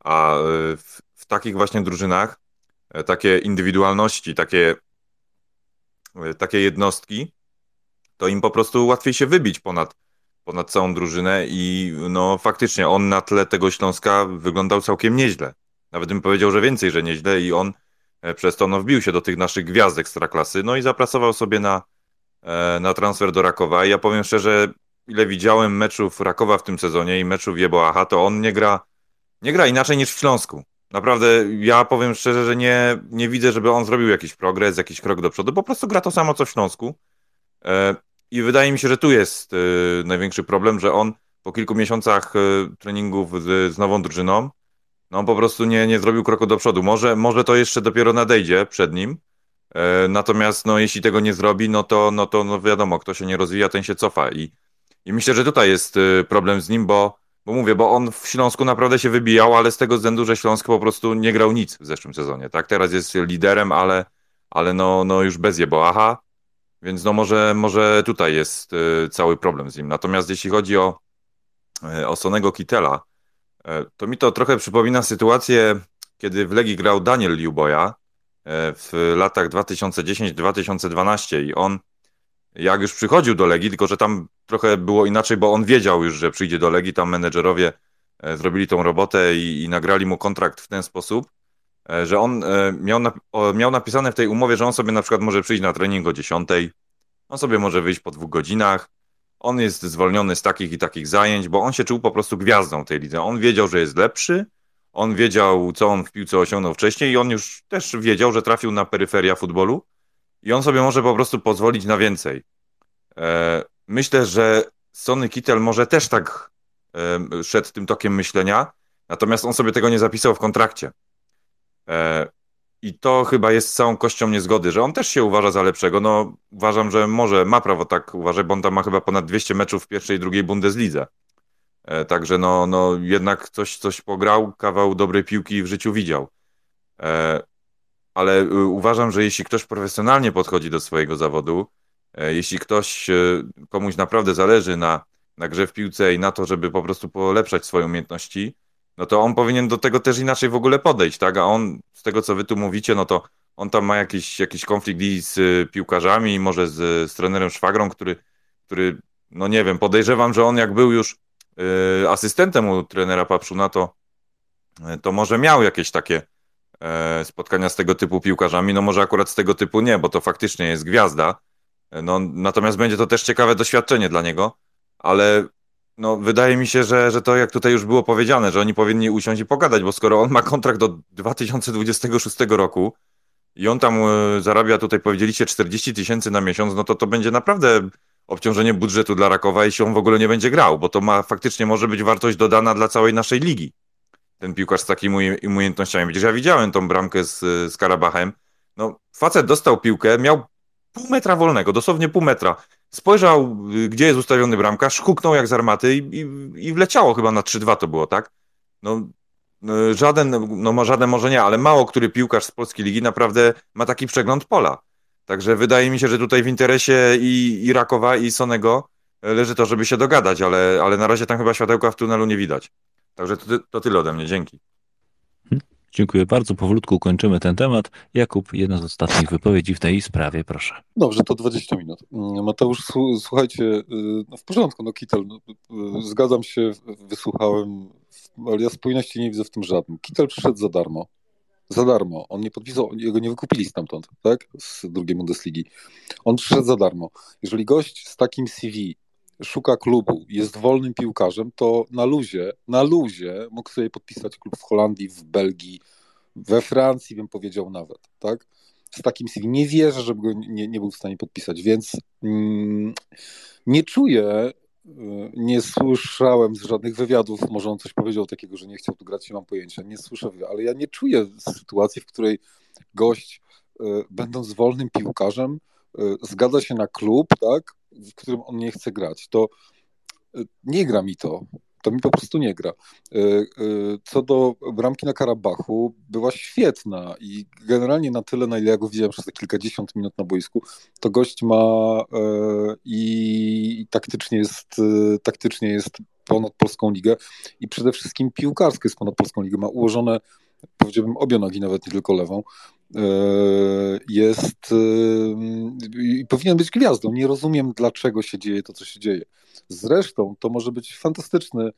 A e, w, w takich właśnie drużynach e, takie indywidualności, takie, e, takie jednostki, to im po prostu łatwiej się wybić ponad, ponad całą drużynę i no faktycznie on na tle tego Śląska wyglądał całkiem nieźle. Nawet bym powiedział, że więcej, że nieźle i on e, przez to no, wbił się do tych naszych gwiazdek ekstraklasy, no i zapracował sobie na, e, na transfer do Rakowa. I ja powiem szczerze, ile widziałem meczów Rakowa w tym sezonie i meczów Jeboacha, to on nie gra, nie gra inaczej niż w Śląsku. Naprawdę, ja powiem szczerze, że nie, nie widzę, żeby on zrobił jakiś progres, jakiś krok do przodu. Po prostu gra to samo, co w Śląsku. I wydaje mi się, że tu jest e, największy problem, że on po kilku miesiącach e, treningów z, z nową drużyną, no on po prostu nie, nie zrobił kroku do przodu. Może, może to jeszcze dopiero nadejdzie przed nim. E, Natomiast no, jeśli tego nie zrobi, no to, no to no wiadomo, kto się nie rozwija, ten się cofa. I, i myślę, że tutaj jest e, problem z nim, bo, bo mówię, bo on w Śląsku naprawdę się wybijał, ale z tego względu, że Śląsk po prostu nie grał nic w zeszłym sezonie. Tak, teraz jest liderem, ale, ale no, no już bez Jeboacha. Więc no może, może tutaj jest y, cały problem z nim. Natomiast jeśli chodzi o, y, o Sonego Kitela, To mi to trochę przypomina sytuację, kiedy w Legii grał Daniel Liuboja w latach 2010-2012 i on jak już przychodził do Legii, tylko że tam trochę było inaczej, bo on wiedział już, że przyjdzie do Legii, tam menedżerowie zrobili tą robotę i, i nagrali mu kontrakt w ten sposób, że on e, miał, miał napisane w tej umowie, że on sobie na przykład może przyjść na trening o 10, on sobie może wyjść po dwóch godzinach, on jest zwolniony z takich i takich zajęć, bo on się czuł po prostu gwiazdą tej lidze. On wiedział, że jest lepszy, on wiedział, co on w piłce osiągnął wcześniej i on już też wiedział, że trafił na peryferia futbolu i on sobie może po prostu pozwolić na więcej. E, myślę, że Sony Kittel może też tak szedł tym tokiem myślenia, natomiast on sobie tego nie zapisał w kontrakcie. E, I to chyba jest całą kością niezgody, że on też się uważa za lepszego. No, uważam, że może ma prawo tak uważać, bo on tam ma chyba ponad 200 meczów w pierwszej i drugiej Bundeslidze. E, także no, no jednak coś, coś pograł, kawał dobrej piłki w życiu widział. E, ale y, uważam, że jeśli ktoś profesjonalnie podchodzi do swojego zawodu, jeśli ktoś, komuś naprawdę zależy na, na grze w piłce i na to, żeby po prostu polepszać swoje umiejętności, no to on powinien do tego też inaczej w ogóle podejść, tak? A on, z tego co wy tu mówicie, no to on tam ma jakiś, jakiś konflikt i z y, piłkarzami, może z, z trenerem Szwagrą, który, który, no nie wiem, podejrzewam, że on jak był już y, asystentem u trenera Papszuna, to, y, to może miał jakieś takie y, spotkania z tego typu piłkarzami, no może akurat z tego typu nie, bo to faktycznie jest gwiazda, no, natomiast będzie to też ciekawe doświadczenie dla niego, ale no, wydaje mi się, że, że to jak tutaj już było powiedziane, że oni powinni usiąść i pogadać, bo skoro on ma kontrakt do 2026 roku i on tam e, zarabia, tutaj powiedzieliście 40 tysięcy na miesiąc, no to to będzie naprawdę obciążenie budżetu dla Rakowa, jeśli on w ogóle nie będzie grał, bo to ma faktycznie może być wartość dodana dla całej naszej ligi. Ten piłkarz z takimi umiejętnościami. Widzisz, ja widziałem tą bramkę z, z Karabachem. No, facet dostał piłkę, miał pół metra wolnego, dosłownie pół metra. Spojrzał, y, gdzie jest ustawiony bramkarz, huknął jak z armaty i, i, i wleciało chyba na 3-2 to było, tak? No, y, żaden, no żaden może nie, ale mało który piłkarz z polskiej ligi naprawdę ma taki przegląd pola. Także wydaje mi się, że tutaj w interesie i, i Rakowa, i Sonego leży to, żeby się dogadać, ale, ale na razie tam chyba światełka w tunelu nie widać. Także to, to tyle ode mnie. Dzięki. Dziękuję bardzo. Powolutku kończymy ten temat. Jakub, jedna z ostatnich wypowiedzi w tej sprawie, proszę. Dobrze, to 20 minut. Mm, Mateusz, słuchajcie, y, no w porządku, no Kitel, no, y, zgadzam się, wysłuchałem, ale ja spójności nie widzę w tym żadnym. Kitel przyszedł za darmo. Za darmo. On nie podpisał, jego nie wykupili stamtąd, tak? Z drugiej Bundesligi. On przyszedł za darmo. Jeżeli gość z takim CV szuka klubu, jest wolnym piłkarzem, to na luzie, na luzie mógł sobie podpisać klub w Holandii, w Belgii, we Francji bym powiedział nawet, tak? Z takim CV. Nie wierzę, żeby go nie, nie był w stanie podpisać, więc mm, nie czuję, y, nie słyszałem z żadnych wywiadów, może on coś powiedział takiego, że nie chciał tu grać, nie mam pojęcia, nie słyszę, ale ja nie czuję sytuacji, w której gość, y, będąc wolnym piłkarzem, y, zgadza się na klub, tak, w którym on nie chce grać, to y, nie gra mi to. To mi po prostu nie gra. Y, y, co do bramki na Karabachu, była świetna i generalnie na tyle, na ile ja go widziałem przez te kilkadziesiąt minut na boisku, to gość ma i taktycznie jest, taktycznie jest ponad polską ligę i przede wszystkim piłkarsko jest ponad polską ligę. Ma ułożone, powiedziałbym, obie nogi, nawet nie tylko lewą. E, jest e, i powinien być gwiazdą. Nie rozumiem, dlaczego się dzieje to, co się dzieje. Zresztą to może być fantastyczny, e,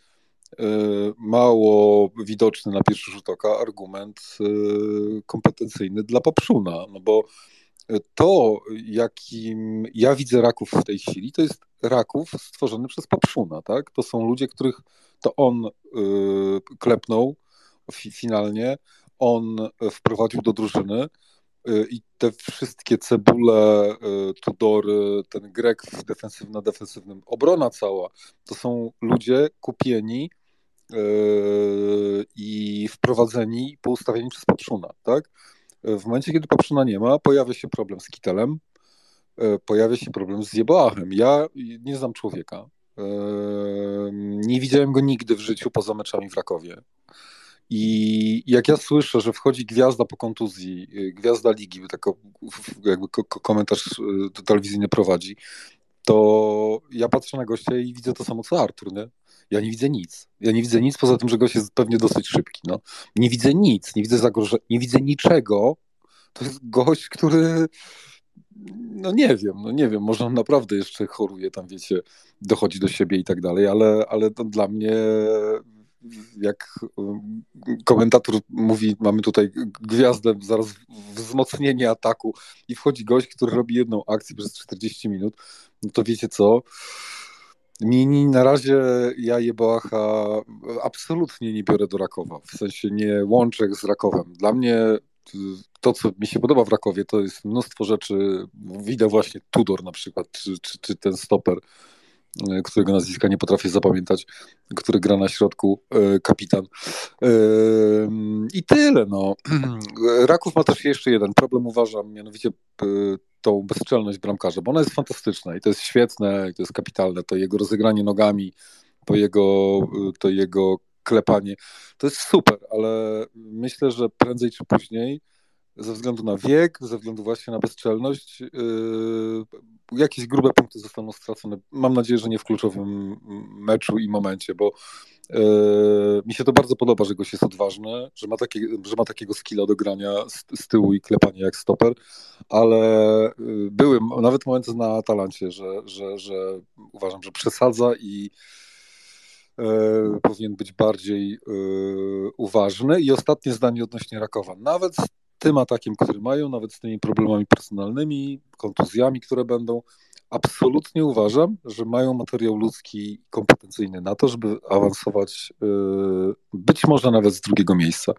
mało widoczny na pierwszy rzut oka argument kompetencyjny dla Popszuna, no bo to, jakim ja widzę raków w tej chwili, to jest raków stworzony przez Popszuna, tak? To są ludzie, których to on klepnął finalnie, on wprowadził do drużyny y, i te wszystkie cebule, y, Tudory, ten Grek defensywny na defensywnym, obrona cała, to są ludzie kupieni i wprowadzeni po ustawieniu przez Papszuna, tak? W momencie, kiedy Papszuna nie ma, pojawia się problem z Kitelem, pojawia się problem z Jeboachem. Ja nie znam człowieka. Nie widziałem go nigdy w życiu poza meczami w Rakowie. I jak ja słyszę, że wchodzi gwiazda po kontuzji, y, gwiazda ligi, tak jakby komentarz y, telewizyjny prowadzi, to ja patrzę na gościa i widzę to samo co Artur, nie? Ja nie widzę nic. Ja nie widzę nic poza tym, że gość jest pewnie dosyć szybki. No. Nie widzę nic, nie widzę zagrożenia, nie widzę niczego. To jest gość, który no nie wiem, no nie wiem, może on naprawdę jeszcze choruje, tam wiecie, dochodzi do siebie i tak dalej, ale, ale to dla mnie jak um, komentator mówi, mamy tutaj gwiazdę, zaraz wzmocnienie ataku i wchodzi gość, który robi jedną akcję przez 40 minut, no to wiecie co? Mini na razie ja Jeboacha absolutnie nie biorę do Rakowa, w sensie nie łączę z Rakowem. Dla mnie to, co mi się podoba w Rakowie, to jest mnóstwo rzeczy. Widzę właśnie Tudor na przykład, czy, czy, czy ten stoper, którego nazwiska nie potrafię zapamiętać, który gra na środku, e, kapitan. E, I tyle. No. Raków ma też jeszcze jeden problem, uważam, mianowicie tą bezczelność bramkarza, bo ona jest fantastyczna i to jest świetne, i to jest kapitalne, to jego rozegranie nogami, to jego, to jego klepanie. To jest super, ale myślę, że prędzej czy później, ze względu na wiek, ze względu właśnie na bezczelność, yy, jakieś grube punkty zostaną stracone. Mam nadzieję, że nie w kluczowym meczu i momencie, bo yy, mi się to bardzo podoba, że gość jest odważny, że ma, takie, że ma takiego skilla do grania z, z tyłu i klepania jak stoper, ale yy, były nawet momenty na talancie, że, że, że uważam, że przesadza i E, powinien być bardziej e, uważny. I ostatnie zdanie odnośnie Rakowa. Nawet tym atakiem, który mają, nawet z tymi problemami personalnymi, kontuzjami, które będą, absolutnie uważam, że mają materiał ludzki kompetencyjny na to, żeby awansować e, być może nawet z drugiego miejsca.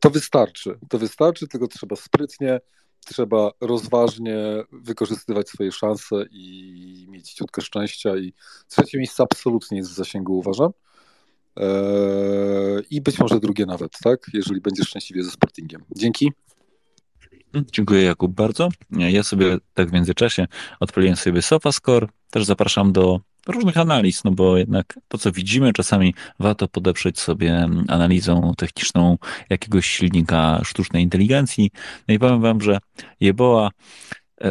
To wystarczy. To wystarczy, tylko trzeba sprytnie, trzeba rozważnie wykorzystywać swoje szanse i mieć ciutkę szczęścia. I trzecie miejsce absolutnie jest w zasięgu, uważam. Eee, I być może drugie nawet, tak? Jeżeli będziesz szczęśliwie ze Sportingiem. Dzięki. Dziękuję Jakub bardzo. Ja sobie tak w międzyczasie odpaliłem sobie SofaScore. Też zapraszam do różnych analiz, no bo jednak to, co widzimy, czasami warto podeprzeć sobie analizą techniczną jakiegoś silnika sztucznej inteligencji. No i powiem wam, że Jeboa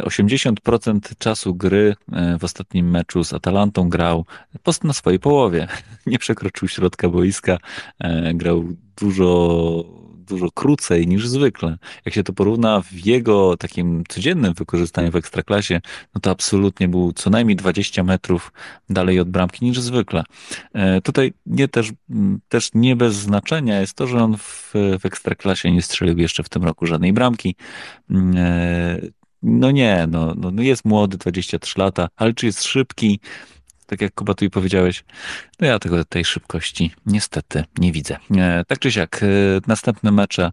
80% e, czasu gry e, w ostatnim meczu z Atalantą grał post na swojej połowie. Nie przekroczył środka boiska, e, grał dużo dużo krócej niż zwykle. Jak się to porówna w jego takim codziennym wykorzystaniu w ekstraklasie, no to absolutnie był co najmniej 20 metrów dalej od bramki niż zwykle. E, tutaj nie też, też nie bez znaczenia jest to, że on w, w ekstraklasie nie strzelił jeszcze w tym roku żadnej bramki. No nie, no, no jest młody, 23 lata, ale czy jest szybki? tak jak Kuba tu i powiedziałeś, no ja tego, tej szybkości niestety nie widzę. E, tak czy siak, e, następne mecze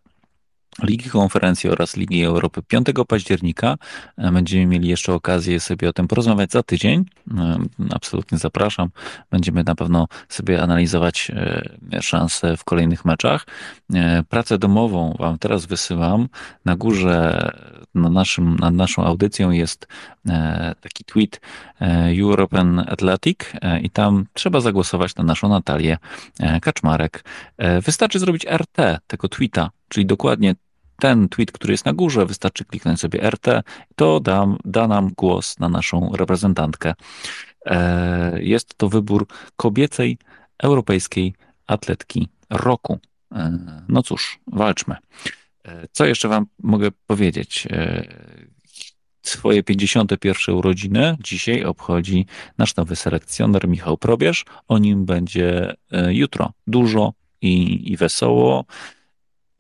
Ligi Konferencji oraz Ligi Europy 5 października. E, będziemy mieli jeszcze okazję sobie o tym porozmawiać za tydzień. Absolutnie zapraszam. Będziemy na pewno sobie analizować szanse w kolejnych meczach. Pracę domową Wam teraz wysyłam. Na górze na naszym, nad naszą audycją jest e, taki tweet e, European Athletic e, i tam trzeba zagłosować na naszą Natalię Kaczmarek. Wystarczy zrobić RT tego tweeta, czyli dokładnie ten tweet, który jest na górze, wystarczy kliknąć sobie RT, to da, da nam głos na naszą reprezentantkę. Jest to wybór kobiecej europejskiej atletki roku. No cóż, walczmy. Co jeszcze Wam mogę powiedzieć? E, swoje 51. urodziny dzisiaj obchodzi nasz nowy selekcjoner Michał Probierz. O nim będzie e, jutro dużo i, i wesoło.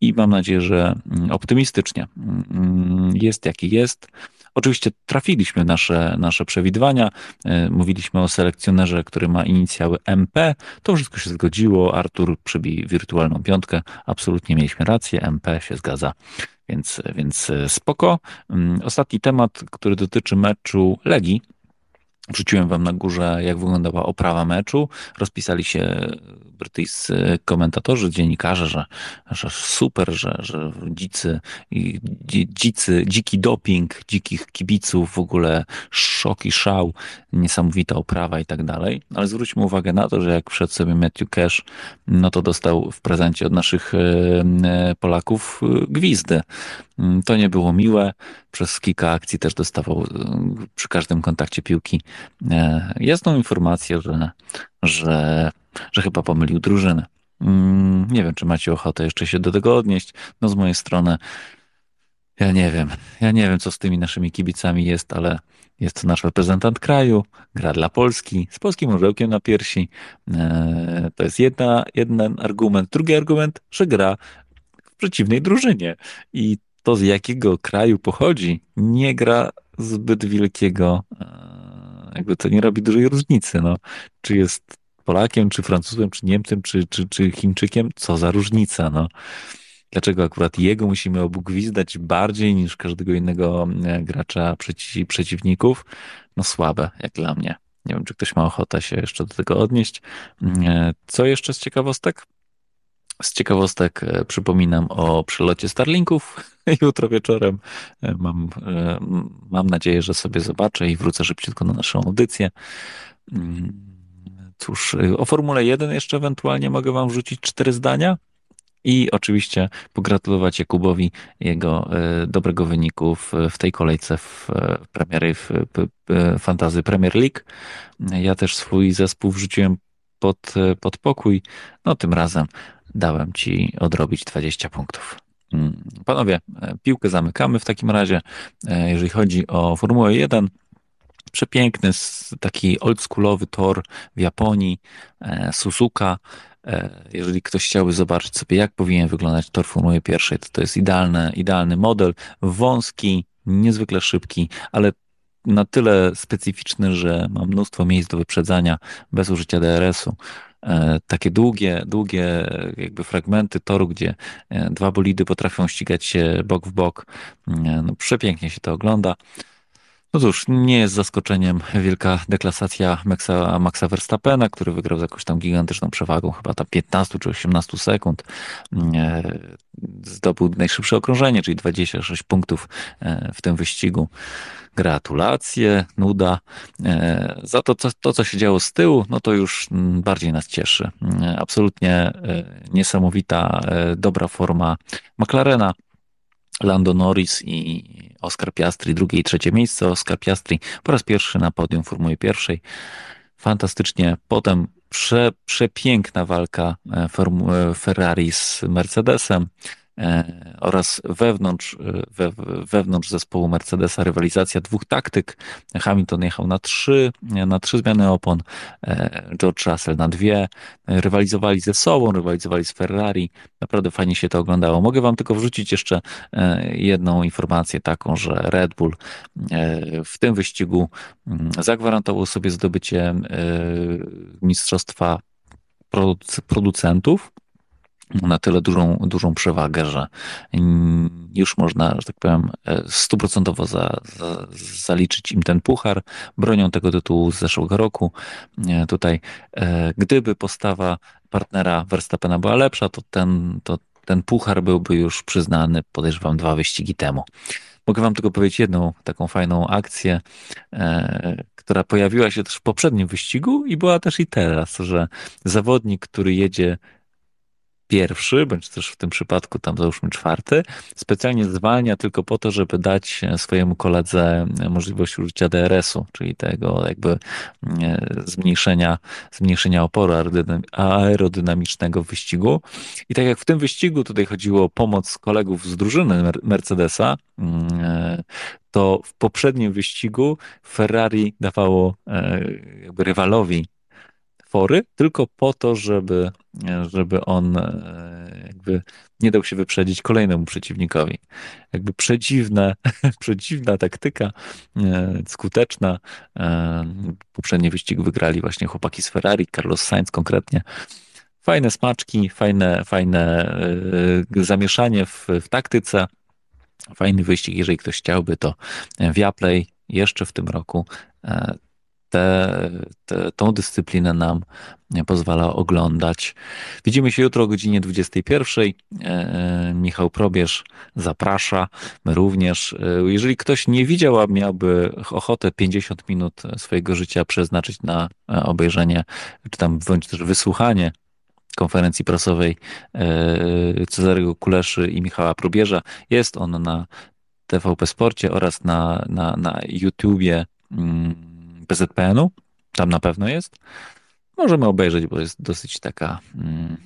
I mam nadzieję, że mm, optymistycznie. Mm, jest jaki jest. Oczywiście trafiliśmy nasze, nasze przewidywania. E, mówiliśmy o selekcjonerze, który ma inicjały MP. To wszystko się zgodziło. Artur przybij wirtualną piątkę. Absolutnie mieliśmy rację. MP się zgadza. Więc, więc e, spoko. Mm, ostatni temat, który dotyczy meczu Legii. Wrzuciłem wam na górze, jak wyglądała oprawa meczu. Rozpisali się brytyjscy komentatorzy, dziennikarze, że, że super, że, że dzicy, dzicy, dziki doping, dzikich kibiców, w ogóle szok i szał, niesamowita oprawa i tak dalej. Ale zwróćmy uwagę na to, że jak wszedł sobie Matthew Cash, no to dostał w prezencie od naszych e, Polaków e, gwizdy. To nie było miłe. Przez kilka akcji też dostawał przy każdym kontakcie piłki jasną informację, że, że, że chyba pomylił drużynę. Mm, nie wiem, czy macie ochotę jeszcze się do tego odnieść. No z mojej strony ja nie wiem. Ja nie wiem, co z tymi naszymi kibicami jest, ale jest to nasz reprezentant kraju, gra dla Polski, z polskim orzełkiem na piersi. E, to jest jedna, jeden argument. Drugi argument, że gra w przeciwnej drużynie. I to, z jakiego kraju pochodzi, nie gra zbyt wielkiego, e, jakby to nie robi dużej różnicy. No. Czy jest Polakiem, czy Francuzem, czy Niemcem, czy, czy, czy Chińczykiem, co za różnica. No. Dlaczego akurat jego musimy obgwizdać bardziej niż każdego innego e, gracza przeci przeciwników? No słabe, jak dla mnie. Nie wiem, czy ktoś ma ochotę się jeszcze do tego odnieść. E, co jeszcze z ciekawostek? Z ciekawostek e, przypominam o przylocie Starlinków jutro wieczorem. Mam, mam nadzieję, że sobie zobaczę i wrócę szybciutko na naszą audycję. Mm, cóż, o Formule 1 jeszcze ewentualnie mogę Wam wrzucić cztery zdania. I oczywiście pogratulować Jakubowi jego e, dobrego wyniku w, w tej kolejce w, w premiery w, w Fantazy Premier League. Ja też swój zespół wrzuciłem pod, pod pokój. No tym razem dałem ci odrobić 20 punktów. Mm, panowie, e, piłkę zamykamy w takim razie. E, jeżeli chodzi o Formułę 1, przepiękny, taki oldschoolowy tor w Japonii, Suzuka, E, jeżeli ktoś chciałby zobaczyć sobie, jak powinien wyglądać tor Formuły pierwszej, to to jest idealny, idealny model, wąski, niezwykle szybki, ale na tyle specyficzny, że ma mnóstwo miejsc do wyprzedzania bez użycia DRS-u. E, takie długie, długie jakby fragmenty toru, gdzie e, dwa bolidy potrafią ścigać się bok w bok. No, przepięknie się to ogląda. No cóż, nie jest zaskoczeniem wielka deklasacja Maxa, Maxa Verstappena, który wygrał z jakąś tam gigantyczną przewagą, chyba tam 15 czy 18 sekund. E, zdobył najszybsze okrążenie, czyli 26 punktów e, w tym wyścigu. Gratulacje, nuda. E, za to, co, to, co się działo z tyłu, no to już bardziej nas cieszy. Absolutnie niesamowita, dobra forma McLarena. Lando Norris i Oscar Piastri, drugie i trzecie miejsce. Oscar Piastri po raz pierwszy na podium Formuły pierwszej. Fantastycznie. Potem prze, przepiękna walka e, e, Ferrari z Mercedesem. E, oraz wewnątrz, e, we, wewnątrz zespołu Mercedesa rywalizacja dwóch taktyk. Hamilton jechał na trzy, na trzy zmiany opon, e, George Russell na dwie. Rywalizowali ze sobą, rywalizowali z Ferrari. Naprawdę fajnie się to oglądało. Mogę wam tylko wrzucić jeszcze jedną informację taką, że Red Bull w tym wyścigu mm, zagwarantował sobie zdobycie mistrzostwa producentów na tyle dużą, dużą przewagę, że już można, że tak powiem, e, stuprocentowo za, za, zaliczyć im ten puchar. Bronią tego tytułu z zeszłego roku. E, tutaj, e, gdyby postawa partnera Verstappena była lepsza, to ten, to ten puchar byłby już przyznany, podejrzewam, dwa wyścigi temu. Mogę Wam tylko powiedzieć jedną taką fajną akcję, e, która pojawiła się też w poprzednim wyścigu i była też i teraz, że zawodnik, który jedzie pierwszy, bądź też w tym przypadku tam załóżmy czwarty, specjalnie zwalnia tylko po to, żeby dać swojemu koledze możliwość użycia DRS-u, czyli tego jakby e, zmniejszenia, zmniejszenia oporu aerodynamicznego w wyścigu. I tak jak w tym wyścigu tutaj chodziło o pomoc kolegów z drużyny Mercedesa, mm, e, to w poprzednim wyścigu Ferrari dawało e, jakby rywalowi fory, tylko po to, żeby, żeby on e, jakby nie dał się wyprzedzić kolejnemu przeciwnikowi. Jakby przedziwna, przedziwna taktyka, e, skuteczna. E, poprzedni wyścig wygrali właśnie chłopaki z Ferrari, Carlos Sainz konkretnie. Fajne smaczki, fajne, fajne zamieszanie w, w taktyce. Fajny wyścig, jeżeli ktoś chciałby, to Viaplay jeszcze w tym roku te, te, tą dyscyplinę nam pozwala oglądać. Widzimy się jutro o godzinie 21. E, Michał Probierz zaprasza, my również. E, jeżeli ktoś nie widział, a miałby ochotę 50 minut swojego życia przeznaczyć na e, obejrzenie, czy tam bądź też wysłuchanie konferencji prasowej Cezarego Kuleszy i Michała Probierza, jest on na TVP Sporcie oraz na, na, na YouTubie mm, PZPN-u. Tam na pewno jest. Możemy obejrzeć, bo jest dosyć taka mm,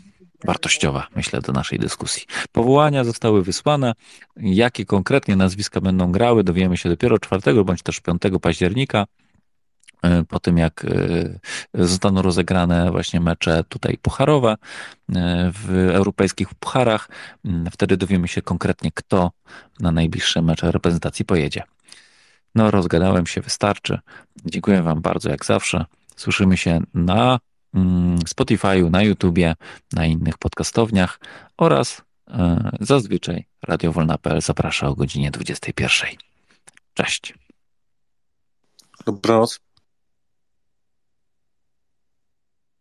wartościowa, myślę, do naszej dyskusji. Powołania zostały wysłane. Jakie konkretnie nazwiska będą grały, dowiemy się dopiero 4 bądź też 5 października. E, po tym, jak e, zostaną rozegrane właśnie mecze tutaj pucharowe e, w europejskich pucharach, mm, wtedy dowiemy się konkretnie, kto na najbliższe mecze reprezentacji pojedzie. No, rozgadałem się, wystarczy. Dziękuję Wam bardzo, jak zawsze. Słyszymy się na mm, Spotify'u, na YouTubie, na innych podcastowniach oraz zazwyczaj Radio Wolna.pl zaprasza o godzinie 21. Cześć. Dobranoc.